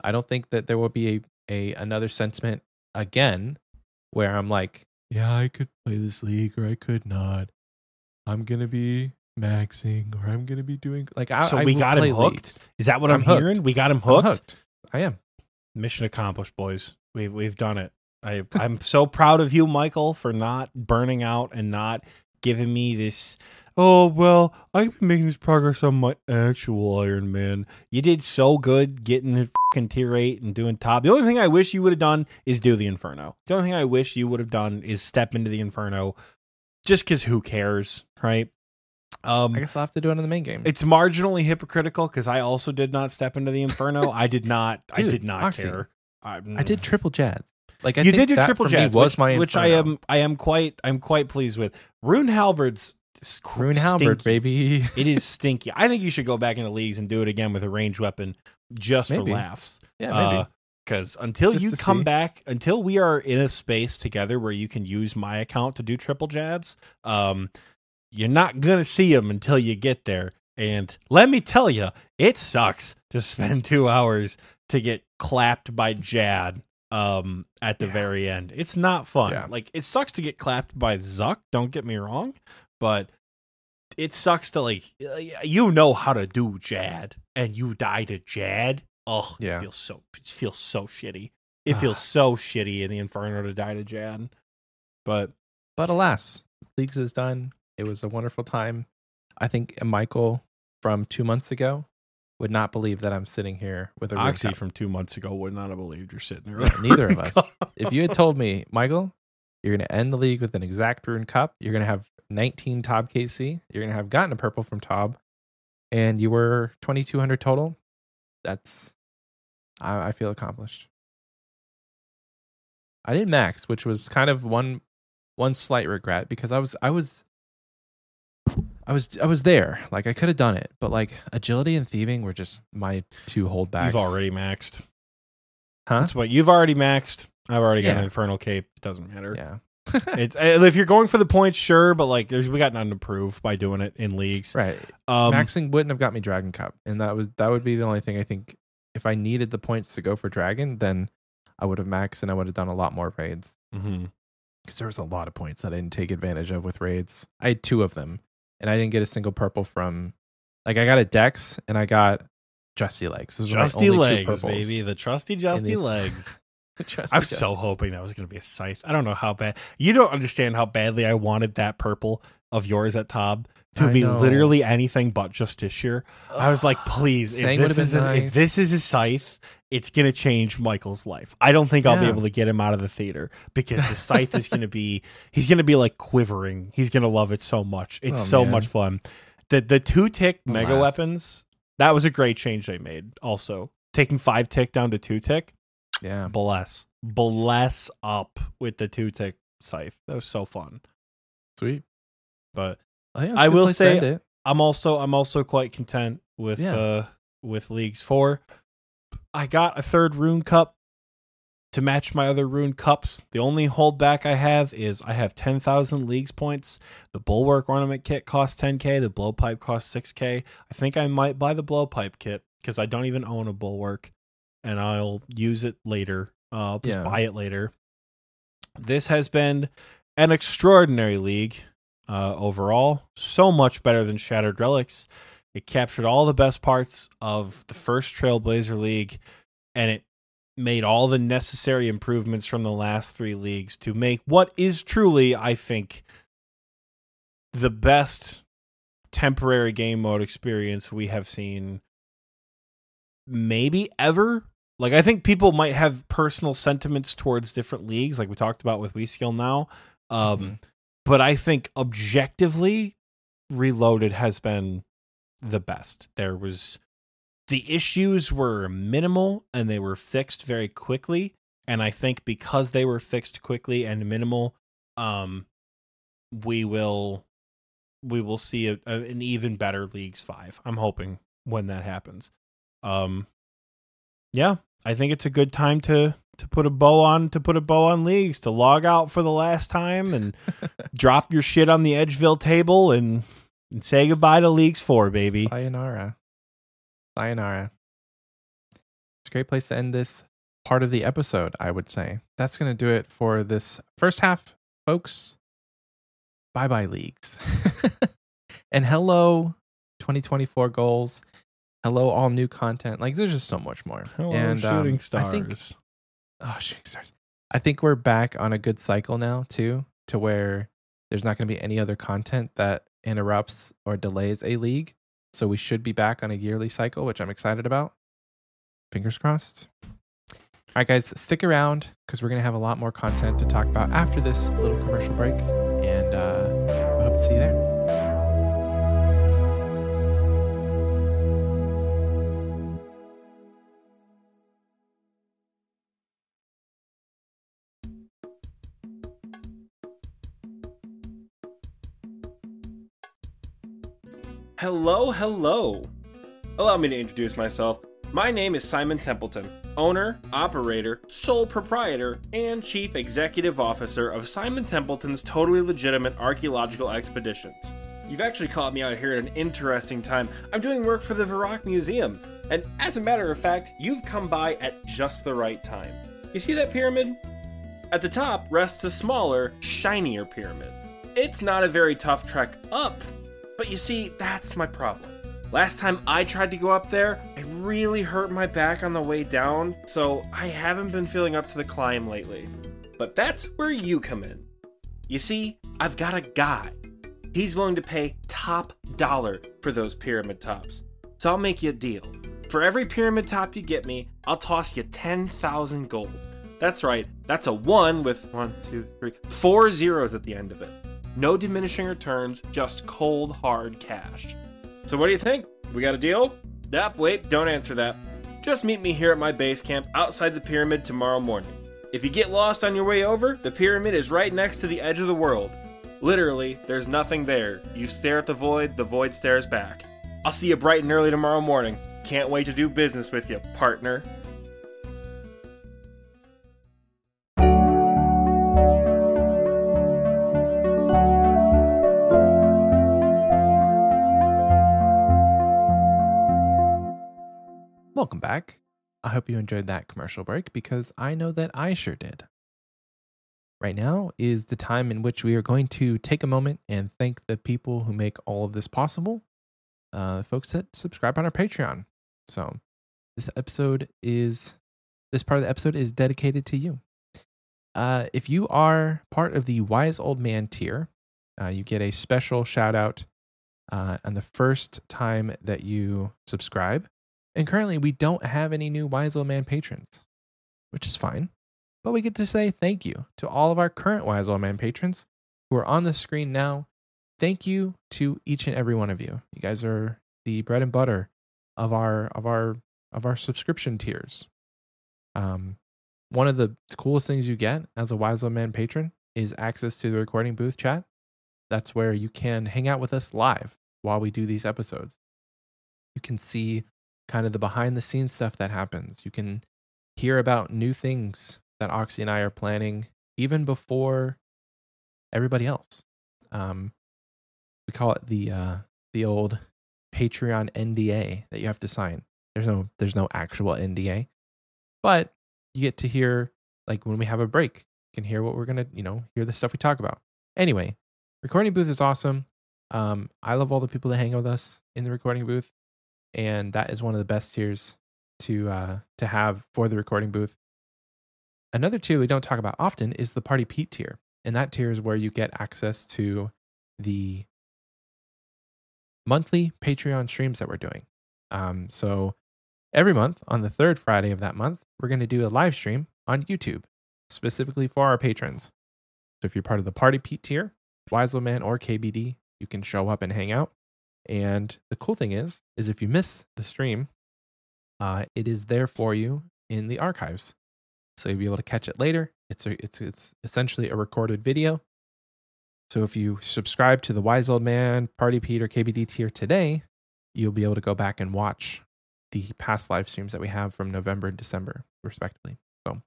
I don't think that there will be a, a another sentiment again where I'm like, yeah, I could play this league or I could not. I'm gonna be maxing or I'm gonna be doing like I. So I we got him hooked? leagues. Is that what I'm I'm, hearing? We got him hooked. hooked. I am. Mission accomplished, boys. We've we've done it. I I'm so proud of you, Michael, for not burning out and not giving me this. Oh well, I've been making this progress on my actual Iron Man. You did so good getting the fucking tier eight and doing top. The only thing I wish you would have done is do the Inferno. The only thing I wish you would have done is step into the Inferno, just because who cares, right? Um, I guess I'll have to do it in the main game. it's marginally hypocritical because I also did not step into the Inferno. [LAUGHS] I did not. I did not Oxie, care. I, I did triple jads. Like I you think did do triple jads, was which, my which I am. I am quite. I'm quite pleased with. Rune Halberd's Rune Halberd, baby. [LAUGHS] It is stinky. I think you should go back into leagues and do it again with a ranged weapon, just Maybe. for laughs. yeah, maybe. Because until Just you come see. back, until we are in a space together where you can use my account to do triple jads, um, you're not gonna see them until you get there. And let me tell you, it sucks to [LAUGHS] spend two hours to get clapped by Jad um, at the Yeah. very end. It's not fun. Yeah. Like it sucks to get clapped by Zuk. Don't get me wrong, but it sucks to like you know how to do Jad and you die to Jad. Oh, Yeah. it feels so it feels so shitty. It feels so shitty in the Inferno to die to Jad. But But alas, Leagues is done. It was a wonderful time. I think Michael from two months ago would not believe that I'm sitting here with a Oxie from two months ago would not have believed you're sitting there. Yeah, neither of [LAUGHS] us. If you had told me, Michael, you're going to end the league with an exact rune cup, you're going to have 19 Tob KC, you're going to have gotten a purple from Tob, and you were 2200 total, that's, I, I feel accomplished. I didn't max, which was kind of one one slight regret because I was I was I was I was there. Like I could have done it, but like agility and thieving were just my two holdbacks. You've already maxed. huh? That's what you've already maxed. I've already got Yeah. an Infernal Cape. It doesn't matter. Yeah. [LAUGHS] It's uh, if you're going for the points, sure, but like there's we got nothing to prove by doing it in leagues. right. Um, Maxing wouldn't have got me Dragon Cup, and that was that would be the only thing I think. If I needed the points to go for Dragon, then I would have maxed and I would have done a lot more raids because there was a lot of points that I didn't take advantage of with raids. I had two of them, and I didn't get a single purple from. Like I got a Dex and I got Justy Legs. Those Justy only legs, baby. The trusty Justy legs. [LAUGHS] [LAUGHS] Justy I was so hoping that was going to be a scythe. I don't know how bad. You don't understand how badly I wanted that purple of yours at Tob to I be know. literally anything but Justiciar. I was like, please, if this, is been a, if this is a scythe, it's going to change Michael's life. I don't think I'll be able to get him out of the theater because the [LAUGHS] scythe is going to be, he's going to be like quivering. He's going to love it so much. It's Oh, so man. much fun. The, the two tick mega Alas. weapons, that was a great change they made also. Taking five tick down to two tick, Yeah. bless. Bless up with the two tick scythe. That was so fun. Sweet. but that's I will say- it. i'm also i'm also quite content with Yeah. uh with leagues four. I got a third rune cup to match my other rune cups. The only holdback i have is i have 10000 leagues points. The bulwark ornament kit costs 10k the blowpipe costs 6k i think i might buy the blowpipe kit because i don't even own a bulwark and i'll use it later uh, i'll just Yeah. buy it later this has been an extraordinary league uh, overall. So much better than Shattered Relics. It captured all the best parts of the first Trailblazer League, and it made all the necessary improvements from the last three leagues to make what is truly, I think, the best temporary game mode experience we have seen maybe ever. Like I think people might have personal sentiments towards different leagues, like we talked about with We Skill now. Um, Mhm. but I think objectively, Reloaded has been the best. There was the issues were minimal and they were fixed very quickly. And I think because they were fixed quickly and minimal, um, we will we will see a, a, an even better Leagues Five. I'm hoping when that happens. Um, yeah, I think it's a good time to to put a bow on to put a bow on leagues to log out for the last time and [LAUGHS] drop your shit on the Edgeville table and, and say goodbye to leagues four, baby. Sayonara. Sayonara. It's a great place to end this part of the episode, I would say. That's going to do it for this first half, folks. Bye bye, leagues. [LAUGHS] and hello, 2024 goals. Hello, all new content. Like, there's just so much more. Hello, and shooting um, stars. I think, oh, shooting stars. I think we're back on a good cycle now, too, to where there's not going to be any other content that interrupts or delays a league. So we should be back on a yearly cycle, which I'm excited about. Fingers crossed. All right, guys, stick around because we're going to have a lot more content to talk about after this little commercial break. And uh, I hope to see you there. Hello, hello. Allow me to introduce myself. My name is Simon Templeton, owner, operator, sole proprietor, and chief executive officer of Simon Templeton's totally legitimate archaeological expeditions. You've actually caught me out here at an interesting time. I'm doing work for the Varrock Museum, and as a matter of fact, you've come by at just the right time. You see that pyramid? At the top rests a smaller, shinier pyramid. It's not a very tough trek up, but you see, that's my problem. Last time I tried to go up there, I really hurt my back on the way down, so I haven't been feeling up to the climb lately. But that's where you come in. You see, I've got a guy. He's willing to pay top dollar for those pyramid tops. So I'll make you a deal. For every pyramid top you get me, I'll toss you 10,000 gold. That's right, that's a 1 with one, two, three, four zeros at the end of it. No diminishing returns, just cold, hard cash. So what do you think? We got a deal? Yep, wait, don't answer that. Just meet me here at my base camp outside the pyramid tomorrow morning. If you get lost on your way over, the pyramid is right next to the edge of the world. Literally, there's nothing there. You stare at the void, the void stares back. I'll see you bright and early tomorrow morning. Can't wait to do business with you, partner. Welcome back. I hope you enjoyed that commercial break because I know that I sure did. Right now is the time in which we are going to take a moment and thank the people who make all of this possible, uh, folks that subscribe on our Patreon. So, this episode is this part of the episode is dedicated to you. Uh, if you are part of the Wise Old Man tier, uh, you get a special shout out uh, on the first time that you subscribe. And currently, we don't have any new Wise Old Man patrons, which is fine. But we get to say thank you to all of our current Wise Old Man patrons who are on the screen now. Thank you to each and every one of you. You guys are the bread and butter of our of our of our subscription tiers. Um, one of the coolest things you get as a Wise Old Man patron is access to the recording booth chat. That's where you can hang out with us live while we do these episodes. You can see kind of the behind the scenes stuff that happens. You can hear about new things that Oxie and I are planning even before everybody else. Um, we call it the uh, the old Patreon NDA that you have to sign. There's no there's no actual NDA, but you get to hear like when we have a break, you can hear what we're gonna you know hear the stuff we talk about. Anyway, recording booth is awesome. Um, I love all the people that hang out with us in the recording booth and that is one of the best tiers to uh, to have for the recording booth. Another tier we don't talk about often is the Party Pete tier, and that tier is where you get access to the monthly Patreon streams that we're doing. Um, so every month on the third Friday of that month, we're going to do a live stream on YouTube specifically for our patrons. So if you're part of the Party Pete tier, Wise Man or KBD, you can show up and hang out. And the cool thing is, is if you miss the stream, uh, it is there for you in the archives, so you'll be able to catch it later. It's a, it's it's essentially a recorded video, So if you subscribe to the Wise Old Man, Party Pete, or KBD tier today, you'll be able to go back and watch the past live streams that we have from November and December, respectively. So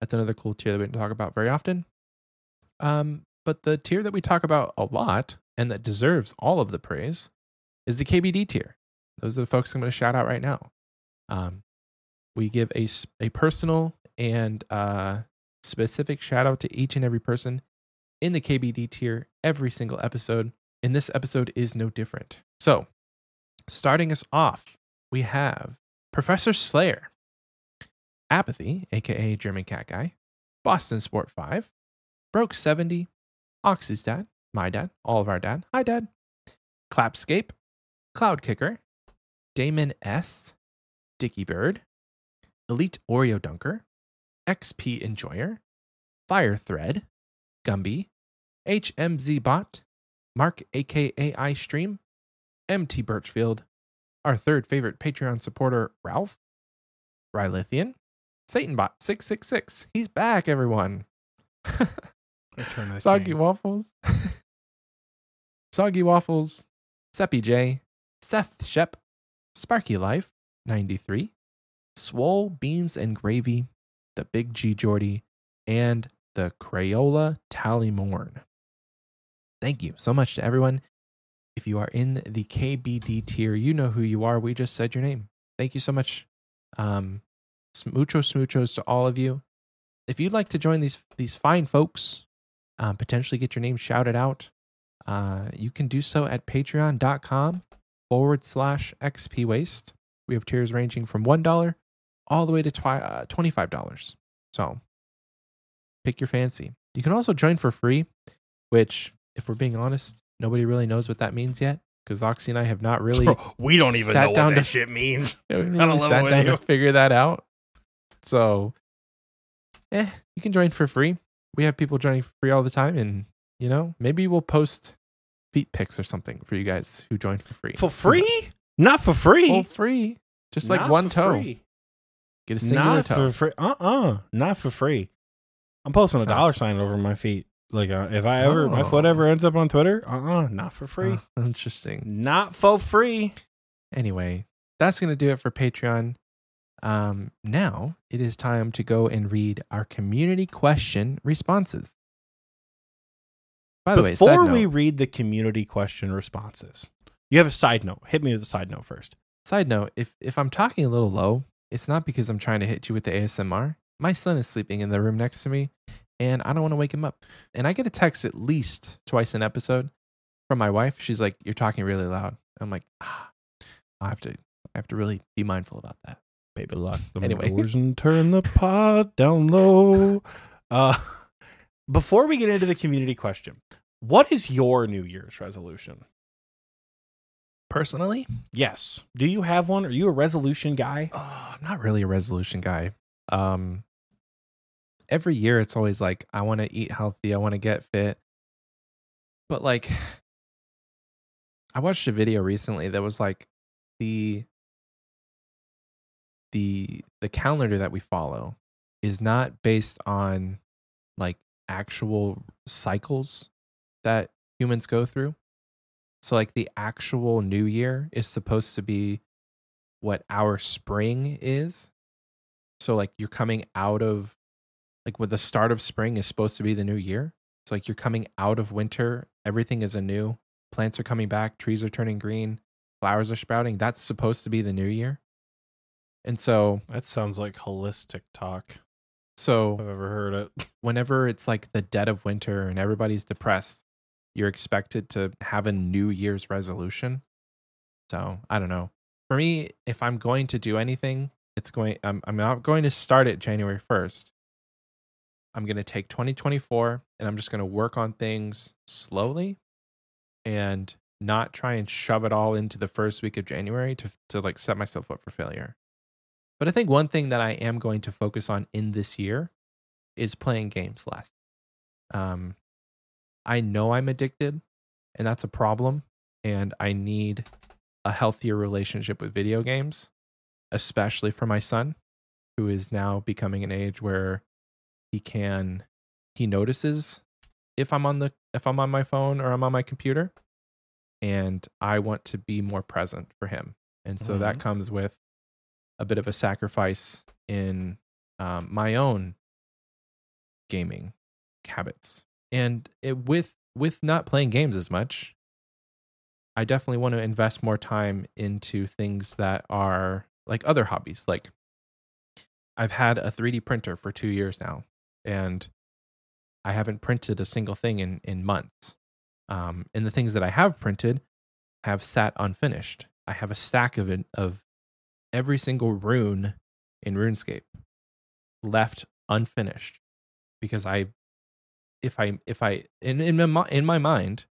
that's another cool tier that we don't talk about very often. Um, but the tier that we talk about a lot and that deserves all of the praise is the KBD tier. Those are the folks I'm going to shout out right now. Um, we give a, a personal and uh, specific shout out to each and every person in the KBD tier every single episode. And this episode is no different. So, starting us off, we have Professor Slayer, Apathy, aka German Cat Guy, Boston Sport 5, Broke 70, Oxie's dad, my dad, all of our dad, hi dad, Clapscape, Cloud Kicker, Damon S, Dicky Bird, Elite Oreo Dunker, XP Enjoyer, Fire Thread, Gumby, HMZ Bot, Mark aka I Stream, MT Birchfield, our third favorite Patreon supporter, Ralph, Rylithian, SatanBot666. He's back, everyone. I turn that Soggy. Waffles. [LAUGHS] Soggy Waffles. Seppy J. Seth Shep. Sparky Life. 93. Swole Beans and Gravy. The Big G Jordy. And the Crayola Tallymorn. Thank you so much to everyone. If you are in the KBD tier, you know who you are. We just said your name. Thank you so much. Um, mucho smoochos to all of you. If you'd like to join these these fine folks, um, potentially get your name shouted out, uh, you can do so at patreon.com forward slash XP Waste. We have tiers ranging from $1 all the way to twi- uh, $25. So pick your fancy. You can also join for free, which, if we're being honest, nobody really knows what that means yet because Oxie and I have not really, Bro, [LAUGHS] we don't even sat know down what that to- shit means. [LAUGHS] we haven't I don't really sat down to figure that out. So, eh, you can join for free. We have people joining for free all the time, and you know, maybe we'll post feet pics or something for you guys who joined for free. For free? Not for free. For free, just like Not one toe. free. Get a singular Not toe. for free. Uh uh Not for free. I'm posting a Oh. dollar sign over my feet. Like uh, if I ever my foot Oh. ever ends up on Twitter, uh uh not for free. Oh, [LAUGHS] interesting. Not for free. Anyway, that's going to do it for Patreon. Um, now it is time to go and read our community question responses. By the way, Before we read the community question responses, you have a side note. Hit me with the side note first. side note, if if I'm talking a little low, it's not because I'm trying to hit you with the ASMR. My son is sleeping in the room next to me, and I don't want to wake him up. And I get a text at least twice an episode from my wife. She's like, "You're talking really loud." I'm like, ah, I have to, I have to really be mindful about that. Baby, lock the Anyway. doors and turn the [LAUGHS] pod down low. Uh, before we get into the community question, what is your New Year's resolution? Personally, Yes. Do you have one? Are you a resolution guy? Oh, I'm not really a resolution guy. Um, every year it's always like I want to eat healthy, I want to get fit. But like I watched a video recently that was like the the the calendar that we follow is not based on like actual cycles that humans go through. So like the actual new year is supposed to be what our spring is. So like you're coming out of like with the start of spring is supposed to be the new year. So like you're coming out of winter, everything is anew. Plants are coming back, trees are turning green, flowers are sprouting. That's supposed to be the new year. And so That sounds like holistic talk. So I've ever heard it. [LAUGHS] whenever it's like the dead of winter and everybody's depressed, you're expected to have a New Year's resolution. So I don't know. For me, if I'm going to do anything, it's going. I'm I'm not going to start it January first. I'm going to take 2024 and I'm just going to work on things slowly, and not try and shove it all into the first week of January to to like set myself up for failure. But I think one thing that I am going to focus on in this year is playing games less. Um, I know I'm addicted, and that's a problem. And I need a healthier relationship with video games, especially for my son, who is now becoming an age where he can he notices if I'm on the if I'm on my phone or I'm on my computer and I want to be more present for him. And so that comes with a bit of a sacrifice in um, my own gaming habits. And it, with with not playing games as much, I definitely want to invest more time into things that are like other hobbies. Like I've had a 3D printer for 2 years now and I haven't printed a single thing in in months. Um, and the things that I have printed have sat unfinished. I have a stack of of every single rune in RuneScape left unfinished because I if I if I in in my, in my mind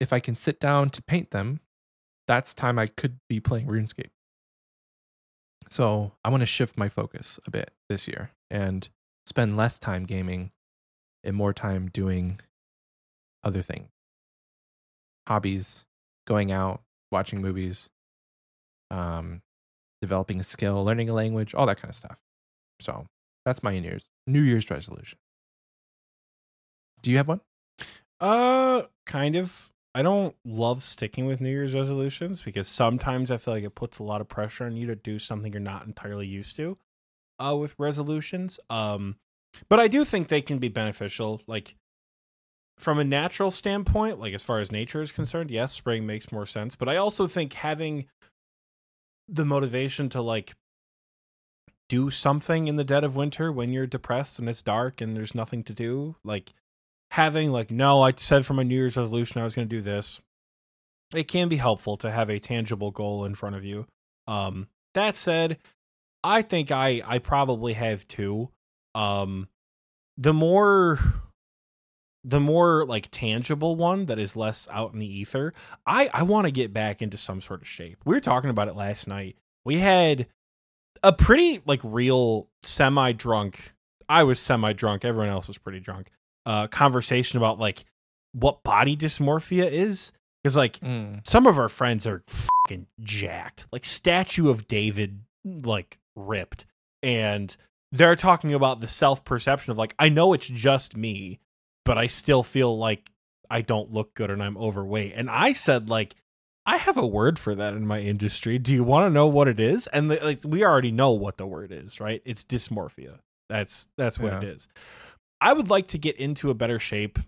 if I can sit down to paint them that's time I could be playing RuneScape. So, I want to shift my focus a bit this year and spend less time gaming and more time doing other things. Hobbies, going out, watching movies, um, developing a skill, learning a language, all that kind of stuff. So that's my New Year's New Year's resolution. Do you have one? Uh, kind of. I don't love sticking with New Year's resolutions because sometimes I feel like it puts a lot of pressure on you to do something you're not entirely used to. Uh, with resolutions, um, but I do think they can be beneficial. Like from a natural standpoint, like as far as nature is concerned, yes, spring makes more sense. But I also think having the motivation to like do something in the dead of winter when you're depressed and it's dark and there's nothing to do, like having like no, I said for my New Year's resolution I was going to do this. It can be helpful to have a tangible goal in front of you. Um that said, I think I I probably have two. Um the more the more like tangible one that is less out in the ether i i want to get back into some sort of shape. We were talking about it last night. We had a pretty like real semi drunk i was semi drunk everyone else was pretty drunk uh conversation about like what body dysmorphia is. Because like Mm. some of our friends are fucking jacked. Like statue of david like ripped. And they're talking about the self perception of like i know it's just me but i still feel like i don't look good and i'm overweight. And i said like i have a word for that in my industry. Do you want to know what it is? And the, like we already know what the word is right? It's dysmorphia. That's that's what it Yeah. is. I would like to get into a better shape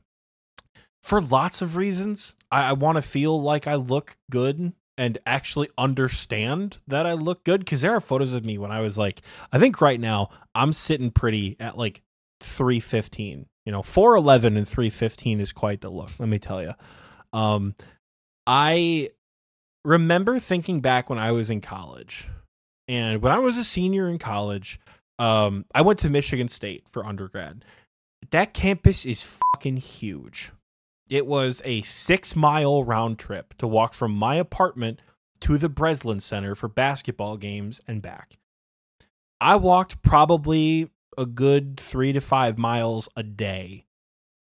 for lots of reasons. I, I want to feel like i look good and actually understand that i look good because there are photos of me when i was like i think right now i'm sitting pretty at like 315 you know 411 and 315 is quite the look let me tell you um i remember thinking back when i was in college and when i was a senior in college um i went to michigan state for undergrad. That campus is fucking huge. It was a six mile round trip to walk from my apartment to the breslin center for basketball games and back. I walked probably a good three to five miles a day.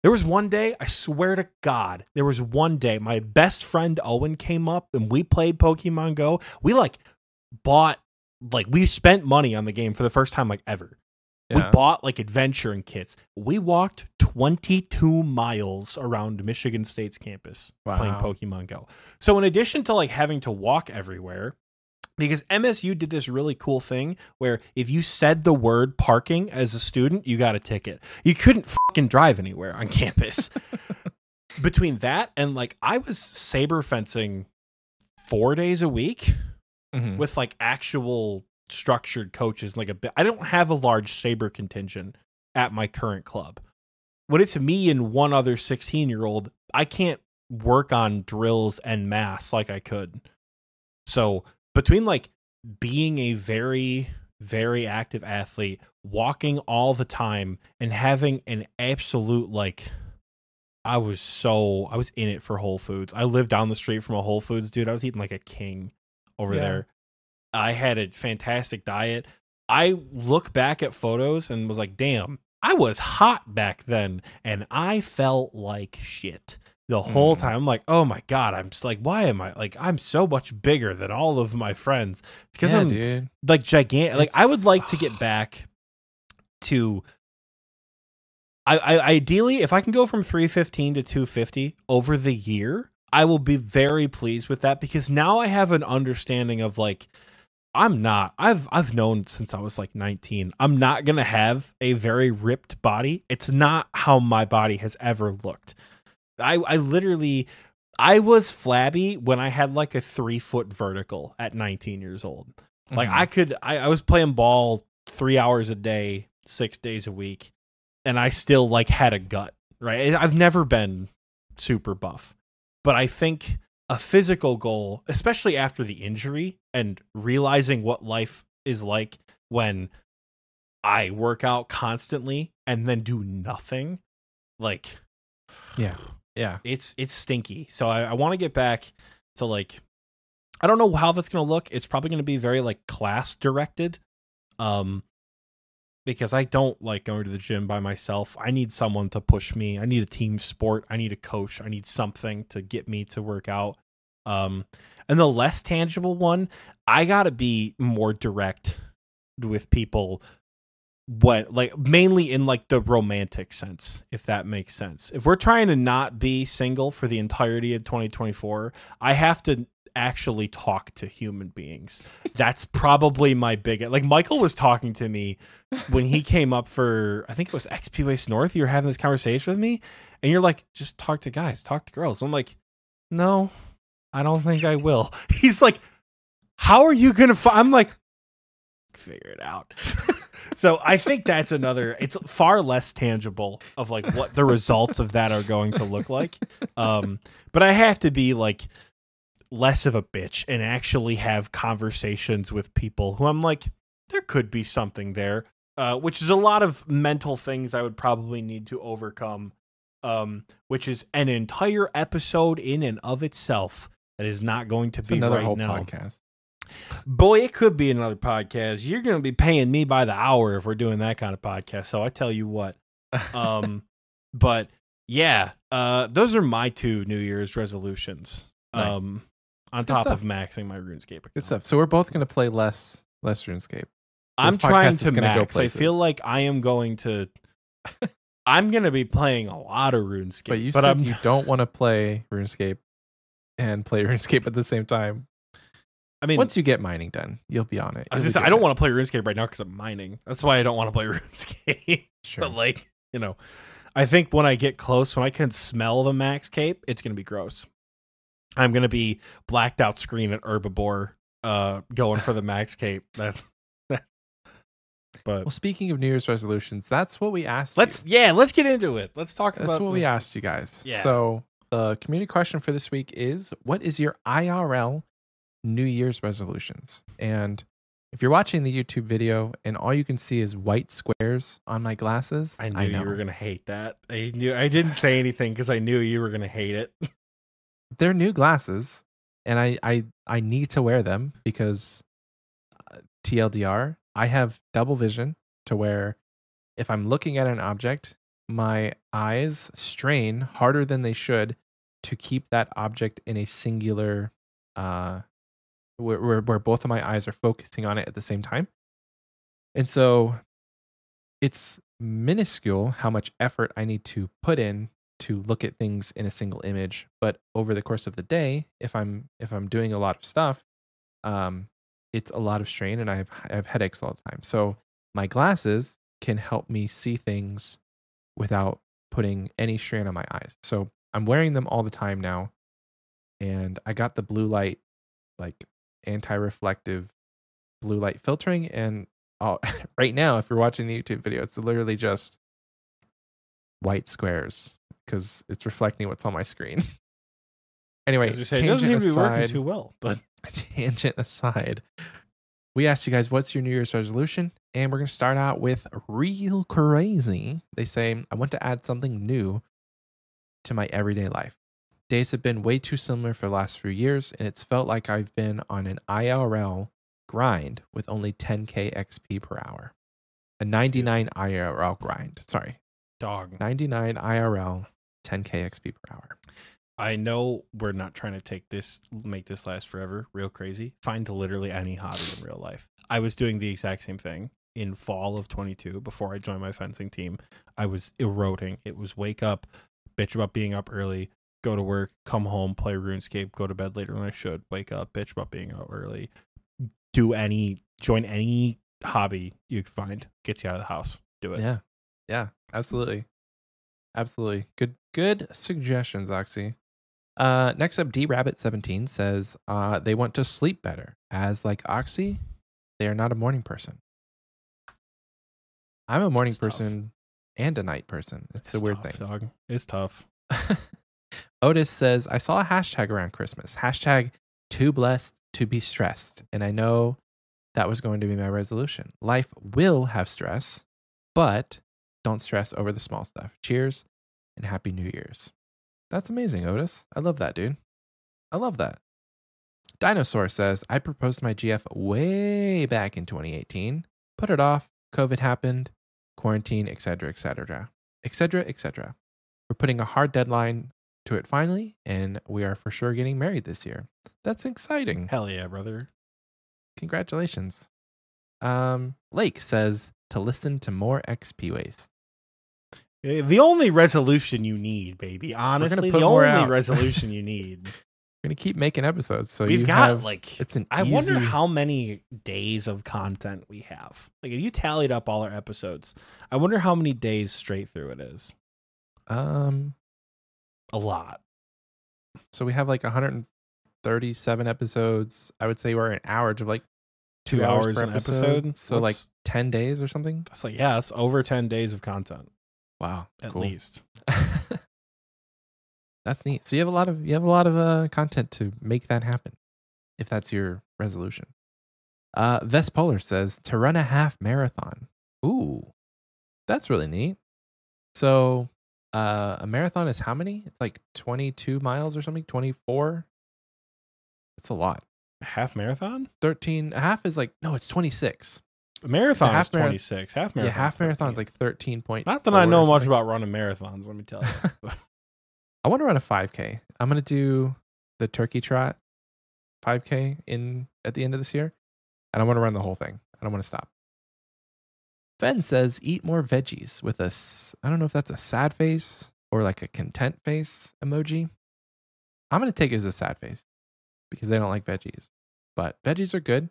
There was one day, I swear to God, there was one day my best friend Owen came up and we played Pokemon Go. We like bought, like, we spent money on the game for the first time, like, ever. We bought like adventuring kits. We walked 22 miles around Michigan State's campus playing Pokemon Go. So, in addition to like having to walk everywhere, because MSU did this really cool thing where if you said the word parking as a student, you got a ticket. You couldn't fucking drive anywhere on campus. [LAUGHS] Between that and like I was saber fencing four days a week Mhm. with like actual structured coaches like a bit I don't have a large saber contingent at my current club. When it's me and one other 16 year old, I can't work on drills and mass like I could. So between like being a very very active athlete, walking all the time and having an absolute like I was so I was in it for Whole Foods. I lived down the street from a Whole Foods, dude. I was eating like a king over Yeah. there. I had a fantastic diet. I look back at photos and was like, "Damn, I was hot back then and I felt like shit." The whole Mm. time I'm like, "Oh my god, I'm just like, why am I like I'm so much bigger than all of my friends." It's cuz yeah, I'm dude. like gigantic. Like I would like to get [SIGHS] back to I, I ideally, if I can go from 315 to 250 over the year, I will be very pleased with that because now I have an understanding of like I'm not. I've I've known since I was like 19. I'm not going to have a very ripped body. It's not how my body has ever looked. I I literally I was flabby when I had like a 3 foot vertical at 19 years old. Like Mhm. I could I, I was playing ball 3 hours a day, 6 days a week and I still like had a gut, right? I've never been super buff. But I think a physical goal, especially after the injury and realizing what life is like when I work out constantly and then do nothing, like Yeah. Yeah. it's it's stinky. So I, I want to get back to like I don't know how that's gonna look. It's probably gonna be very like class directed. Um because I don't like going to the gym by myself. I need someone to push me. I need a team sport. I need a coach. I need something to get me to work out. Um and the less tangible one, I got to be more direct with people what like mainly in like the romantic sense if that makes sense. If we're trying to not be single for the entirety of 2024 i have to actually talk to human beings. That's probably my biggest like michael was talking to me when he came up for i think it was xp waste north you were having this conversation with me and you're like just talk to guys talk to girls. I'm like no i don't think i will. [LAUGHS] He's like how are you gonna fi-? i'm like figure it out [LAUGHS] so i think that's another it's far less tangible of like what the results of that are going to look like um but i have to be like less of a bitch and actually have conversations with people who i'm like there could be something there uh which is a lot of mental things i would probably need to overcome um which is an entire episode in and of itself that is not going to It's be another right whole now podcast. Boy, it could be another podcast. You're going to be paying me by the hour if we're doing that kind of podcast. So I tell you what. Um, [LAUGHS] but yeah, uh, those are my two New Year's resolutions. Nice. Um, on top of maxing my RuneScape account. Good stuff. So we're both going to play less less RuneScape. So I'm trying to max. I feel like I am going to. [LAUGHS] I'm going to be playing a lot of RuneScape. But you but said I'm, you don't want to play RuneScape and play [LAUGHS] RuneScape at the same time. I mean, Once you get mining done, you'll be on it. I was just, I don't want to play RuneScape right now because I'm mining. That's why I don't want to play [LAUGHS] RuneScape. Sure. But like, you know, I think when I get close, when I can smell the max cape, it's gonna be gross. I'm gonna be blacked out screen at Herblore, uh, going for the [LAUGHS] max cape. That's that. [LAUGHS] But well, speaking of New Year's resolutions, that's what we asked. let's you. yeah, let's get into it. Let's talk That's what we asked you guys. Yeah. So the community question for this week is: What is your IRL New Year's resolutions? And if you're watching the YouTube video and all you can see is white squares on my glasses, I knew know you were gonna hate that. I knew I didn't say anything because I knew you were gonna hate it. [LAUGHS] they're new glasses, and I I I need to wear them because uh, TLDR, I have double vision to where if I'm looking at an object, my eyes strain harder than they should to keep that object in a singular uh where, where, where both of my eyes are focusing on it at the same time. And so it's minuscule how much effort I need to put in to look at things in a single image but over the course of the day if i'm if i'm doing a lot of stuff um it's a lot of strain and i have i have headaches all the time so my glasses can help me see things without putting any strain on my eyes so i'm wearing them all the time now and i got the blue light like anti-reflective blue light filtering and oh, [LAUGHS] right now if you're watching the youtube video it's literally just white squares because it's reflecting what's on my screen. [LAUGHS] anyway, As you say, it doesn't seem tangent to be working too well. But [LAUGHS] tangent aside, we asked you guys what's your New Year's resolution, and we're gonna start out with real crazy. They say I want to add something new to my everyday life. Days have been way too similar for the last few years, and it's felt like I've been on an IRL grind with only 10k XP per hour. A 99 IRL grind. Sorry, dog, 99 IRL, 10k XP per hour. I know we're not trying to take this, make this last forever. Real crazy. Find literally any hobby in real life. I was doing the exact same thing. in fall of 22 before I joined my fencing team. I was eroding. It was wake up, bitch about being up early, go to work, come home, play RuneScape, go to bed later than I should, wake up, bitch about being up early, do any, join any hobby you can find, gets you out of the house. Do it. Yeah. Yeah. Absolutely. Absolutely. Good good suggestions, Oxie. Uh next up, D Rabbit 17 says uh they want to sleep better. As like Oxie, they are not a morning person. I'm a morning It's tough. person and a night person. It's, a weird tough, thing. Dog. It's tough. [LAUGHS] Otis says, I saw a hashtag around Christmas. Hashtag too blessed to be stressed. And I know that was going to be my resolution. Life will have stress, but don't stress over the small stuff. Cheers and happy New Year's. That's amazing, Otis. I love that, dude. I love that. Dinosaur says, I proposed my GF way back in 2018, put it off, COVID happened, quarantine, etc., etc., etc., etc. We're putting a hard deadline to it finally, and we are for sure getting married this year. That's exciting. Hell yeah, brother. Congratulations. Um, Lake says to listen to more XP waste. Eh, The only resolution you need, baby. Honestly, put the only [LAUGHS] resolution you need. We're gonna keep making episodes, so We've you got have, like it's an. I wonder how many days of content we have. Like if you tallied up all our episodes, I wonder how many days straight through it is. Um, A lot. so we have like 137 episodes. I would say we're an average of like two, Two hours, hours per an episode. episode? So like 10 days or something. That's like yeah, over ten days of content Wow, that's at cool. least. [LAUGHS] that's neat. So you have a lot of you have a lot of uh, content to make that happen, if that's your resolution. Uh, Ves Polar says to run a half marathon. Ooh, that's really neat. So, uh, a marathon is how many? It's like twenty-two miles or something. Twenty-four. It's a lot. A Half marathon? Thirteen. A half is like no, it's twenty-six. A marathon half is mara- twenty six. Half marathon. yeah, half marathon's like thirteen point. not that I know much about running marathons. Let me tell you. [LAUGHS] I want to run a 5K. I'm gonna do the turkey trot 5K in at the end of this year, and I want to run the whole thing. I don't want to stop. Fen says eat more veggies with a I don't know if that's a sad face or like a content face emoji. I'm gonna take it as a sad face because they don't like veggies, but veggies are good.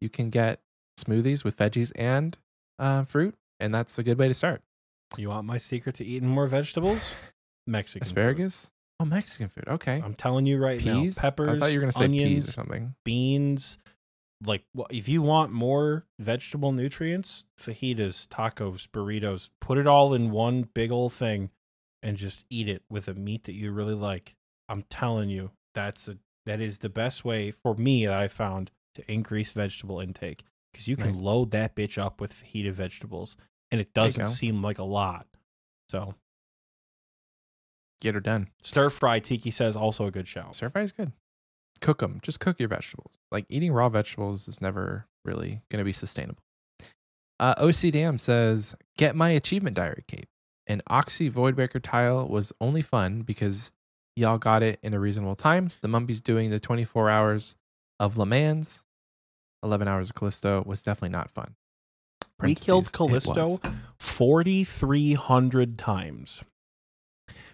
You can get smoothies with veggies and uh, fruit, and that's a good way to start. you want my secret to eating more vegetables? [SIGHS] Mexican food. Asparagus. Oh, Mexican food. Okay. I'm telling you right peas. now, peppers, I thought you were gonna say onions, peas or something. beans. Like, if you want more vegetable nutrients, fajitas, tacos, burritos, put it all in one big old thing, and just eat it with a meat that you really like. I'm telling you, that's a that is the best way for me that I found to increase vegetable intake because you can Nice. load that bitch up with fajita vegetables, and it doesn't seem like a lot. So Get her done. stir fry tiki says also a good shout. Stir fry is good. Cook them. Just cook your vegetables. Like eating raw vegetables is never really going to be sustainable. Uh, OCDM says, "Get my achievement diary cape. An Oxie Voidbreaker tile was only fun because y'all got it in a reasonable time. The Mumpy's doing the 24 hours of Le Mans, 11 hours of Callisto was definitely not fun. We killed Callisto 4,300 times.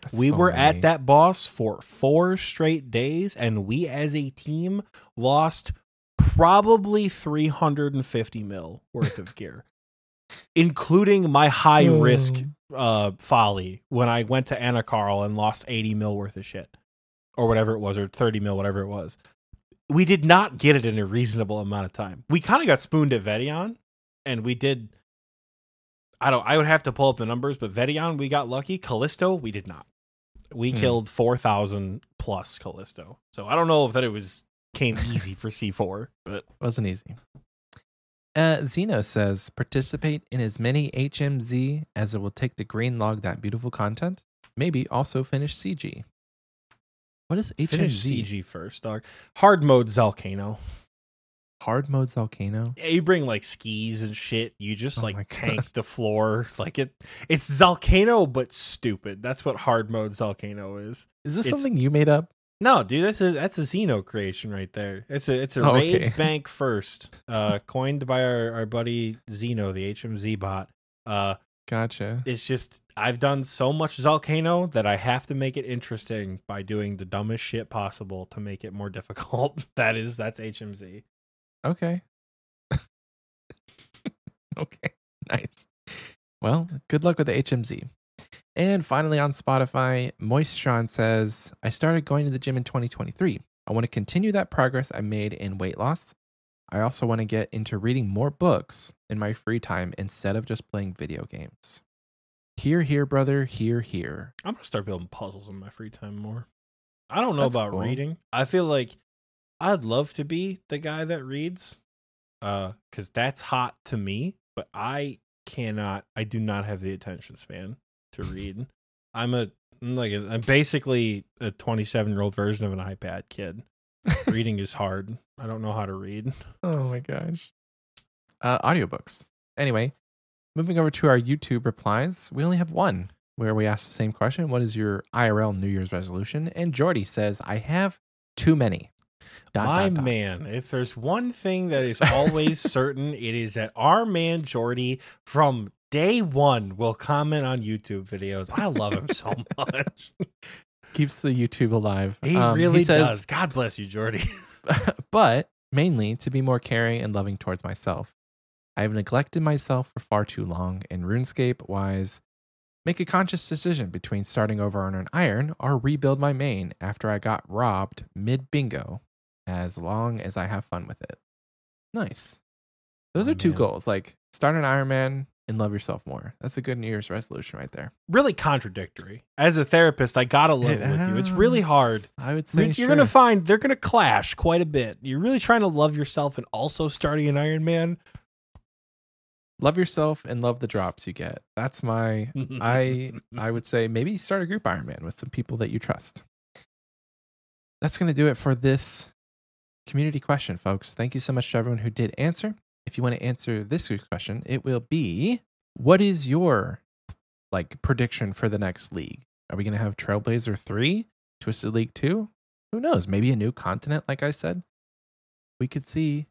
That's We so were many. at that boss for four straight days, and we as a team lost probably 350 mil worth of gear, including my high risk uh, folly when I went to Annakarl and lost 80 mil worth of shit, or whatever it was, or 30 mil, whatever it was. We did not get it in a reasonable amount of time. We kind of got spooned at Vet'ion, and we did. I don't. I would have to pull up the numbers, but Vet'ion we got lucky. Callisto we did not. We Hmm. killed four thousand plus Callisto, so I don't know if that it was came [LAUGHS] easy for C four, but it wasn't easy. Uh, Zeno says participate in as many HMZ as it will take to green log that beautiful content. Maybe also finish CG. What is HMZ? finish CG first, dog. Hard mode Zalcano. Hard mode Zalcano. Yeah, you bring like skis and shit. You just Oh like tank the floor. [LAUGHS] Like it, it's Zalcano but stupid. That's what hard mode Zalcano is. Is this It's- something you made up? No, dude, that's a that's a Xeno creation right there. It's a it's a [LAUGHS] Oh, okay. Raids Bank first, uh, [LAUGHS] coined by our, our buddy Xeno, the HMZ bot. Uh, Gotcha. it's just I've done so much Zalcano that I have to make it interesting by doing the dumbest shit possible to make it more difficult. that is that's HMZ. Okay. [LAUGHS] okay. Nice. Well, good luck with the HMZ. And finally on Spotify, Moist Sean says, I started going to the gym in 2023. I want to continue that progress I made in weight loss. I also want to get into reading more books in my free time instead of just playing video games. Here, here, brother, here, here. I'm gonna start building puzzles in my free time more. I don't know That's about cool. reading. I feel like I'd love to be the guy that reads, uh, because that's hot to me. But I cannot. I do not have the attention span to [LAUGHS] read. I'm a I'm like a, I'm basically a 27 year old version of an iPad kid. Reading is hard. I don't know how to read. [LAUGHS] Oh my gosh. Uh, audiobooks. Anyway, moving over to our YouTube replies, we only have one where we ask the same question What is your IRL New Year's resolution? And Jordy says, I have too many. Dot, My dot, dot. man, if there's one thing that is always [LAUGHS] certain, it is that our man Jordy from day one will comment on YouTube videos. I love him so [LAUGHS] much. keeps the YouTube alive. He Um, really says, does. God bless you, Jordy. [LAUGHS] but mainly to be more caring and loving towards myself. I have neglected myself for far too long, and RuneScape wise, make a conscious decision between starting over on an iron or rebuild my main after I got robbed mid bingo, as long as I have fun with it. Nice. Those Oh, are two man. goals like start an Iron Man and love yourself more. That's a good New Year's resolution right there. really contradictory. As a therapist, I gotta live with you. It's really hard. I would say You're, sure. gonna find they're gonna clash quite a bit. You're really trying to love yourself and also starting an Iron Man. love yourself and love the drops you get. That's my I I would say maybe start a group Ironman with some people that you trust. That's going to do it for this community question, folks. Thank you so much to everyone who did answer. If you want to answer this question, it will be what is your like prediction for the next league? Are we going to have Trailblazer 3, Twisted League 2? Who knows? Maybe a new continent like I said. We could see.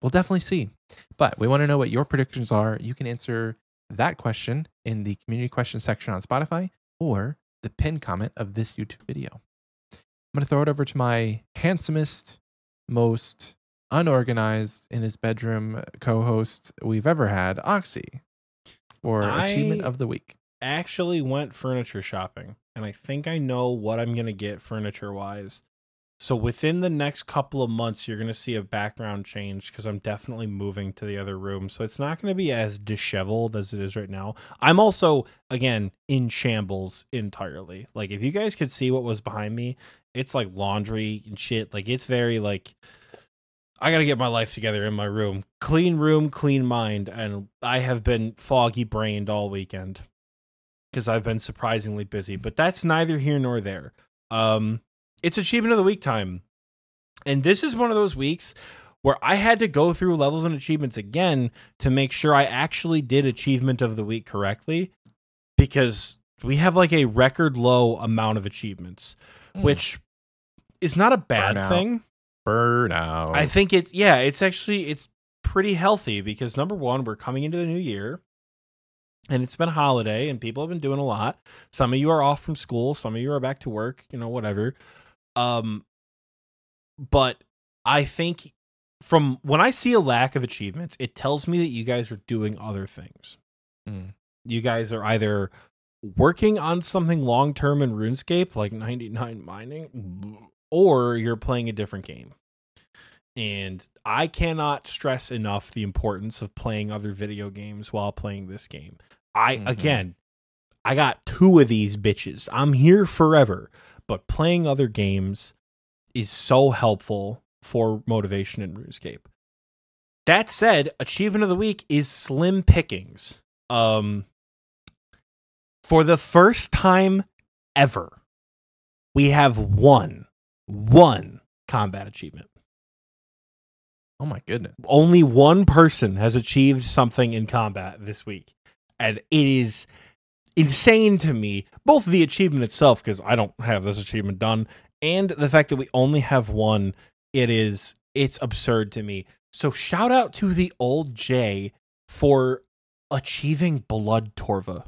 We'll definitely see. But we want to know what your predictions are. You can answer that question in the community question section on Spotify or the pinned comment of this YouTube video. I'm going to throw it over to my handsomest, most unorganized in his bedroom co host we've ever had, Oxie, for achievement of the week. actually went furniture shopping and I think I know what I'm going to get furniture wise. So within the next couple of months, you're going to see a background change because I'm definitely moving to the other room. So it's not going to be as disheveled as it is right now. I'm also, again, in shambles entirely. Like, if you guys could see what was behind me, it's like laundry and shit. Like, it's very like. I got to get my life together in my room. Clean room, clean mind. And I have been foggy brained all weekend because I've been surprisingly busy, but that's neither here nor there. Um, it's achievement of the week time. And this is one of those weeks where I had to go through levels and achievements again to make sure I actually did achievement of the week correctly because we have like a record low amount of achievements, Mm. which is not a bad Burnout. thing. burnout. I think it's yeah, it's actually it's pretty healthy because number one, we're coming into the new year. And it's been a holiday and people have been doing a lot. Some of you are off from school, some of you are back to work, you know, whatever. Um but I think from when I see a lack of achievements, it tells me that you guys are doing other things. Mm. You guys are either working on something long term in RuneScape, like 99 mining, or you're playing a different game. And I cannot stress enough the importance of playing other video games while playing this game. I, Mhm. again, I got two of these bitches. I'm here forever. But playing other games is so helpful for motivation in RuneScape. That said, achievement of the week is slim pickings. Um, for the first time ever, we have one, one combat achievement. oh my goodness. Only one person has achieved something in combat this week. And it is insane to me, both the achievement itself, because I don't have this achievement done, and the fact that we only have one, it is it's absurd to me. So shout out to the old J for achieving blood torva.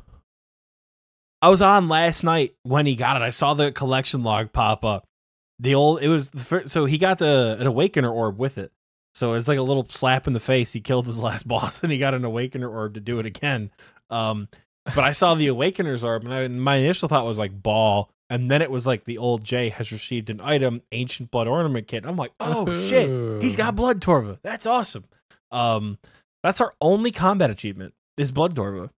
I was on last night when he got it. I saw the collection log pop up. The old it was the first, so he got the an awakener orb with it. So it's like a little slap in the face. He killed his [LAUGHS] last boss and he got an awakener orb to do it again. Um, but I saw the [LAUGHS] awakener's orb and I, my initial thought was like ball, and then it was like the old Jay has received an item, ancient blood ornament kit. I'm like, oh shit, he's got blood torva. That's awesome. Um, that's our only combat achievement is blood torva.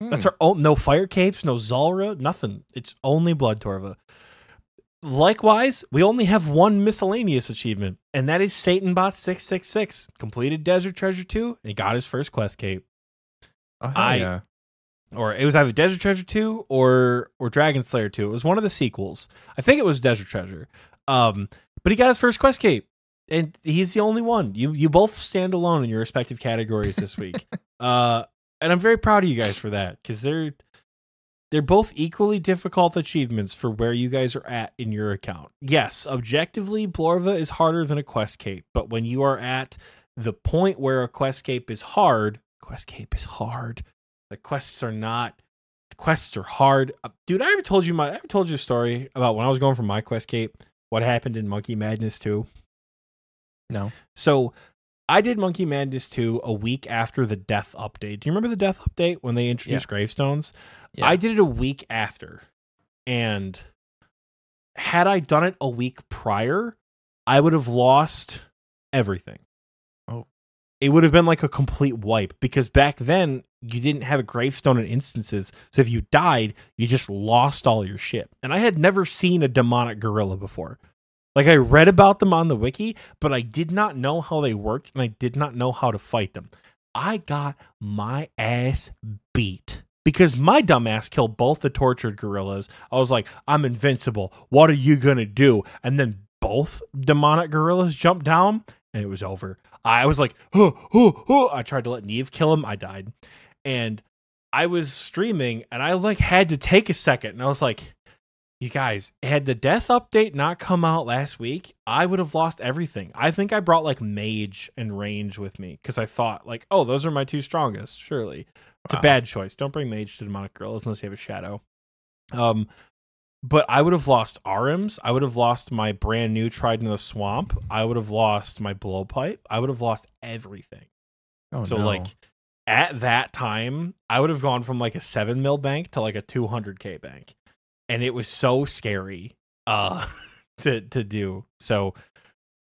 That's Hmm. our own. No fire capes, no Zulrah, nothing. It's only blood torva. Likewise, we only have one miscellaneous achievement, and that is Satanbot six six six completed Desert Treasure two and got his first quest cape. Oh, I- yeah. Or it was either Desert Treasure two or or Dragon Slayer two. It was one of the sequels. I think it was Desert Treasure. Um, but he got his first quest cape, and he's the only one. You you both stand alone in your respective categories this week. [LAUGHS] uh, and I'm very proud of you guys for that because they're they're both equally difficult achievements for where you guys are at in your account. Yes, objectively, Blorva is harder than a quest cape, but when you are at the point where a quest cape is hard, quest cape is hard. The quests are not. The quests are hard, Uh, dude. I ever told you my. I ever told you a story about when I was going for my quest cape. What happened in Monkey Madness 2? No. So I did Monkey Madness 2 a week after the death update. Do you remember the death update when they introduced gravestones? Yeah. I did it a week after. And had I done it a week prior, I would have lost everything. Oh. It would have been like a complete wipe because back then you didn't have a gravestone in instances. So if you died, you just lost all your shit. And I had never seen a demonic gorilla before. Like I read about them on the wiki, but I did not know how they worked and I did not know how to fight them. I got my ass beat because my dumbass killed both the tortured gorillas. I was like, I'm invincible. What are you gonna do? And then both demonic gorillas jumped down and it was over. I was like, oh, oh, oh. I tried to let Nieve kill him. I died. And I was streaming and I like had to take a second and I was like, you guys, had the death update not come out last week, I would have lost everything. I think I brought like mage and range with me because I thought like, oh, those are my two strongest. Surely, it's Wow. a bad choice. Don't bring mage to demonic gorillas unless you have a shadow. Um, but I would have lost Ahrim's. I would have lost my brand new Trident of the Swamp. I would have lost my blowpipe. I would have lost everything. Oh, so no. like at that time, I would have gone from like a seven mil bank to like a two hundred k bank, and it was so scary uh [LAUGHS] to to do. So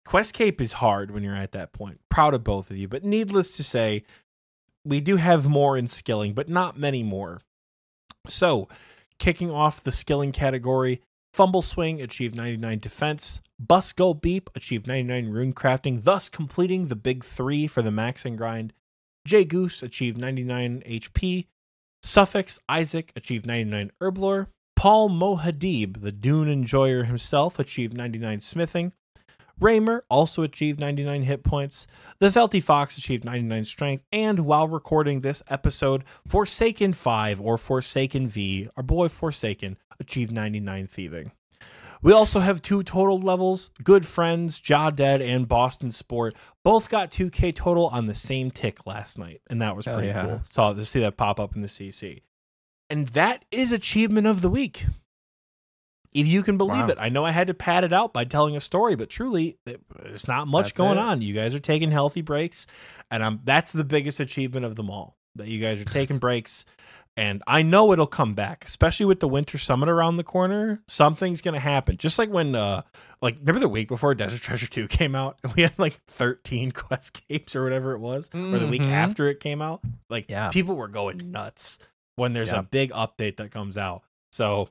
Quest Cape is hard when you're at that point. Proud of both of you, but needless to say, we do have more in skilling, but not many more. So, kicking off the skilling category, Fumble Swing achieved 99 defense, Bus Go Beep achieved 99 rune crafting, thus completing the big three for the maxing grind. Jay Goose achieved 99 HP, Suffix Isaac achieved 99 Herblore, Paul Muad'Dib, the Dune enjoyer himself, achieved 99 smithing. Raymer also achieved 99 hit points. The Felty Fox achieved 99 strength. And while recording this episode, Forsaken 5 or Forsaken V, our boy Forsaken, achieved 99 thieving. We also have two total levels. Good Friends, Jaw Dead, and Boston Sport both got 2K total on the same tick last night. And that was pretty yeah. cool. Saw to see that pop up in the CC. And that is achievement of the week. If you can believe Wow. it. I know I had to pad it out by telling a story, but truly, there's not much That's going it. on. You guys are taking healthy breaks, and I'm that's the biggest achievement of them all. That you guys are taking breaks, and I know it'll come back, especially with the winter summit around the corner. Something's gonna happen. Just like when, uh, like remember the week before Desert Treasure Two [LAUGHS] came out, and [LAUGHS] we had like 13 [LAUGHS] quest capes or whatever it was, or the week Mhm. after it came out. Like Yeah. people were going nuts when there's Yeah. a big update that comes out. So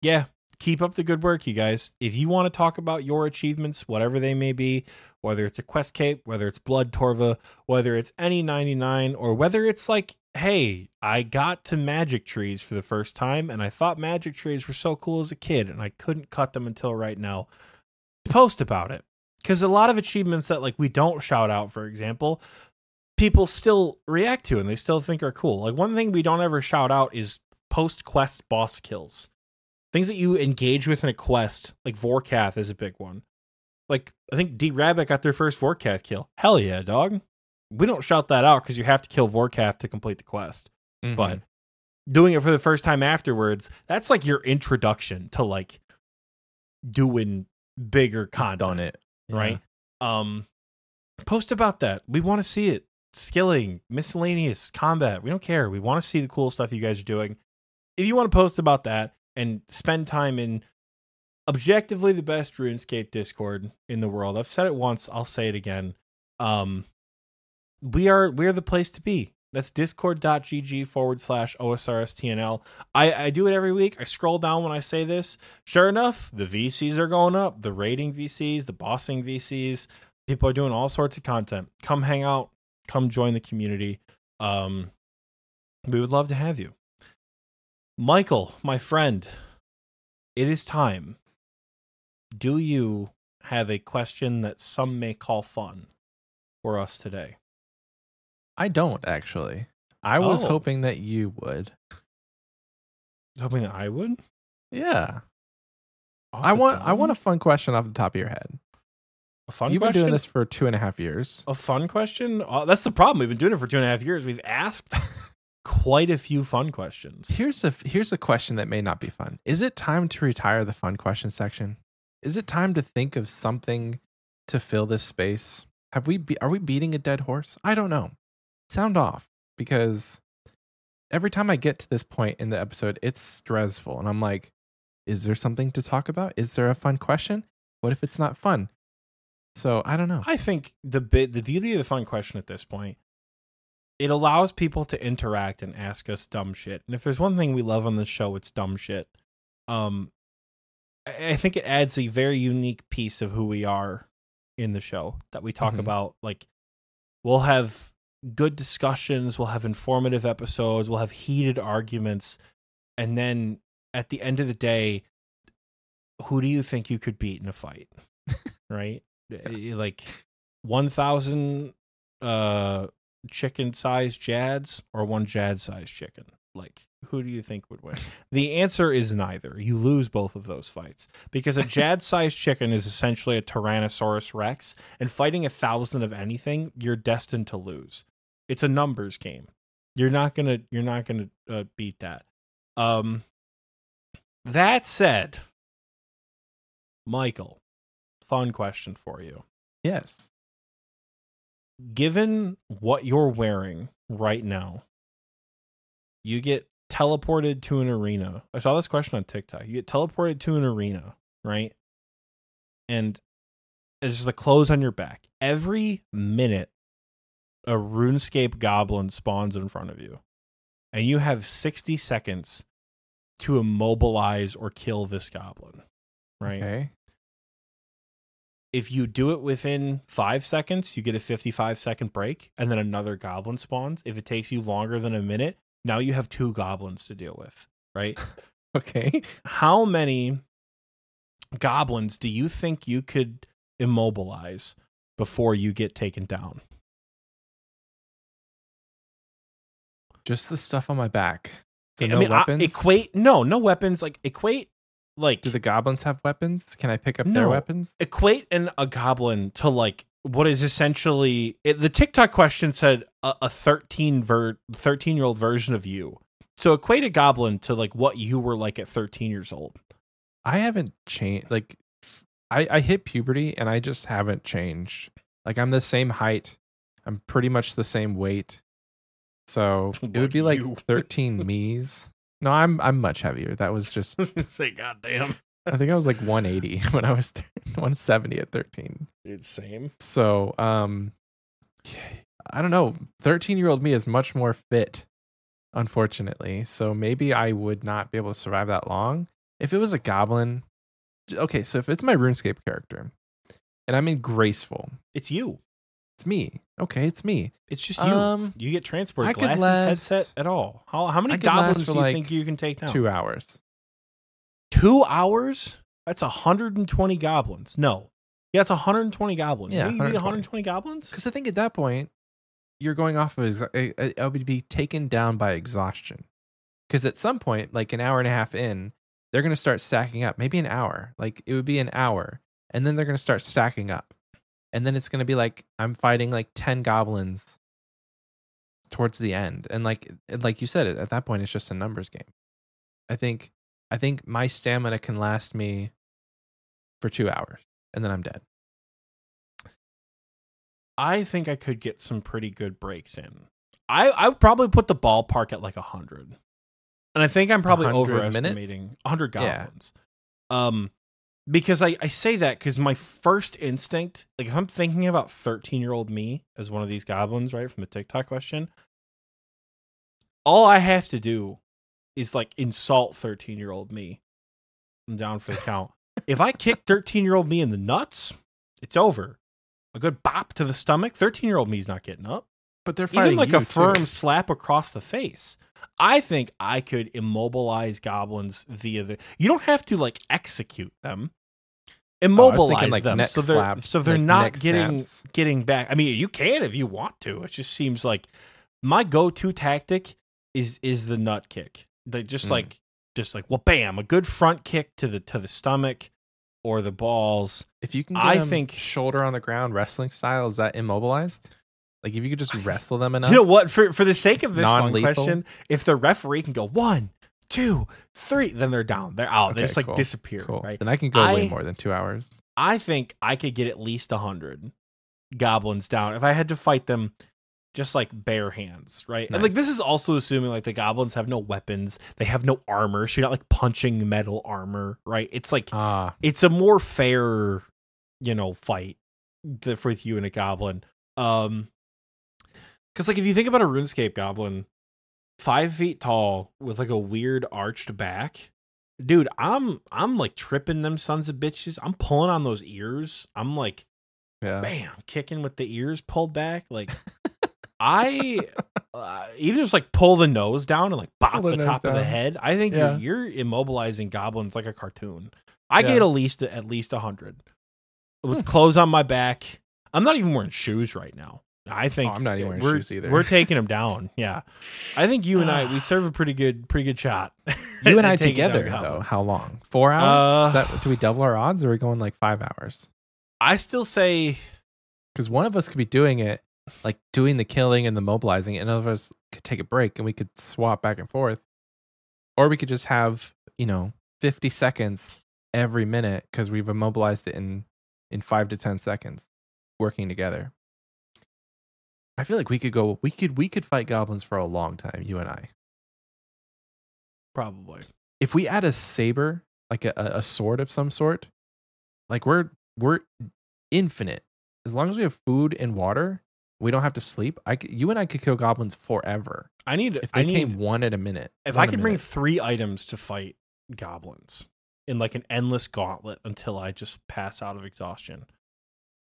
yeah, keep up the good work, you guys. If you want to talk about your achievements, whatever they may be, whether it's a quest cape, whether it's blood torva, whether it's any 99, or whether it's like, hey, I got to magic trees for the first time and I thought magic trees were so cool as a kid and I couldn't cut them until right now, post about it. Because a lot of achievements that like we don't shout out, for example, people still react to and they still think are cool. Like one thing we don't ever shout out is post quest boss kills. things that you engage with in a quest, like Vorkath is a big one. Like I think D Rabbit got their first Vorkath kill. Hell yeah, dog. We don't shout that out because you have to kill Vorkath to complete the quest. Mhm. But doing it for the first time afterwards, that's like your introduction to like doing bigger Just content done it. right? Um, post about that. We want to see it. Skilling, miscellaneous combat. We don't care. We want to see the cool stuff you guys are doing. If you want to post about that and spend time in objectively the best RuneScape Discord in the world, I've said it once. I'll say it again. Um, we are we are the place to be. That's discord.gg forward slash OSRSTNL. I, I do it every week. I scroll down when I say this. Sure enough, the VCs are going up, the rating VCs, the bossing VCs. People are doing all sorts of content. Come hang out, come join the community. Um, we would love to have you. Michael, my friend, it is time. Do you have a question that some may call fun for us today? I don't actually. I was Oh. hoping that you would. Hoping that I would. Yeah. I want I want a fun question off the top of your head. A fun You've question. been doing this for two and a half years. A fun question. Uh, that's the problem. We've been doing it for two and a half years. We've asked [LAUGHS] quite a few fun questions. Here's a here's a question that may not be fun. Is it time to retire the fun question section? Is it time to think of something to fill this space? Have we be, are we beating a dead horse? I don't know. Sound off because every time I get to this point in the episode, it's stressful and I'm like, is there something to talk about? Is there a fun question? What if it's not fun? So, I don't know. I think the bit the beauty of the fun question at this point, it allows people to interact and ask us dumb shit. And if there's one thing we love on this show, it's dumb shit. Um, I I think it adds a very unique piece of who we are in the show that we talk Mhm. about. Like, we'll have good discussions, we'll have informative episodes, we'll have heated arguments, and then at the end of the day, who do you think you could beat in a fight? [LAUGHS] right? Uh, [LAUGHS] Like one thousand uh chicken sized Jads or one Jad sized chicken? Like who do you think would win? [LAUGHS] The answer is neither. You lose both of those fights because a Jad [LAUGHS] sized chicken is essentially a Tyrannosaurus Rex, and fighting a thousand of anything, you're destined to lose. It's a numbers game. You're not gonna. You're not gonna uh, beat that. Um. That said, Michael, fun question for you. yes. Given what you're wearing right now, you get teleported to an arena. I saw this question on TikTok. You get teleported to an arena, right? And it's just the clothes on your back. Every minute, a RuneScape goblin spawns in front of you, and you have 60 seconds to immobilize or kill this goblin, right? Okay. If you do it within five seconds, you get a 55 second break, and then another goblin spawns. If it takes you longer than a minute, now you have two goblins to deal with, right? [LAUGHS] Okay. How many goblins do you think you could immobilize before you get taken down? Just the stuff on my back. So I no mean, I- weapons. equate, no, no weapons. Like, equate, like, Do the goblins have weapons? Can I pick up their No. weapons? equate an, a goblin to like what is essentially it, the TikTok question said a, a 13 ver 13 year old version of you. So equate a goblin to like what you were like at 13 years old. I haven't changed. Like, I, I hit puberty and I just haven't changed. Like, I'm the same height. I'm pretty much the same weight. So it would be like 13 [LAUGHS] me's. No, I'm I'm much heavier. That was just. [LAUGHS] Say goddamn. I think I was like [LAUGHS] 180 [LAUGHS] when I was th- 170 at 13. It's same. So, um, I don't know. 13 year old me is much more fit, unfortunately. So maybe I would not be able to survive that long. If it was a goblin, okay, so if it's my RuneScape character and I'm in Graceful, It's you. It's me. Okay, it's me. It's just you. Um, you get transport I glasses, last- headset at all. How how many I could last goblins do you like, think you can take down? two hours. Two hours? That's 120 goblins. No. Yeah, it's 120 goblins. Yeah, you think you 120. 120 goblins? Because I think at that point, you're going off of, I- I would be taken down by exhaustion. Because at some point, like an hour and a half in, they're going to start stacking up. Maybe an hour. Like it would be an hour, and then they're going to start stacking up, and then it's going to be like I'm fighting like ten goblins towards the end, and like like you said, at that point it's just a numbers game. I think I think my stamina can last me for two hours, and then I'm dead. I think I could get some pretty good breaks in. I I would probably put the ballpark at like a hundred, and I think I'm probably 100 overestimating a hundred Yeah. goblins. Um, because I I say that because my first instinct, like if I'm thinking about 13 year old me as one of these goblins, right from the TikTok question, all I have to do is like insult 13 year old me. I'm down for the count. if I kick 13 year old me in the nuts, it's over. A good bop to the stomach. 13 year old me's not getting up. But they're fighting Even like a firm too. slap across the face. I think I could immobilize goblins via the. You don't have to like execute them. Oh, Immobilize thinking, like, them so they're slaps, so they're like, not getting snaps. getting back. I mean, you can if you want to. It just seems like my go-to tactic is is the nut kick. They just Mm. like just like well, bam, a good front kick to the to the stomach or the balls. If you can, get I think- shoulder on the ground wrestling style, is that immobilized? Like if you could just wrestle them enough. You know what? For for the sake of this fun question, if the referee can go one, two, three, then they're down. They're out. they Okay, just like cool. disappear. cool. Right. Then I can go I- way more than two hours. I think I could get at least a hundred goblins down if I had to fight them just like bare hands, right? And like this is also assuming like the goblins have no weapons, they have no armor, so you're not like punching metal armor, right? It's like Ah, it's a more fair, you know, fight th- with you and a goblin. Um, because like if you think about a RuneScape goblin, five feet tall with like a weird arched back, dude, I'm I'm like tripping them sons of bitches. I'm pulling on those ears. I'm like, yeah. bam, kicking with the ears pulled back. Like [LAUGHS] I uh, even just like pull the nose down and like bop the the, top of the head. I think Yeah. you're, you're immobilizing goblins like a cartoon. I Yeah. get at least at least a hundred with Hmm. clothes on my back. I'm not even wearing shoes right now. I think Oh, I'm not even wearing shoes either. We're taking them down. [LAUGHS] Yeah, I think you and I we serve a [SIGHS] pretty good pretty good shot. [LAUGHS] You and I together though. How long? Four hours? Is Uh, that, do we double our odds, or are we going like five hours? I still say Because one of us could be doing it, like doing the killing and the mobilizing, and another of us could take a break and we could swap back and forth, or we could just have you know 50 seconds every minute because we've immobilized it in in five to ten seconds, working together. I feel like we could go. We could we could fight goblins for a long time. You and I. probably. if we add a saber, like a, a sword of some sort, like we're we're infinite. As long as we have food and water, we don't have to sleep. I c- you and I could kill goblins forever I need if they I need came one at a minute. if I could bring three items to fight goblins in like an endless gauntlet until I just pass out of exhaustion,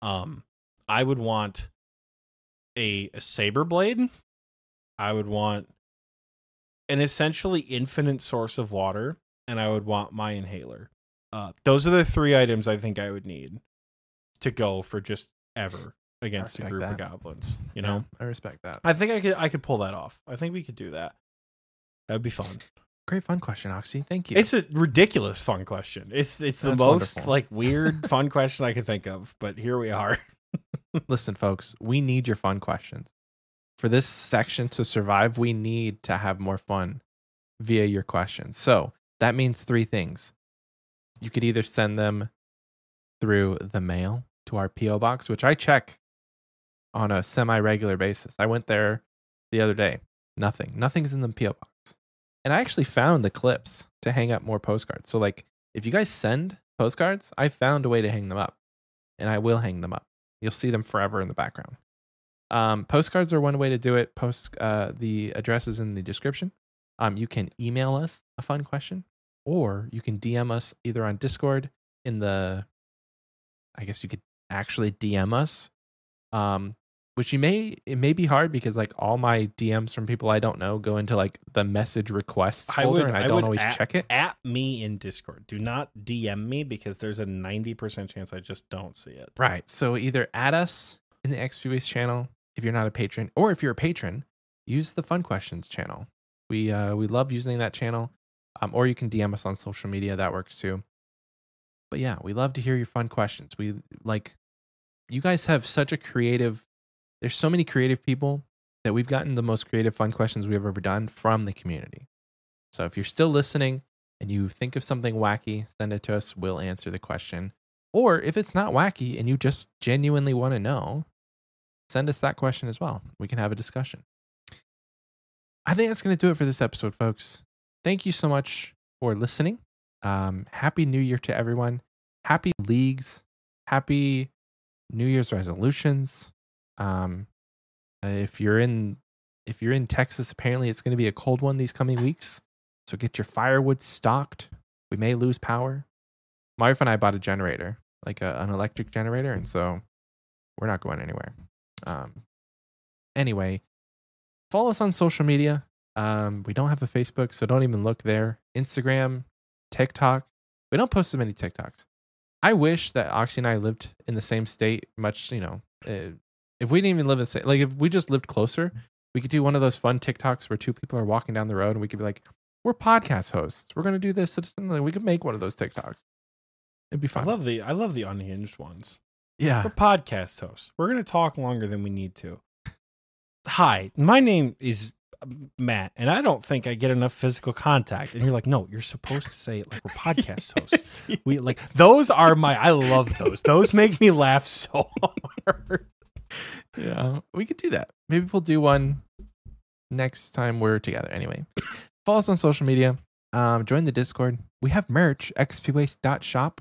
um, I would want a, a saber blade. I would want an essentially infinite source of water, and I would want my inhaler. Uh, those are the three items I think I would need to go for just ever against a group of goblins. You Yeah, know, I respect that. I think I could I could pull that off. I think we could do that. That'd be fun. Great fun question, Oxie. Thank you. It's a ridiculous fun question. It's it's the most wonderful. like weird [LAUGHS] fun question I could think of, but here we are. [LAUGHS] Listen, folks, we need your fun questions. For this section to survive, we need to have more fun via your questions. So that means three things. You could either send them through the mail to our P.O. box, which I check on a semi regular basis. I went there the other day. Nothing. Nothing's in the P.O. box. And I actually found the clips to hang up more postcards. So, like, if you guys send postcards, I found a way to hang them up. And I will hang them up. You'll see them forever in the background. Um, postcards are one way to do it. Post uh, the address is in the description. Um, you can email us a fun question, or you can DM us either on Discord in the. I guess you could actually DM us, um, which you may it may be hard because like all my DMs from people I don't know go into like the message requests I folder, would- and I, I don't always at- check it. At me in Discord. Do not DM me because there's a ninety percent chance I just don't see it. Right. So either add us in the XP channel if you're not a patron, or if you're a patron, use the Fun Questions channel. We uh, we love using that channel. Um, or you can DM us on social media. That works too. But yeah, we love to hear your fun questions. We like you guys have such a creative there's so many creative people that we've gotten the most creative fun questions we've ever done from the community. So if you're still listening and you think of something wacky, send it to us. We'll answer the question. Or if it's not wacky and you just genuinely want to know, send us that question as well. We can have a discussion. I think that's going to do it for this episode, folks. Thank you so much for listening. Um, happy New Year to everyone. Happy leagues. Happy New Year's resolutions. Um, if you're in if you're in Texas, apparently it's going to be a cold one these coming weeks. So get your firewood stocked. We may lose power. My wife and I bought a generator, like a, an electric generator, and so we're not going anywhere. Um, anyway, follow us on social media. Um, we don't have a Facebook, so don't even look there. Instagram, TikTok. We don't post as many TikToks. I wish that Oxie and I lived in the same state, much, you know, uh, if we didn't even live in the same, like if we just lived closer, we could do one of those fun TikToks where two people are walking down the road and we could be like, we're podcast hosts. We're going to do this. We could make one of those TikToks. It'd be fun. I love the I love the unhinged ones. yeah. We're podcast hosts. We're gonna talk longer than we need to. Hi, my name is uh, Matt, and I don't think I get enough physical contact. And you're like, no, you're supposed to say it like we're [LAUGHS] podcast hosts. We like those are my. I love those. Those make me laugh so [LAUGHS] hard. Yeah. We could do that. Maybe we'll do one next time we're together. Anyway, [COUGHS] follow us on social media. Um, join the Discord. We have merch, xpwaste.shop.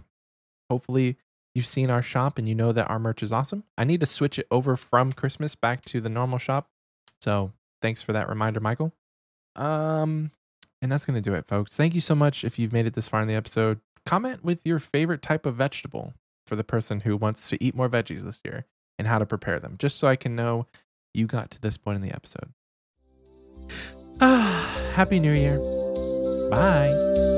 Hopefully, you've seen our shop and you know that our merch is awesome. I need to switch it over from Christmas back to the normal shop. So thanks for that reminder, Michael. Um, and that's going to do it, folks. Thank you so much if you've made it this far in the episode. Comment with your favorite type of vegetable for the person who wants to eat more veggies this year and how to prepare them, just so I can know you got to this point in the episode. Ah, [SIGHS] Happy New Year. Bye.